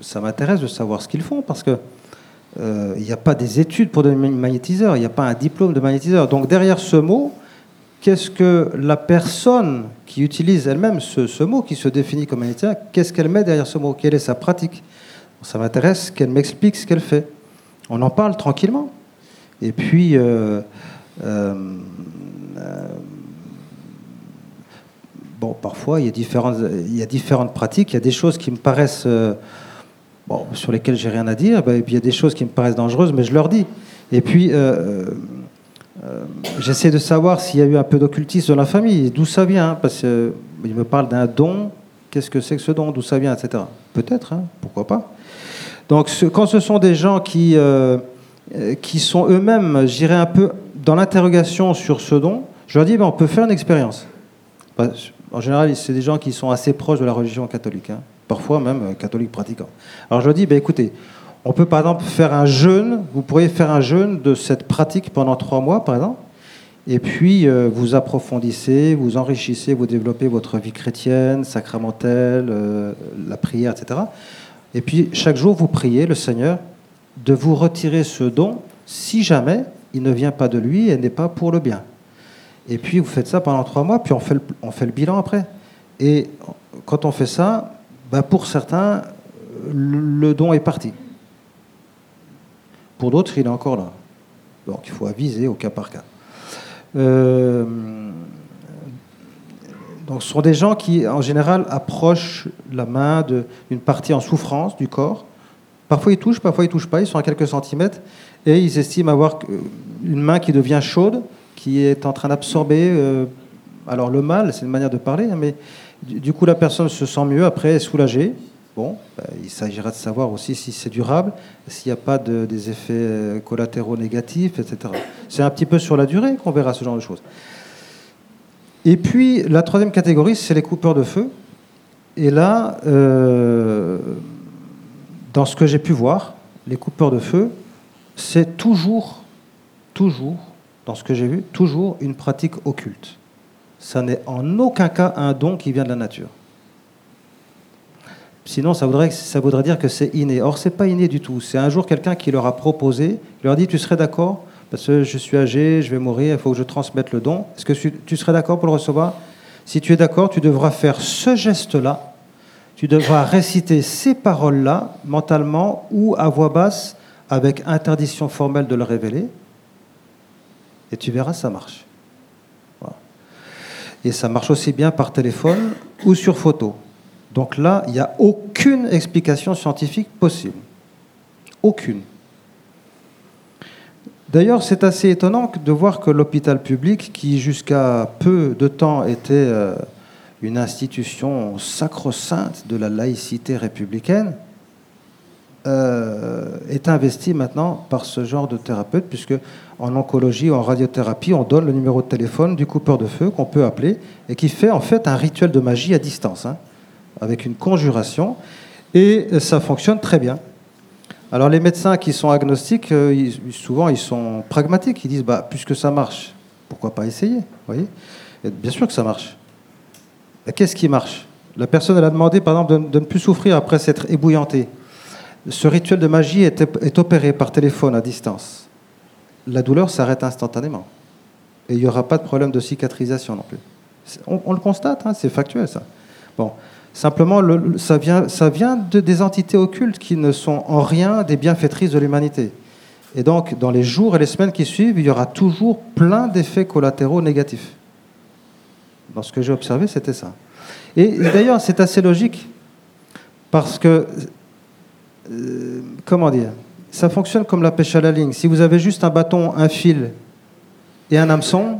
ça m'intéresse de savoir ce qu'ils font parce que il n'y a pas des études pour devenir magnétiseur, il n'y a pas un diplôme de magnétiseur. Donc derrière ce mot, qu'est-ce que la personne qui utilise elle-même ce, mot, qui se définit comme magnétiseur, qu'est-ce qu'elle met derrière ce mot? Quelle est sa pratique? Ça m'intéresse qu'elle m'explique ce qu'elle fait. On en parle tranquillement. Et puis, euh, euh, euh, bon, parfois, il y, a différentes, pratiques. Il y a des choses qui me paraissent, bon, sur lesquelles j'ai rien à dire, ben, et puis il y a des choses qui me paraissent dangereuses, mais je leur dis. Et puis, euh, euh, j'essaie de savoir s'il y a eu un peu d'occultisme dans la famille, d'où ça vient, hein, parce qu'il me parle d'un don. Qu'est-ce que c'est que ce don? D'où ça vient, etc. Peut-être, hein, pourquoi pas. Donc, quand ce sont des gens qui, euh, euh, qui sont eux-mêmes, je dirais, un peu dans l'interrogation sur ce don, je leur dis, ben, on peut faire une expérience. Parce- En général, c'est des gens qui sont assez proches de la religion catholique, hein, parfois même euh, catholiques pratiquants. Alors je leur dis, ben, écoutez, on peut par exemple faire un jeûne, vous pourriez faire un jeûne de cette pratique pendant trois mois, par exemple, et puis euh, vous approfondissez, vous enrichissez, vous développez votre vie chrétienne, sacramentelle, euh, la prière, etc. Et puis chaque jour, vous priez le Seigneur de vous retirer ce don si jamais il ne vient pas de lui et n'est pas pour le bien. Et puis vous faites ça pendant trois mois, puis on fait le, bilan après. Et quand on fait ça, bah, pour certains, le don est parti. Pour d'autres, il est encore là. Donc il faut aviser au cas par cas. Euh, donc ce sont des gens qui, en général, approchent la main d'une partie en souffrance du corps. Parfois ils touchent, parfois ils touchent pas, ils sont à quelques centimètres, et ils estiment avoir une main qui devient chaude, qui est en train d'absorber. euh, alors le mal, c'est une manière de parler, hein, mais du coup la personne se sent mieux après, est soulagée, Bon, ben, il s'agira de savoir aussi si c'est durable, s'il n'y a pas de- des effets euh, collatéraux négatifs, etc. C'est un petit peu sur la durée qu'on verra ce genre de choses. Et puis, la troisième catégorie, c'est les coupeurs de feu. Et là, euh, dans ce que j'ai pu voir, les coupeurs de feu, c'est toujours, toujours, dans ce que j'ai vu, toujours une pratique occulte. Ça n'est en aucun cas un don qui vient de la nature. Sinon, ça voudrait, ça voudrait dire que c'est inné. Or, c'est pas inné du tout. C'est un jour quelqu'un qui leur a proposé, leur a dit Tu serais d'accord? Parce que je suis âgé, je vais mourir, il faut que je transmette le don. Est-ce que tu- serais d'accord pour le recevoir? Si tu es d'accord, tu devras faire ce geste-là. Tu devras réciter ces paroles-là, mentalement ou à voix basse, avec interdiction formelle de le révéler. Et tu verras, ça marche. Et ça marche aussi bien par téléphone ou sur photo. Donc là, il n'y a aucune explication scientifique possible. Aucune. D'ailleurs, c'est assez étonnant de voir que l'hôpital public, qui jusqu'à peu de temps était euh, une institution sacro-sainte de la laïcité républicaine, euh, est investi maintenant par ce genre de thérapeute, puisque en oncologie ou en radiothérapie, on donne le numéro de téléphone du coupeur de feu qu'on peut appeler et qui fait en fait un rituel de magie à distance, hein, avec une conjuration, et ça fonctionne très bien. Alors les médecins qui sont agnostiques, euh, souvent ils sont pragmatiques, ils disent bah, puisque ça marche, pourquoi pas essayer voyez? Bien sûr que ça marche. Qu'est-ce qui marche? La personne elle a demandé par exemple de, ne plus souffrir après s'être ébouillantée. Ce rituel de magie est, opéré par téléphone à distance. La douleur s'arrête instantanément. Et il n'y aura pas de problème de cicatrisation non plus. On le constate, hein, c'est factuel ça. Bon, simplement, le- le- ça vient, ça vient de, des entités occultes qui ne sont en rien des bienfaitrices de l'humanité. Et donc, dans les jours et les semaines qui suivent, il y aura toujours plein d'effets collatéraux négatifs. Dans ce que j'ai observé, c'était ça. Et d'ailleurs, c'est assez logique, parce que, euh, comment dire, ça fonctionne comme la pêche à la ligne. Si vous avez juste un bâton, un fil et un hameçon,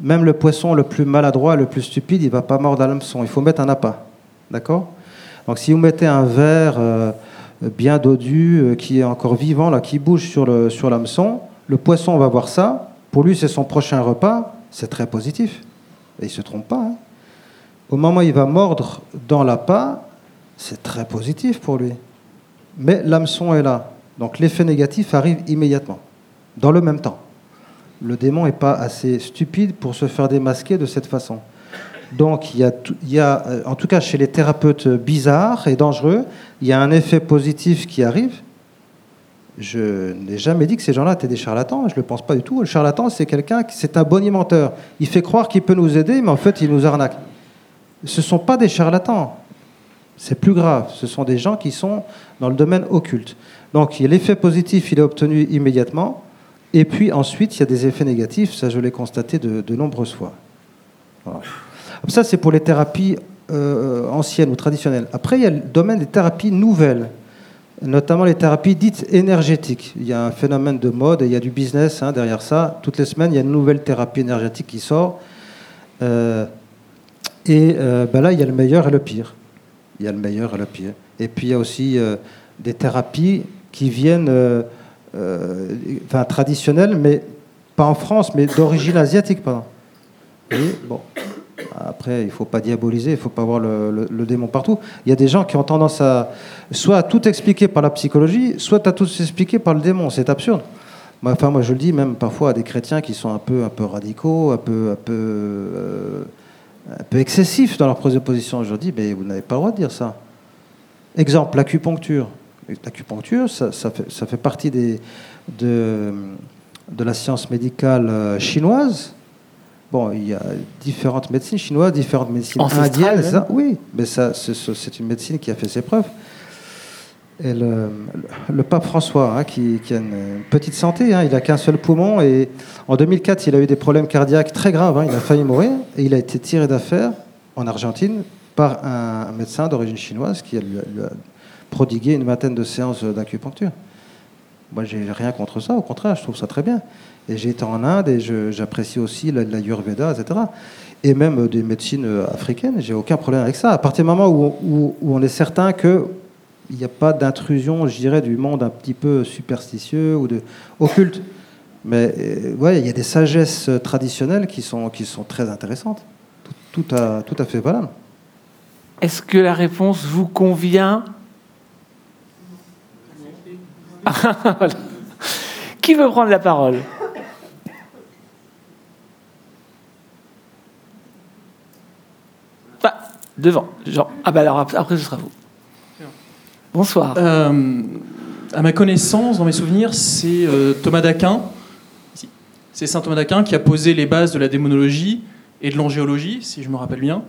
même le poisson le plus maladroit, le plus stupide, il va pas mordre à l'hameçon. Il faut mettre un appât. D'accord? Donc si vous mettez un verre euh, bien dodu, euh, qui est encore vivant, là, qui bouge sur l'hameçon, le poisson va voir ça. Pour lui, c'est son prochain repas. C'est très positif. Et il se trompe pas. hein. Au moment où il va mordre dans l'appât, c'est très positif pour lui. Mais l'hameçon est là. Donc l'effet négatif arrive immédiatement, dans le même temps. Le démon n'est pas assez stupide pour se faire démasquer de cette façon. Donc, il y a, il y a, euh, en tout cas chez les thérapeutes bizarres et dangereux, il y a un effet positif qui arrive. Je n'ai jamais dit que ces gens-là étaient des charlatans, je ne le pense pas du tout. Le charlatan, c'est quelqu'un, qui- c'est un bonimenteur. Il fait croire qu'il peut nous aider, mais en fait, il nous arnaque. Ce ne sont pas des charlatans. C'est plus grave. Ce sont des gens qui sont dans le domaine occulte. Donc, l'effet positif, il est obtenu immédiatement. Et puis ensuite, il y a des effets négatifs, ça je l'ai constaté de, nombreuses fois. Ça, c'est pour les thérapies euh, anciennes ou traditionnelles. Après, il y a le domaine des thérapies nouvelles, notamment les thérapies dites énergétiques. Il y a un phénomène de mode et il y a du business hein, derrière ça. Toutes les semaines, il y a une nouvelle thérapie énergétique qui sort. Euh, et euh, ben là, il y a le meilleur et le pire. Il y a le meilleur et le pire. Et puis, il y a aussi des thérapies qui viennent... euh, enfin traditionnel, mais pas en France, mais d'origine asiatique, pardon. Bon, après, il ne faut pas diaboliser, il ne faut pas voir le, démon partout. Il y a des gens qui ont tendance à soit à tout expliquer par la psychologie, soit à tout expliquer par le démon. C'est absurde. Enfin, moi, je le dis même parfois à des chrétiens qui sont un peu, un peu radicaux, un peu, un peu, euh, un peu excessifs dans leur prise de position. Je leur dis, mais vous n'avez pas le droit de dire ça. Exemple, l'acupuncture. L'acupuncture, ça, ça fait, ça fait partie des, de, de la science médicale euh, chinoise. Bon, il y a différentes médecines chinoises, différentes médecines indiennes. ça, oui, mais ça, c'est une médecine qui a fait ses preuves. Et le, le pape François, hein, qui, qui a une petite santé, hein, il n'a qu'un seul poumon, et en 2004, il a eu des problèmes cardiaques très graves, hein, il a failli mourir, et il a été tiré d'affaire en Argentine par un, médecin d'origine chinoise qui a- lui a, lui a prodigué une vingtaine de séances d'acupuncture. Moi, j'ai rien contre ça. Au contraire, je trouve ça très bien. Et j'ai été en Inde et j'apprécie aussi la, la Yurveda, etc. Et même euh, des médecines euh, africaines. J'ai aucun problème avec ça. À partir du moment où, on est certain que il n'y a pas d'intrusion, je dirais, du monde un petit peu superstitieux ou de occulte. Mais euh, ouais, il y a des sagesses traditionnelles qui sont, qui sont très intéressantes. Tout, tout à, tout à fait valable.
Est-ce que la réponse vous convient? Qui veut prendre la parole? Ah, devant. Jean. Ah bah alors après, ce sera vous. Bonsoir.
Euh, à ma connaissance, dans mes souvenirs, c'est euh, Thomas d'Aquin. C'est saint Thomas d'Aquin qui a posé les bases de la démonologie et de l'angéologie, si je me rappelle bien.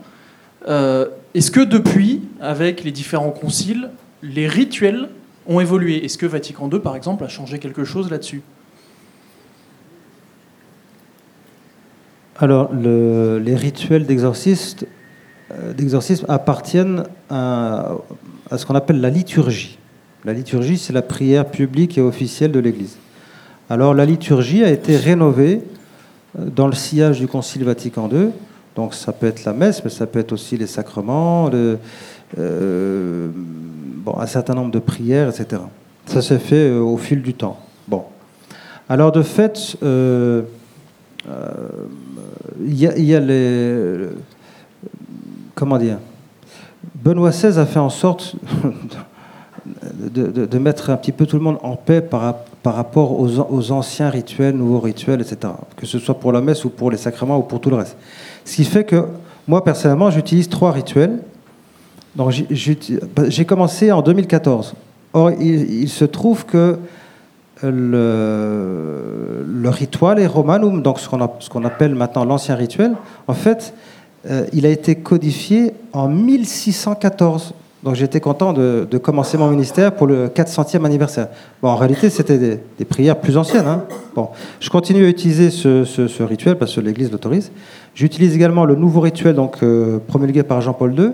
Euh, Est-ce que depuis, avec les différents conciles, les rituels ont évolué Est-ce que Vatican II, par exemple, a changé quelque chose là-dessus
Alors, le- les rituels d'exorcisme euh, d'exorcisme appartiennent à, ce qu'on appelle la liturgie. La liturgie, c'est la prière publique et officielle de l'Église. Alors, la liturgie a été rénovée euh, dans le sillage du Concile Vatican II. Donc, ça peut être la messe, mais ça peut être aussi les sacrements, euh, bon, un certain nombre de prières, etc. Ça s'est fait euh, au fil du temps. Bon. Alors, de fait, euh, il y, a- les. Comment dire Benoît XVI a fait en sorte de, de- mettre un petit peu tout le monde en paix par, par rapport aux, aux anciens rituels, nouveaux rituels, etc. Que ce soit pour la messe ou pour les sacrements ou pour tout le reste. Ce qui fait que moi, personnellement, j'utilise trois rituels. Donc, j'ai- j'ai commencé en 2014. Or, il, se trouve que le, le ritual est romanum, donc ce qu'on appelle maintenant l'ancien rituel, en fait, euh, il a été codifié en 1614. Donc j'étais content de, commencer mon ministère pour le 400e anniversaire. Bon, en réalité, c'était des, prières plus anciennes. hein. Bon, je continue à utiliser ce rituel parce que l'Église l'autorise. J'utilise également le nouveau rituel donc, euh, promulgué par Jean-Paul II,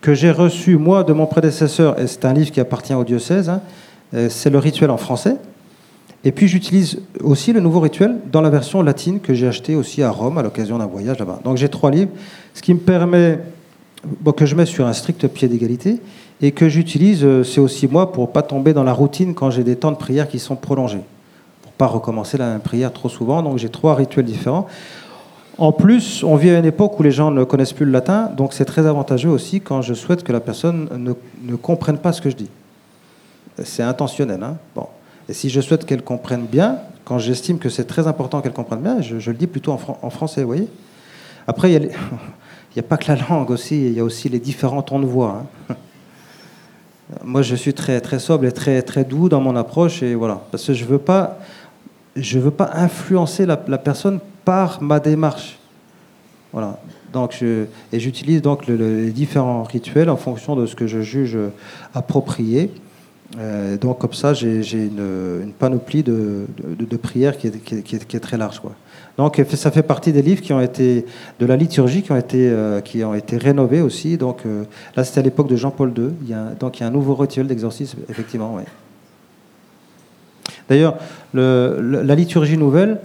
que j'ai reçu, moi, de mon prédécesseur, et c'est un livre qui appartient au diocèse. hein. Euh, c'est le rituel en français. Et puis j'utilise aussi le nouveau rituel dans la version latine que j'ai acheté aussi à Rome à l'occasion d'un voyage là-bas. Donc j'ai trois livres, ce qui me permet que je mets sur un strict pied d'égalité et que j'utilise, euh, c'est aussi moi pour pas tomber dans la routine quand j'ai des temps de prière qui sont prolongés, pour pas recommencer la prière trop souvent. Donc j'ai trois rituels différents. En plus, on vit à une époque où les gens ne connaissent plus le latin, donc c'est très avantageux aussi quand je souhaite que la personne ne, ne comprenne pas ce que je dis. C'est intentionnel. Hein bon. Et si je souhaite qu'elle comprenne bien, quand j'estime que c'est très important qu'elle comprenne bien, je, je le dis plutôt en, en français, vous voyez Après, il n'y a pas que la langue aussi, il y a aussi les différents tons de voix. hein. Moi, je suis très, très sobre et très, très doux dans mon approche, et voilà. Parce que je ne veux pas, veux pas influencer la personne par ma démarche. Voilà. Donc, et j'utilise donc le- le- les différents rituels en fonction de ce que je juge approprié. Euh, donc comme ça, j'ai une, panoplie de, prières qui est, très large. Quoi. Donc ça fait partie des livres qui ont été de la liturgie qui ont été euh, qui ont été rénovés aussi. Donc euh, là, c'était à l'époque de Jean-Paul II. Il y a, donc il y a un nouveau rituel d'exorcisme, effectivement. ouais. D'ailleurs, le- le- la liturgie nouvelle,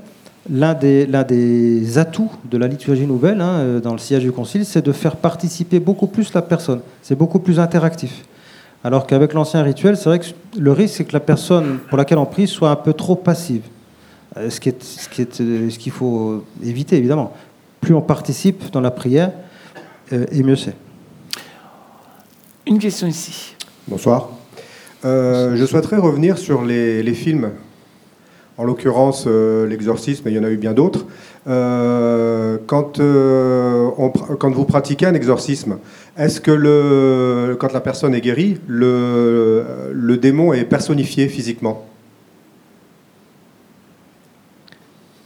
l'un des, l'un des atouts de la liturgie nouvelle hein, euh, dans le sillage du concile, c'est de faire participer beaucoup plus la personne. C'est beaucoup plus interactif. Alors qu'avec l'ancien rituel, c'est vrai que le risque, c'est que la personne pour laquelle on prie soit un peu trop passive. Euh, Ce qui est- ce qui est- euh, ce qu'il faut éviter, évidemment. Plus on participe dans la prière, euh, et mieux c'est.
Une question ici.
Bonsoir. Euh, je souhaiterais revenir sur les, les films. En l'occurrence, euh, L'Exorcisme, il y en a eu bien d'autres. Euh, quand, euh, on quand vous pratiquez un exorcisme, est-ce que le, quand la personne est guérie, le, le démon est personnifié physiquement?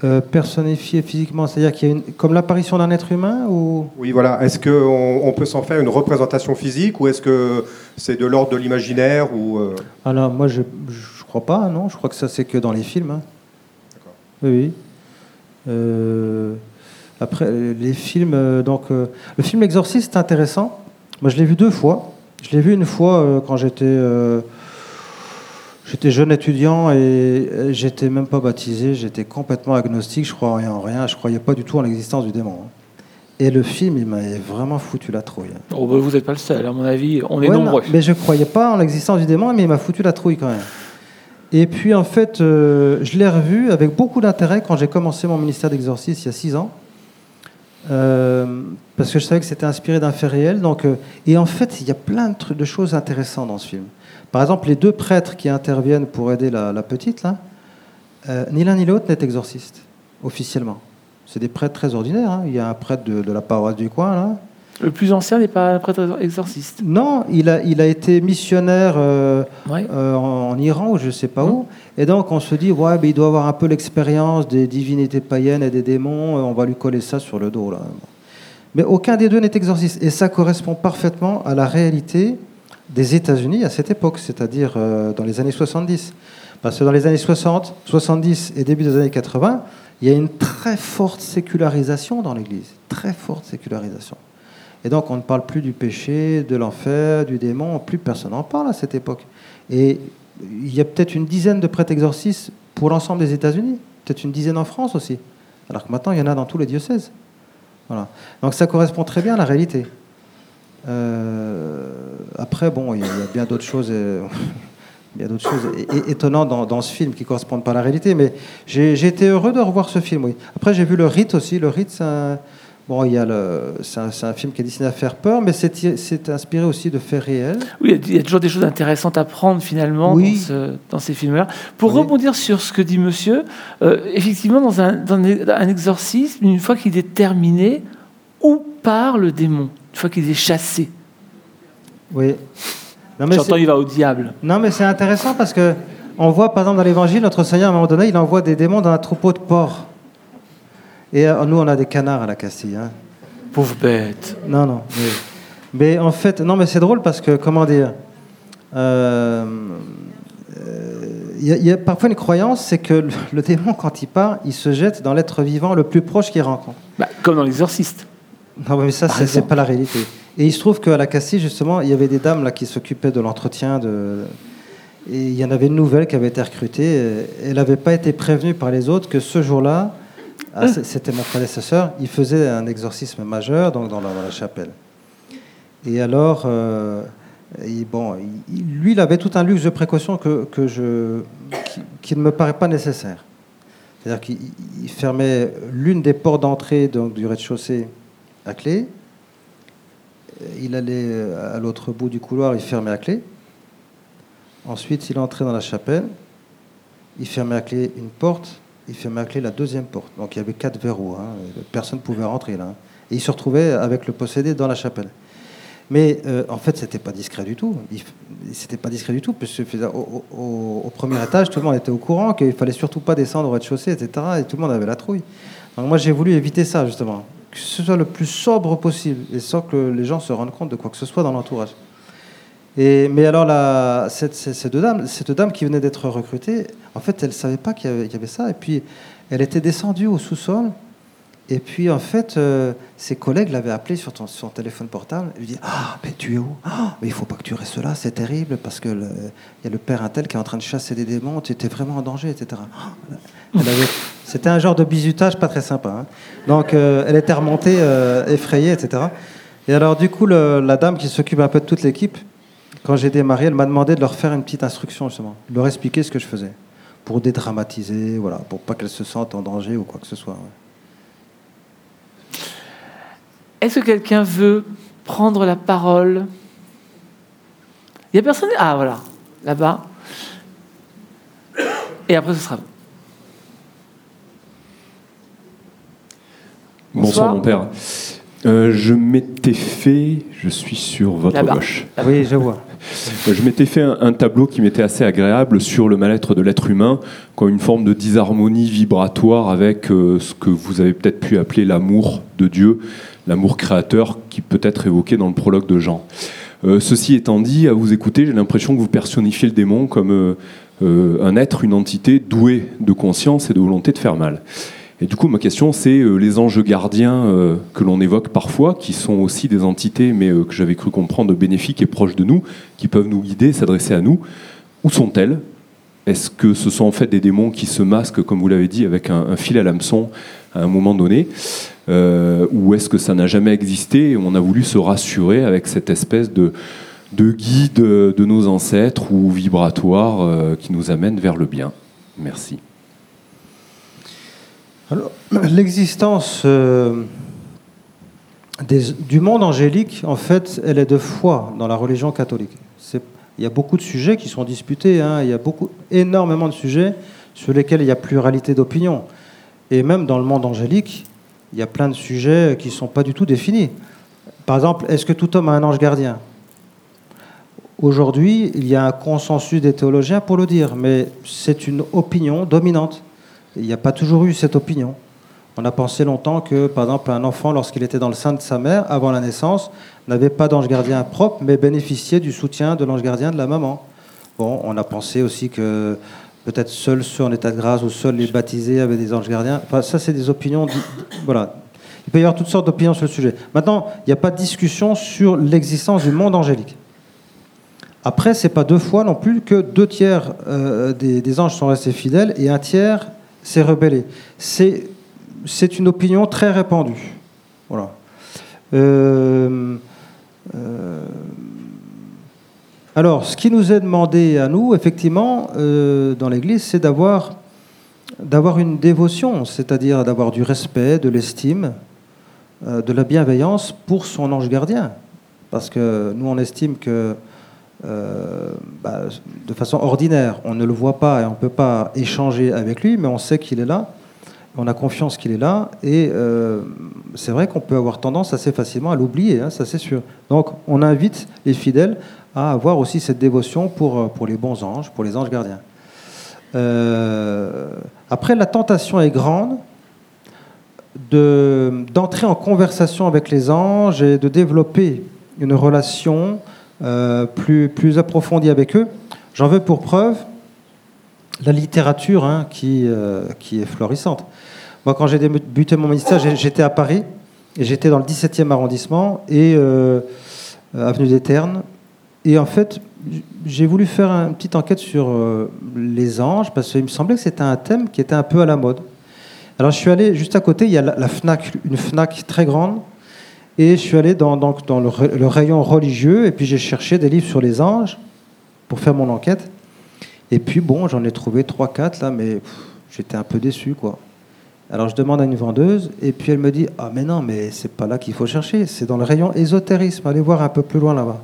Euh, personnifié physiquement, c'est-à-dire qu'il y a une, comme l'apparition d'un être humain ou?
Oui, voilà. Est-ce qu'on on peut s'en faire une représentation physique ou est-ce que c'est de l'ordre de l'imaginaire ou euh,
Alors moi je crois pas, non. Je crois que ça c'est que dans les films. hein. Oui, oui. Euh, après les films, euh, donc euh, le film Exorciste est intéressant. Moi je l'ai vu deux fois. Je l'ai vu une fois euh, quand j'étais, euh, J'étais jeune étudiant et j'étais même pas baptisé, j'étais complètement agnostique, je croyais en rien, je croyais pas du tout en l'existence du démon. hein. Et le film, il m'avait vraiment foutu la trouille.
Oh, bah, vous n'êtes pas le seul, à mon avis, on est
Ouais,
nombreux.
non, mais je croyais pas en l'existence du démon, mais il m'a foutu la trouille quand même. Et puis en fait, euh, je l'ai revu avec beaucoup d'intérêt quand j'ai commencé mon ministère d'exorcisme il y a six ans. Euh, parce que je savais que c'était inspiré d'un fait réel. Donc, euh, et en fait, il y a plein de, choses intéressantes dans ce film. Par exemple, les deux prêtres qui interviennent pour aider la, petite, là, ni l'un ni l'autre n'est exorciste, officiellement. C'est des prêtres très ordinaires. hein. Il y a un prêtre de, de la paroisse du coin, là.
Le plus ancien n'est pas un prêtre exorciste.
Non, il a, il a été missionnaire euh,
Ouais.
euh, en, en Iran ou je ne sais pas où. Et donc on se dit, ouais, mais il doit avoir un peu l'expérience des divinités païennes et des démons, euh, on va lui coller ça sur le dos. Là. Mais aucun des deux n'est exorciste. Et ça correspond parfaitement à la réalité des États-Unis à cette époque, c'est-à-dire euh, dans les années 70. Parce que dans les années 60, 70 et début des années 80, il y a une très forte sécularisation dans l'Église. Très forte sécularisation. Et donc, on ne parle plus du péché, de l'enfer, du démon, plus personne n'en parle à cette époque. Et il y a peut-être une dizaine de prêtres exorcistes pour l'ensemble des États-Unis, peut-être une dizaine en France aussi. Alors que maintenant, il y en a dans tous les diocèses. Voilà. Donc, ça correspond très bien à la réalité. Euh, après, bon, il y a, bien d'autres choses. euh, d'autres choses étonnantes dans, ce film qui ne correspondent pas à la réalité, mais j'ai j'ai été heureux de revoir ce film, oui. Après, j'ai vu Le Rite aussi. Le Rite, c'est un, bon, il y a le- c'est un, film qui est destiné à faire peur, mais c'est inspiré aussi de faits réels.
Oui, il y a- toujours des choses intéressantes à prendre finalement
Oui.
dans, ce- dans ces films-là. Pour
Oui.
rebondir sur ce que dit monsieur, euh, effectivement, dans un, dans un exorcisme, une fois qu'il est terminé, où part le démon Une fois qu'il est chassé?
Oui. Non, mais
J'entends,
c'est-
il va au diable.
Non, mais c'est intéressant parce que on voit, par exemple, dans l'Évangile, notre Seigneur, à un moment donné, il envoie des démons dans un troupeau de porcs. Et euh, nous, on a des canards à la Castille. hein.
Pauvre bête.
Non, non. Mais, mais en fait, non, mais c'est drôle parce que, comment dire, euh, euh, il y, a- il y a parfois une croyance, c'est que le, le démon, quand il part, il se jette dans l'être vivant le plus proche qu'il rencontre.
Bah, comme dans l'exorciste.
Non, mais ça, c'est pas la réalité. Et il se trouve qu'à la Castille, justement, il y avait des dames là qui s'occupaient de l'entretien de. Et il y en avait une nouvelle qui avait été recrutée. Elle n'avait pas été prévenue par les autres que ce jour-là, ah, c'était mon prédécesseur, il faisait un exorcisme majeur dans la, chapelle. Et alors, euh, lui, il avait tout un luxe de précaution qui, ne me paraît pas nécessaire. C'est-à-dire qu'il il fermait l'une des portes d'entrée du rez-de-chaussée à clé. Il allait à l'autre bout du couloir, il fermait à clé. Ensuite, il entrait dans la chapelle. Il fermait à clé une porte. Il fermait à clé la deuxième porte. Donc il y avait quatre verrous. hein. Personne ne pouvait rentrer là. hein. Et il se retrouvait avec le possédé dans la chapelle. Mais euh, en fait, c'était pas discret du tout. C'était pas discret du tout, parce que au, au- au premier étage, tout le monde était au courant qu'il fallait surtout pas descendre au rez-de-chaussée, etc. Et tout le monde avait la trouille. Donc moi, j'ai voulu éviter ça justement, que ce soit le plus sobre possible, et sans que les gens se rendent compte de quoi que ce soit dans l'entourage. Mais alors, cette, dame, cette dame qui venait d'être recrutée, en fait, elle ne savait pas qu'il y, avait- qu'il ça. Et puis, elle était descendue au sous-sol. Et puis, en fait, euh, ses collègues l'avaient appelée sur son téléphone portable. Elle lui dit Ah, mais tu es où? Ah, mais il faut pas que tu restes là, c'est terrible, parce que le- il y a le père Intel qui est en train de chasser des démons, tu étais vraiment en danger, etc. Ah, C'était un genre de bizutage pas très sympa. hein. Donc, euh, elle était remontée, euh, effrayée, etc. Et alors, du coup, la dame qui s'occupe un peu de toute l'équipe, quand j'ai démarré, elle m'a demandé de leur faire une petite instruction, justement, de leur expliquer ce que je faisais, pour dédramatiser, voilà, pour pas qu'elles se sentent en danger ou quoi que ce soit. ouais.
Est-ce que quelqu'un veut prendre la parole? Il n'y a personne? Ah, voilà, là-bas. Et après, ce sera vous.
Bonsoir,
Bonsoir.
mon père. Euh, je m'étais fait, je suis sur votre gauche.
Oui, je vois.
Je m'étais fait un, tableau qui m'était assez agréable sur le mal-être de l'être humain, comme une forme de disharmonie vibratoire avec euh, ce que vous avez peut-être pu appeler l'amour de Dieu, l'amour créateur qui peut être évoqué dans le prologue de Jean. Euh, ceci étant dit, à vous écouter, j'ai l'impression que vous personnifiez le démon comme euh, un être, une entité douée de conscience et de volonté de faire mal. Et du coup, ma question, c'est euh, les anges gardiens euh, que l'on évoque parfois, qui sont aussi des entités, mais euh, que j'avais cru comprendre bénéfiques et proches de nous, qui peuvent nous guider, s'adresser à nous. Où sont-elles? Est-ce que ce sont en fait des démons qui se masquent, comme vous l'avez dit, avec un, fil à l'hameçon à un moment donné Ou est-ce que ça n'a jamais existé et on a voulu se rassurer avec cette espèce de, de guide de nos ancêtres ou vibratoire qui nous amène vers le bien? Merci.
L'existence euh, du monde angélique, en fait, elle est de foi dans la religion catholique. Il y a beaucoup de sujets qui sont disputés, hein, il y a beaucoup, énormément de sujets sur lesquels il y a pluralité d'opinions. Et même dans le monde angélique, il y a plein de sujets qui ne sont pas du tout définis. Par exemple, est-ce que tout homme a un ange gardien? Aujourd'hui, il y a un consensus des théologiens pour le dire, mais c'est une opinion dominante. Il n'y a pas toujours eu cette opinion. On a pensé longtemps que, par exemple, un enfant, lorsqu'il était dans le sein de sa mère, avant la naissance, n'avait pas d'ange gardien propre, mais bénéficiait du soutien de l'ange gardien de la maman. Bon, on a pensé aussi que peut-être seuls ceux en état de grâce ou seuls les baptisés avaient des anges gardiens. Enfin, ça, c'est des opinions. Voilà. Il peut y avoir toutes sortes d'opinions sur le sujet. Maintenant, il n'y a pas de discussion sur l'existence du monde angélique. Après, c'est pas deux fois non plus que deux tiers euh, des anges sont restés fidèles et un tiers s'est rebellé. C'est c'est une opinion très répandue. Voilà. Euh, euh, alors, ce qui nous est demandé à nous, effectivement, euh, dans l'Église, c'est d'avoir d'avoir une dévotion, c'est-à-dire d'avoir du respect, de l'estime, de la bienveillance pour son ange gardien. Parce que nous, on estime que euh, bah, de façon ordinaire, on ne le voit pas et on ne peut pas échanger avec lui, mais on sait qu'il est là, on a confiance qu'il est là, et euh, c'est vrai qu'on peut avoir tendance assez facilement à l'oublier, hein, ça c'est sûr. Donc on invite les fidèles à avoir aussi cette dévotion pour, euh, pour les bons anges, pour les anges gardiens. Après, la tentation est grande de- d'entrer en conversation avec les anges et de développer une relation euh, plus, plus approfondie avec eux. J'en veux pour preuve la littérature hein, qui, euh, qui est florissante. Moi, quand j'ai débuté mon ministère, j'étais à Paris et j'étais dans le 17e arrondissement et euh, avenue des Ternes. Et en fait, j'ai voulu faire une petite enquête sur les anges parce qu'il me semblait que c'était un thème qui était un peu à la mode. Alors je suis allé juste à côté, il y a la Fnac, une Fnac très grande, et je suis allé dans, dans, dans le, le rayon religieux, et puis j'ai cherché des livres sur les anges pour faire mon enquête. Et puis bon, j'en ai trouvé 3-4 là, mais j'étais un peu déçu quoi. Alors je demande à une vendeuse, et puis elle me dit Ah, mais non, mais c'est pas là qu'il faut chercher, c'est dans le rayon ésotérisme, allez voir un peu plus loin là-bas.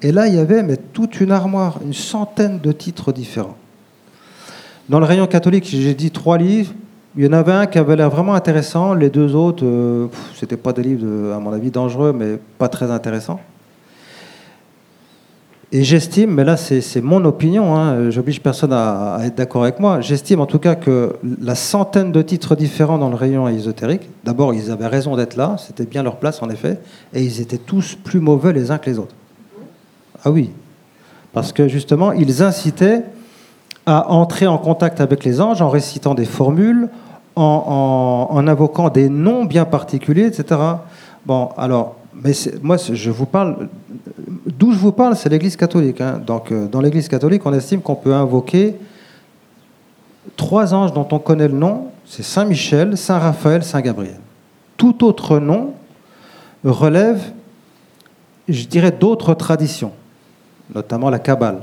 Et là, il y avait mais, toute une armoire, une centaine de titres différents. Dans le rayon catholique, j'ai dit trois livres. Il y en avait un qui avait l'air vraiment intéressant. Les deux autres, euh, c'était pas des livres, à mon avis, dangereux, mais pas très intéressants. Et j'estime, mais là c'est mon opinion, hein, j'oblige personne à être d'accord avec moi, j'estime en tout cas que la centaine de titres différents dans le rayon ésotérique, d'abord ils avaient raison d'être là, c'était bien leur place en effet, et ils étaient tous plus mauvais les uns que les autres. Ah oui, parce que justement ils incitaient à entrer en contact avec les anges en récitant des formules, en, invoquant des noms bien particuliers, etc. Bon, alors, mais moi, je vous parle, d'où je vous parle, c'est l'Église catholique. hein. Donc, euh, dans l'Église catholique, on estime qu'on peut invoquer trois anges dont on connaît le nom, c'est Saint Michel, Saint Raphaël, Saint Gabriel. Tout autre nom relève, je dirais, d'autres traditions, notamment la Kabbale.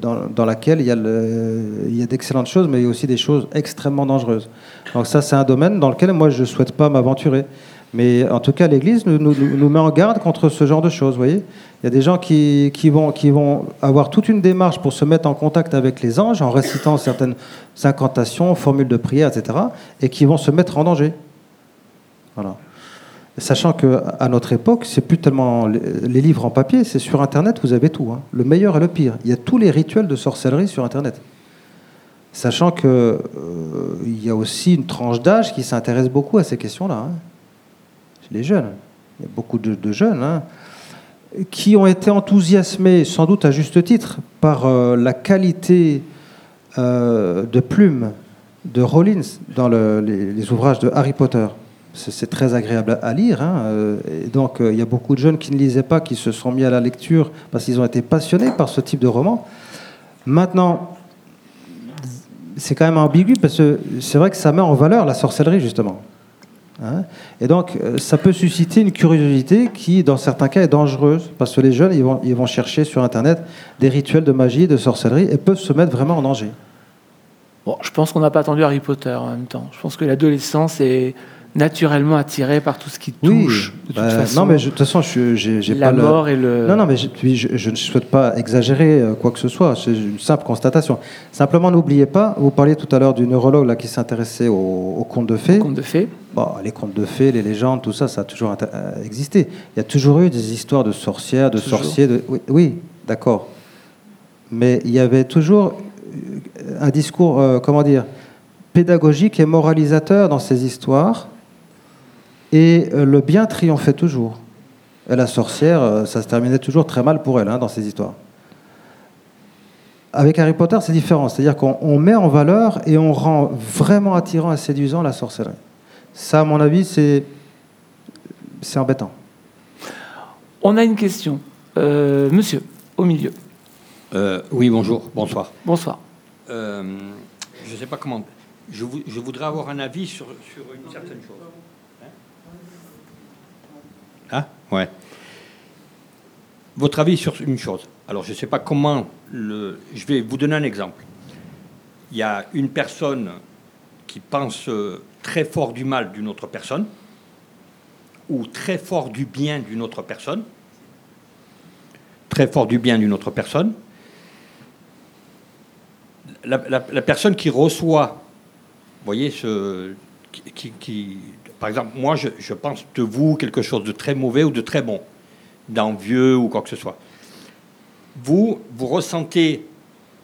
Dans, laquelle il y a, d'excellentes choses, mais il y a aussi des choses extrêmement dangereuses. Donc ça, c'est un domaine dans lequel moi, je ne souhaite pas m'aventurer. Mais en tout cas, l'Église nous, met en garde contre ce genre de choses. Voyez Il y a des gens qui, qui vont, qui vont avoir toute une démarche pour se mettre en contact avec les anges en récitant certaines incantations, formules de prière, etc. Et qui vont se mettre en danger. Voilà. Sachant qu'à notre époque, c'est plus tellement les livres en papier, c'est sur Internet, vous avez tout. hein. Le meilleur et le pire. Il y a tous les rituels de sorcellerie sur Internet. Sachant qu'il il y a aussi une tranche d'âge qui s'intéresse beaucoup à ces questions-là. hein. Les jeunes. Il y a beaucoup de, jeunes hein, qui ont été enthousiasmés, sans doute à juste titre, par euh, la qualité euh, de plume de Rollins dans le- les, les ouvrages de Harry Potter. C'est très agréable à, à lire. hein, euh, et donc, euh, il y a beaucoup de jeunes qui ne lisaient pas, qui se sont mis à la lecture parce qu'ils ont été passionnés par ce type de roman. Maintenant, c'est quand même ambigu parce que c'est vrai que ça met en valeur la sorcellerie, justement. Hein et donc, euh, ça peut susciter une curiosité qui, dans certains cas, est dangereuse parce que les jeunes, ils vont, ils vont chercher sur Internet des rituels de magie, de sorcellerie et peuvent se mettre vraiment en danger.
Bon, je pense qu'on n'a pas attendu Harry Potter en même temps. Je pense que l'adolescence est naturellement attirée par tout ce qui touche. de toute
bah,
façon.
non, mais de toute façon, je j'ai j'ai
La
pas le-
mort et le-
Non, non, mais je, puis je, je ne souhaite pas exagérer euh, quoi que ce soit. C'est une simple constatation. Simplement, n'oubliez pas, vous parliez tout à l'heure du neurologue là, qui s'intéressait aux, aux contes de fées.
Contes de fées.
Bon, les contes de fées, les légendes, tout ça, ça a toujours euh, existé. Il y a toujours eu des histoires de sorcières, de
Toujours.
sorciers. De... Oui, oui, d'accord. Mais il y avait toujours euh, un discours, euh, comment dire, pédagogique et moralisateur dans ces histoires. Et euh, le bien triomphait toujours. Et la sorcière, euh, ça se terminait toujours très mal pour elle hein, dans ces histoires. Avec Harry Potter, c'est différent. C'est-à-dire qu'on on met en valeur et on rend vraiment attirant et séduisant la sorcellerie. Ça, à mon avis, c'est c'est embêtant.
On a une question. Euh, monsieur, au milieu.
Euh, oui, bonjour, bonsoir.
Bonsoir.
Euh, je ne sais pas comment. Je, vou- je voudrais avoir un avis sur, sur une certaine chose. Hein. Votre avis sur une chose. Alors, je ne sais pas comment. Le... Je vais vous donner un exemple. Il y a une personne qui pense euh, très fort du mal d'une autre personne, ou très fort du bien d'une autre personne, très fort du bien d'une autre personne. La, personne qui reçoit, vous voyez, ce, qui- par exemple, moi, je, je pense de vous quelque chose de très mauvais ou de très bon, d'envieux ou quoi que ce soit. Vous, vous ressentez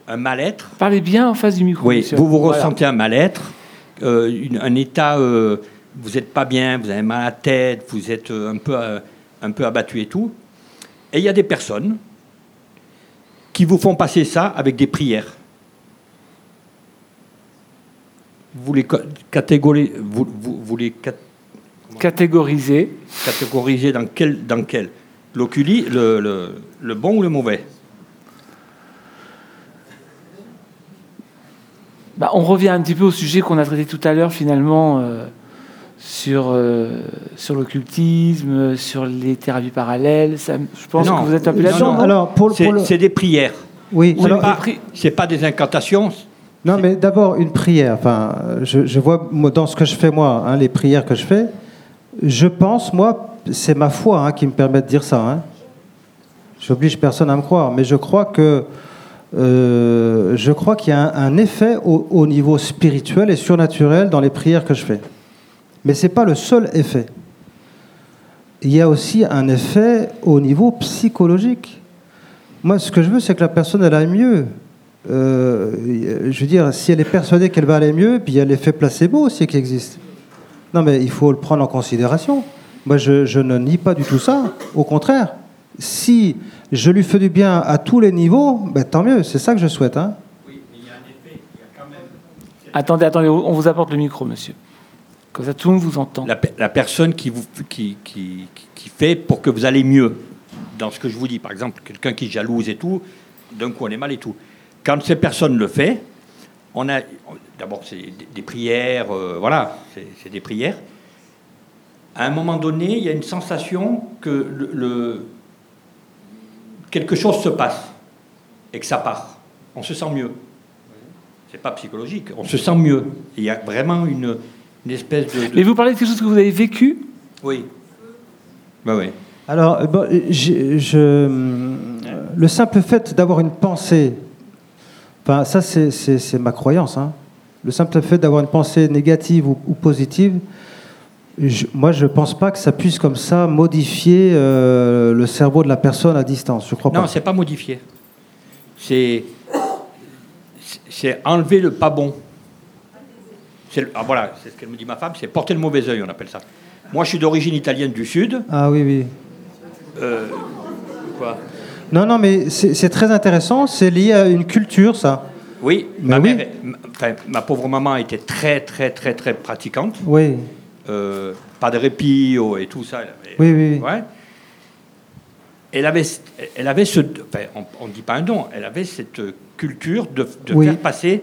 un mal-être.
Parlez bien en face du micro.
Oui,
monsieur.
vous vous
Voilà.
ressentez un mal-être, euh, un état, euh, vous n'êtes pas bien, vous avez mal à la tête, vous êtes euh, un peu, euh, un peu abattu et tout. Et il y a des personnes qui vous font passer ça avec des prières. Vous les ca- catégorisez, vous, vous, vous les cat-
Catégoriser.
catégorisez dans quel, dans quel? L'oculi, le, le, le bon ou le mauvais?
Bah, on revient un petit peu au sujet qu'on a traité tout à l'heure, finalement, euh, sur, euh, sur l'occultisme, sur les thérapies parallèles. Ça- je pense
Non.
que vous êtes un peu
Non,
là-dedans.
non.
non?
Alors, pour, le-
C'est
pour le-
c'est des prières.
Oui,
C'est
alors-
pas, c'est pas des incantations.
Non, mais d'abord, une prière. Enfin, je, je vois dans ce que je fais, moi, hein, les prières que je fais, je pense, moi, c'est ma foi hein, qui me permet de dire ça. Hein. J'oblige personne à me croire, mais je crois euh, qu'il y a un, effet au, au niveau spirituel et surnaturel dans les prières que je fais. Mais c'est pas le seul effet. Il y a aussi un effet au niveau psychologique. Moi, ce que je veux, c'est que la personne elle aille mieux. Euh, je veux dire, si elle est persuadée qu'elle va aller mieux, puis il y a l'effet placebo aussi qui existe. Non, mais il faut le prendre en considération. Moi, je, je ne nie pas du tout ça. Au contraire, si je lui fais du bien à tous les niveaux, ben, tant mieux. C'est ça que je souhaite. Hein.
Attendez, attendez, on vous apporte le micro, monsieur. Comme ça, tout le monde vous entend.
La, pe- la personne qui, vous, qui, qui, qui- qui fait pour que vous allez mieux dans ce que je vous dis. Par exemple, quelqu'un qui jalouse et tout, d'un coup on est mal et tout. Quand ces personnes le fait, on a d'abord c'est des, prières, euh, voilà, c'est des prières. À un moment donné, il y a une sensation que le, le- quelque chose se passe et que ça part. On se sent mieux. C'est pas psychologique. On se sent mieux. Il y a vraiment une, une espèce de, de-
Mais vous parlez de quelque chose que vous avez vécu?
Oui. Bah oui.
Alors, euh, bon, j'ai- je, euh, le simple fait d'avoir une pensée, enfin, ça c'est- ma croyance, hein. le simple fait d'avoir une pensée négative ou, ou positive, je- moi je ne pense pas que ça puisse comme ça modifier euh, le cerveau de la personne à distance. Je crois
Non,
pas.
c'est pas modifié. C'est c'est enlever le pas bon. Le- ah, voilà, c'est ce qu'elle me dit ma femme, c'est porter le mauvais œil, on appelle ça. Moi, je suis d'origine italienne du Sud.
Ah oui, oui.
Euh, quoi?
Non, non, mais c'est très intéressant. C'est lié à une culture, ça.
Oui,
Mais
ma,
oui.
mère ma- enfin, ma pauvre maman était très, très, très, très pratiquante.
Oui.
Euh, pas de répit oh, et tout ça. elle avait-
Oui, oui.
Ouais. Elle avait, elle avait ce, enfin, on ne dit pas un don, elle avait cette culture de, de
Oui.
faire passer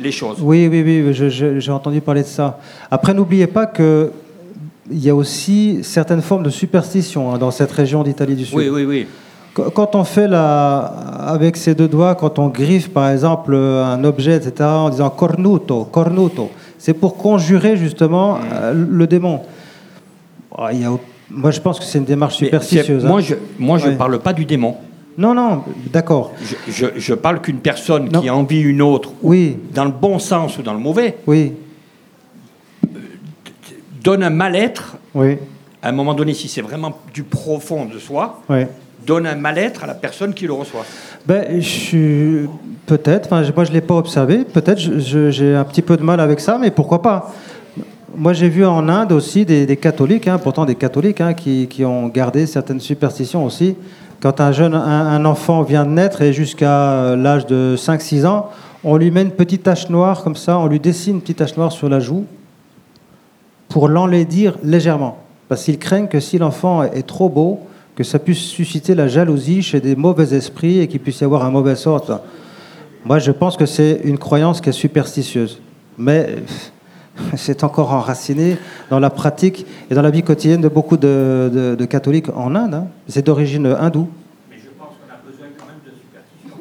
les choses.
Oui, oui, oui, j'ai entendu parler de ça. Après, n'oubliez pas que il y a aussi certaines formes de superstition hein, dans cette région d'Italie du Sud.
Oui, oui, oui.
Qu- Quand on fait la, avec ses deux doigts, quand on griffe par exemple un objet, etc., en disant cornuto, cornuto, c'est pour conjurer justement euh, le démon. Ah, il y a- moi, je pense que c'est une démarche superstitieuse. hein.
Moi, je moi, je
Ouais.
parle pas du démon.
Non, non, d'accord.
Je, je, je parle qu'une personne qui envie une autre, ou
Oui.
dans le bon sens ou dans le mauvais,
Oui,
donne un mal-être.
oui,
À un moment donné, si c'est vraiment du profond de soi,
oui.
Donne un mal-être à la personne qui le reçoit.
Ben, je peut-être. Enfin, moi, je l'ai pas observé. Peut-être, j'ai un petit peu de mal avec ça, mais pourquoi pas? Moi, j'ai vu en Inde aussi des, catholiques, hein, pourtant des catholiques, hein, qui, qui ont gardé certaines superstitions aussi. Quand un jeune, un, un enfant vient de naître et jusqu'à euh, l'âge de 5-6 ans, on lui met une petite tache noire comme ça, on lui dessine une petite tache noire sur la joue pour l'enlaidir légèrement. Parce qu'ils craignent que si l'enfant est trop beau, que ça puisse susciter la jalousie chez des mauvais esprits et qu'il puisse y avoir un mauvais sort. Moi, je pense que c'est une croyance qui est superstitieuse. Mais c'est encore enraciné dans la pratique et dans la vie quotidienne de beaucoup de, de- de catholiques en Inde. hein. C'est d'origine hindoue.
Mais je pense qu'on a besoin quand même de superstition.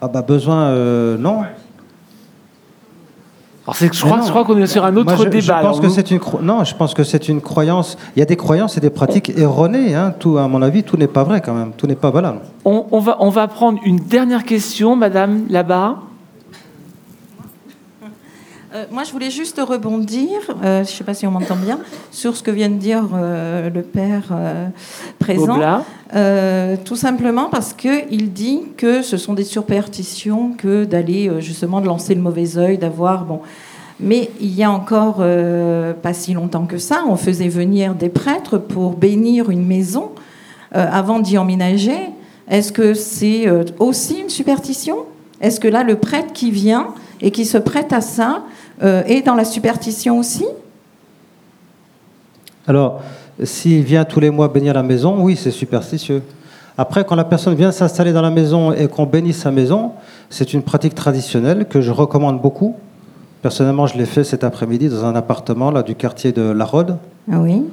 Ah bah besoin, euh, non.
Alors, je crois, je crois qu'on est sur un autre
Moi, je, je
débat.
pense
Alors,
que
nous-
c'est une cro- non, je pense que c'est une croyance. Il y a des croyances et des pratiques erronées. hein. Tout, à mon avis, tout n'est pas vrai quand même. Tout n'est pas valable.
on, on va, on va prendre une dernière question, madame, là-bas.
Euh, moi, je voulais juste rebondir, euh, je ne sais pas si on m'entend bien, sur ce que vient de dire euh, le père présent. Tout simplement parce qu'il dit que ce sont des superstitions que d'aller justement de lancer le mauvais œil, d'avoir bon. Mais il y a encore pas si longtemps que ça, on faisait venir des prêtres pour bénir une maison avant d'y emménager. Est-ce que c'est aussi une superstition? Est-ce que là, le prêtre qui vient et qui se prête à ça euh, est dans la superstition aussi
Alors, s'il vient tous les mois bénir la maison, oui, c'est superstitieux. Après, quand la personne vient s'installer dans la maison et qu'on bénit sa maison, c'est une pratique traditionnelle que je recommande beaucoup. Personnellement, je l'ai fait cet après-midi dans un appartement là, du quartier de La Rode.
Ah oui.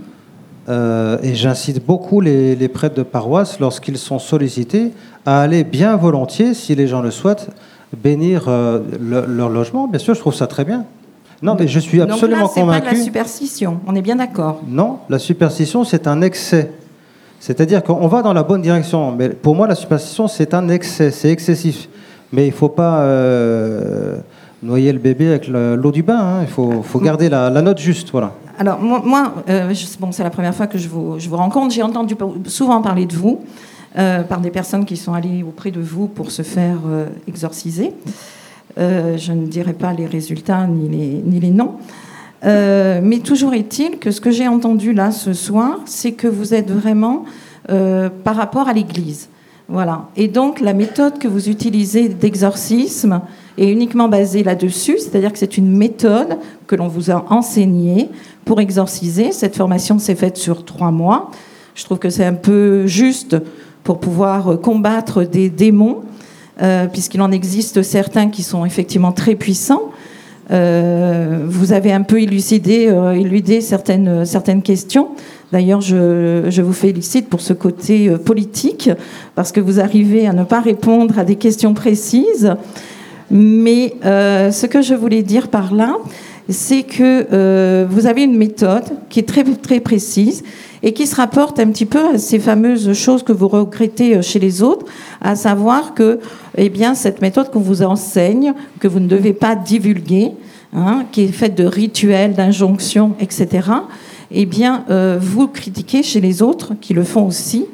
Euh, et j'incite beaucoup les, les prêtres de paroisse, lorsqu'ils sont sollicités, à aller bien volontiers, si les gens le souhaitent, bénir euh, le- leur logement. Bien sûr, je trouve ça très bien. Non, mais je suis absolument
Donc là, c'est pas de la
convaincu.
superstition, on est bien d'accord.
Non, la superstition, c'est un excès. C'est-à-dire qu'on va dans la bonne direction. Mais pour moi, la superstition, c'est un excès, c'est excessif. Mais il ne faut pas euh, noyer le bébé avec le- l'eau du bain. hein. Il faut, faut garder la, la note juste. Voilà.
Alors, moi, moi, euh, bon, c'est la première fois que je vous, je vous rencontre. J'ai entendu souvent parler de vous euh, par des personnes qui sont allées auprès de vous pour se faire euh, exorciser. Euh, je ne dirai pas les résultats ni les, ni les noms. Mais toujours est-il que ce que j'ai entendu là ce soir, c'est que vous êtes vraiment par rapport à l'Église. Voilà. Et donc la méthode que vous utilisez d'exorcisme est uniquement basée là-dessus, c'est-à-dire que c'est une méthode que l'on vous a enseignée pour exorciser. Cette formation s'est faite sur trois mois. Je trouve que c'est un peu juste pour pouvoir euh, combattre des démons, euh, puisqu'il en existe certains qui sont effectivement très puissants. Euh, vous avez un peu élucidé, éludé certaines, questions. D'ailleurs, je, vous félicite pour ce côté politique, parce que vous arrivez à ne pas répondre à des questions précises. Mais ce que je voulais dire par là, c'est que euh, vous avez une méthode qui est très, précise et qui se rapporte un petit peu à ces fameuses choses que vous regrettez euh, chez les autres, à savoir que eh cette méthode qu'on vous enseigne, que vous ne devez pas divulguer, hein, qui est faite de rituels, d'injonctions, etc., eh bien, euh, vous critiquez chez les autres qui le font aussi,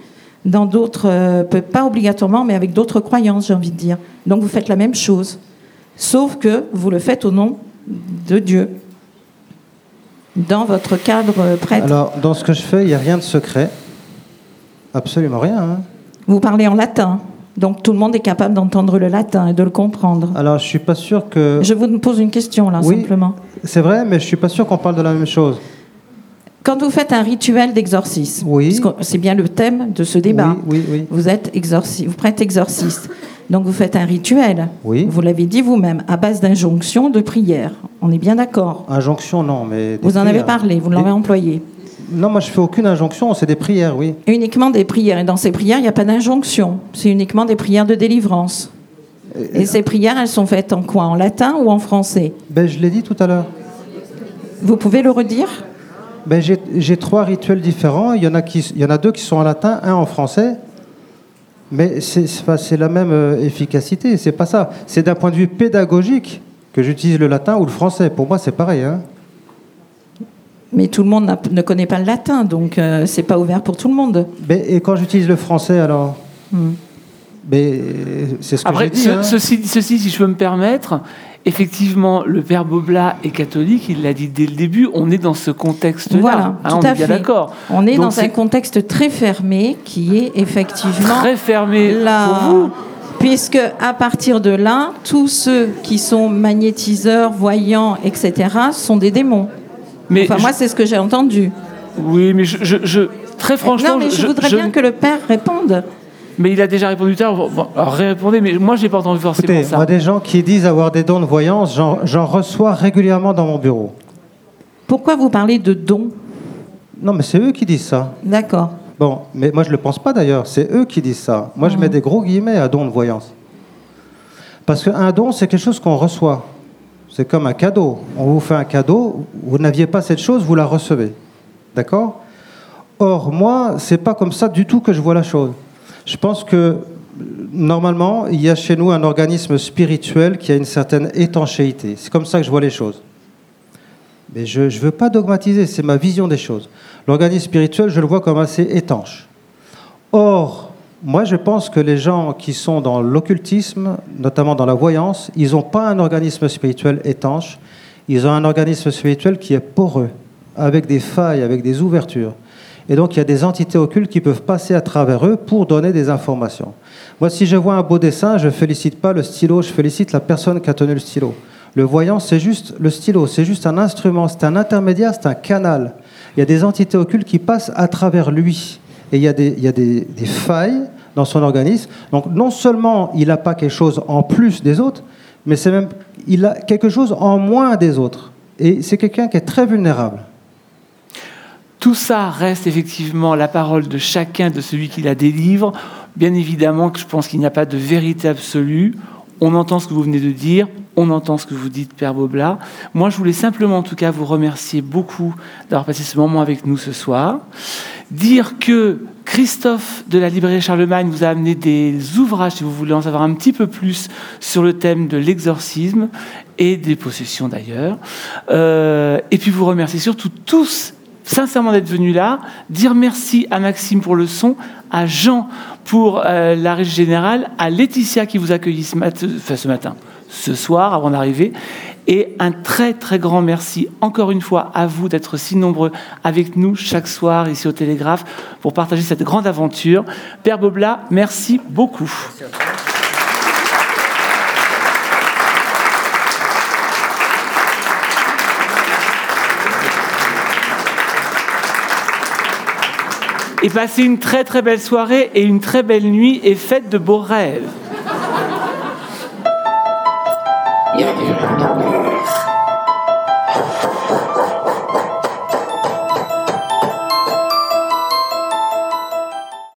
dans d'autres, pas obligatoirement, mais avec d'autres croyances, j'ai envie de dire. Donc vous faites la même chose, sauf que vous le faites au nom de Dieu, dans votre cadre prêtre.
Alors, dans ce que je fais, il n'y a rien de secret. Absolument rien. hein.
Vous parlez en latin, donc tout le monde est capable d'entendre le latin et de le comprendre.
Alors, je suis pas sûr que.
Je vous pose une question là,
Oui.
simplement.
C'est vrai, mais je suis pas sûr qu'on parle de la même chose.
Quand vous faites un rituel d'exorcisme,
Oui.
puisque c'est bien le thème de ce débat,
Oui, oui, oui.
vous êtes exorci- vous prêtes exorciste. Donc vous faites un rituel.
Oui.
Vous l'avez dit vous-même, à base d'injonctions, de prières. On est bien d'accord.
Injonction, non, mais.
Vous en avez parlé, vous l'avez
Des-
employé.
Non, moi je fais aucune injonction, c'est des prières, oui.
Uniquement des prières. Et dans ces prières, il n'y a pas d'injonction. C'est uniquement des prières de délivrance. Et ces prières, elles sont faites en quoi? En latin ou en français?
Ben, je l'ai dit tout à l'heure.
Vous pouvez le redire?
Ben, j'ai j'ai trois rituels différents. Il y, en a qui, il y en a deux qui sont en latin, un en français. Mais c'est la même euh, efficacité, c'est pas ça. C'est d'un point de vue pédagogique que j'utilise le latin ou le français. Pour moi, c'est pareil. Hein.
Mais tout le monde ne connaît pas le latin, donc euh, c'est pas ouvert pour tout le monde.
Ben, et quand j'utilise le français, alors?
Hmm.
ben, C'est ce que
Après,
dit.
ce-
hein.
ceci, ceci, si je peux me permettre, effectivement, le père Bobla est catholique, il l'a dit dès le début, on est dans ce contexte-là.
Voilà,
Hein,
tout
on
à
est
fait.
d'accord.
On est
Donc,
dans un contexte très fermé qui est effectivement
Très fermé
là,
pour vous
puisque à partir de là, tous ceux qui sont magnétiseurs, voyants, etc., sont des démons.
Mais
enfin,
je-
moi, c'est ce que j'ai entendu.
Oui, mais je, je- je- très franchement,
non, mais je, voudrais bien que le père réponde.
Mais il a déjà répondu tout à l'heure. Bon, alors répondez, mais moi, j'ai pas entendu forcément
Écoutez,
ça.
moi, des gens qui disent avoir des dons de voyance, j'en reçois régulièrement dans mon bureau.
Pourquoi vous parlez de dons?
Non, mais c'est eux qui disent ça.
D'accord.
Bon, mais moi je le pense pas d'ailleurs, c'est eux qui disent ça. Moi je mets des gros guillemets à don de voyance. Parce qu'un don, c'est quelque chose qu'on reçoit. C'est comme un cadeau. On vous fait un cadeau, vous n'aviez pas cette chose, vous la recevez. D'accord? Or, moi, c'est pas comme ça du tout que je vois la chose. Je pense que normalement, il y a chez nous un organisme spirituel qui a une certaine étanchéité. C'est comme ça que je vois les choses. Mais je ne veux pas dogmatiser, c'est ma vision des choses. L'organisme spirituel, je le vois comme assez étanche. Or, moi, je pense que les gens qui sont dans l'occultisme, notamment dans la voyance, ils n'ont pas un organisme spirituel étanche, ils ont un organisme spirituel qui est poreux, avec des failles, avec des ouvertures. Et donc, il y a des entités occultes qui peuvent passer à travers eux pour donner des informations. Moi, si je vois un beau dessin, je ne félicite pas le stylo, je félicite la personne qui a tenu le stylo. Le voyant, c'est juste le stylo, c'est juste un instrument, c'est un intermédiaire, c'est un canal. Il y a des entités occultes qui passent à travers lui. Et il y a des, il y a des, failles dans son organisme. Donc, non seulement il n'a pas quelque chose en plus des autres, mais c'est même, il a quelque chose en moins des autres. Et c'est quelqu'un qui est très vulnérable.
Tout ça reste effectivement la parole de chacun de celui qui la délivre. Bien évidemment je pense qu'il n'y a pas de vérité absolue. On entend ce que vous venez de dire, on entend ce que vous dites, Père Bobla. Moi, je voulais simplement, en tout cas, vous remercier beaucoup d'avoir passé ce moment avec nous ce soir. Dire que Christophe de la librairie Charlemagne vous a amené des ouvrages, si vous voulez en savoir un petit peu plus sur le thème de l'exorcisme et des possessions d'ailleurs. Euh, et puis vous remercier surtout tous sincèrement d'être venus là, dire merci à Maxime pour le son, à Jean pour euh, la régie générale, à Laetitia qui vous accueillit ce, matin, ce soir avant d'arriver, et un très très grand merci encore une fois à vous d'être si nombreux avec nous chaque soir ici au Télégraphe pour partager cette grande aventure. Père Bobla, merci beaucoup. Et passez une très très belle soirée et une très belle nuit et faites de beaux rêves.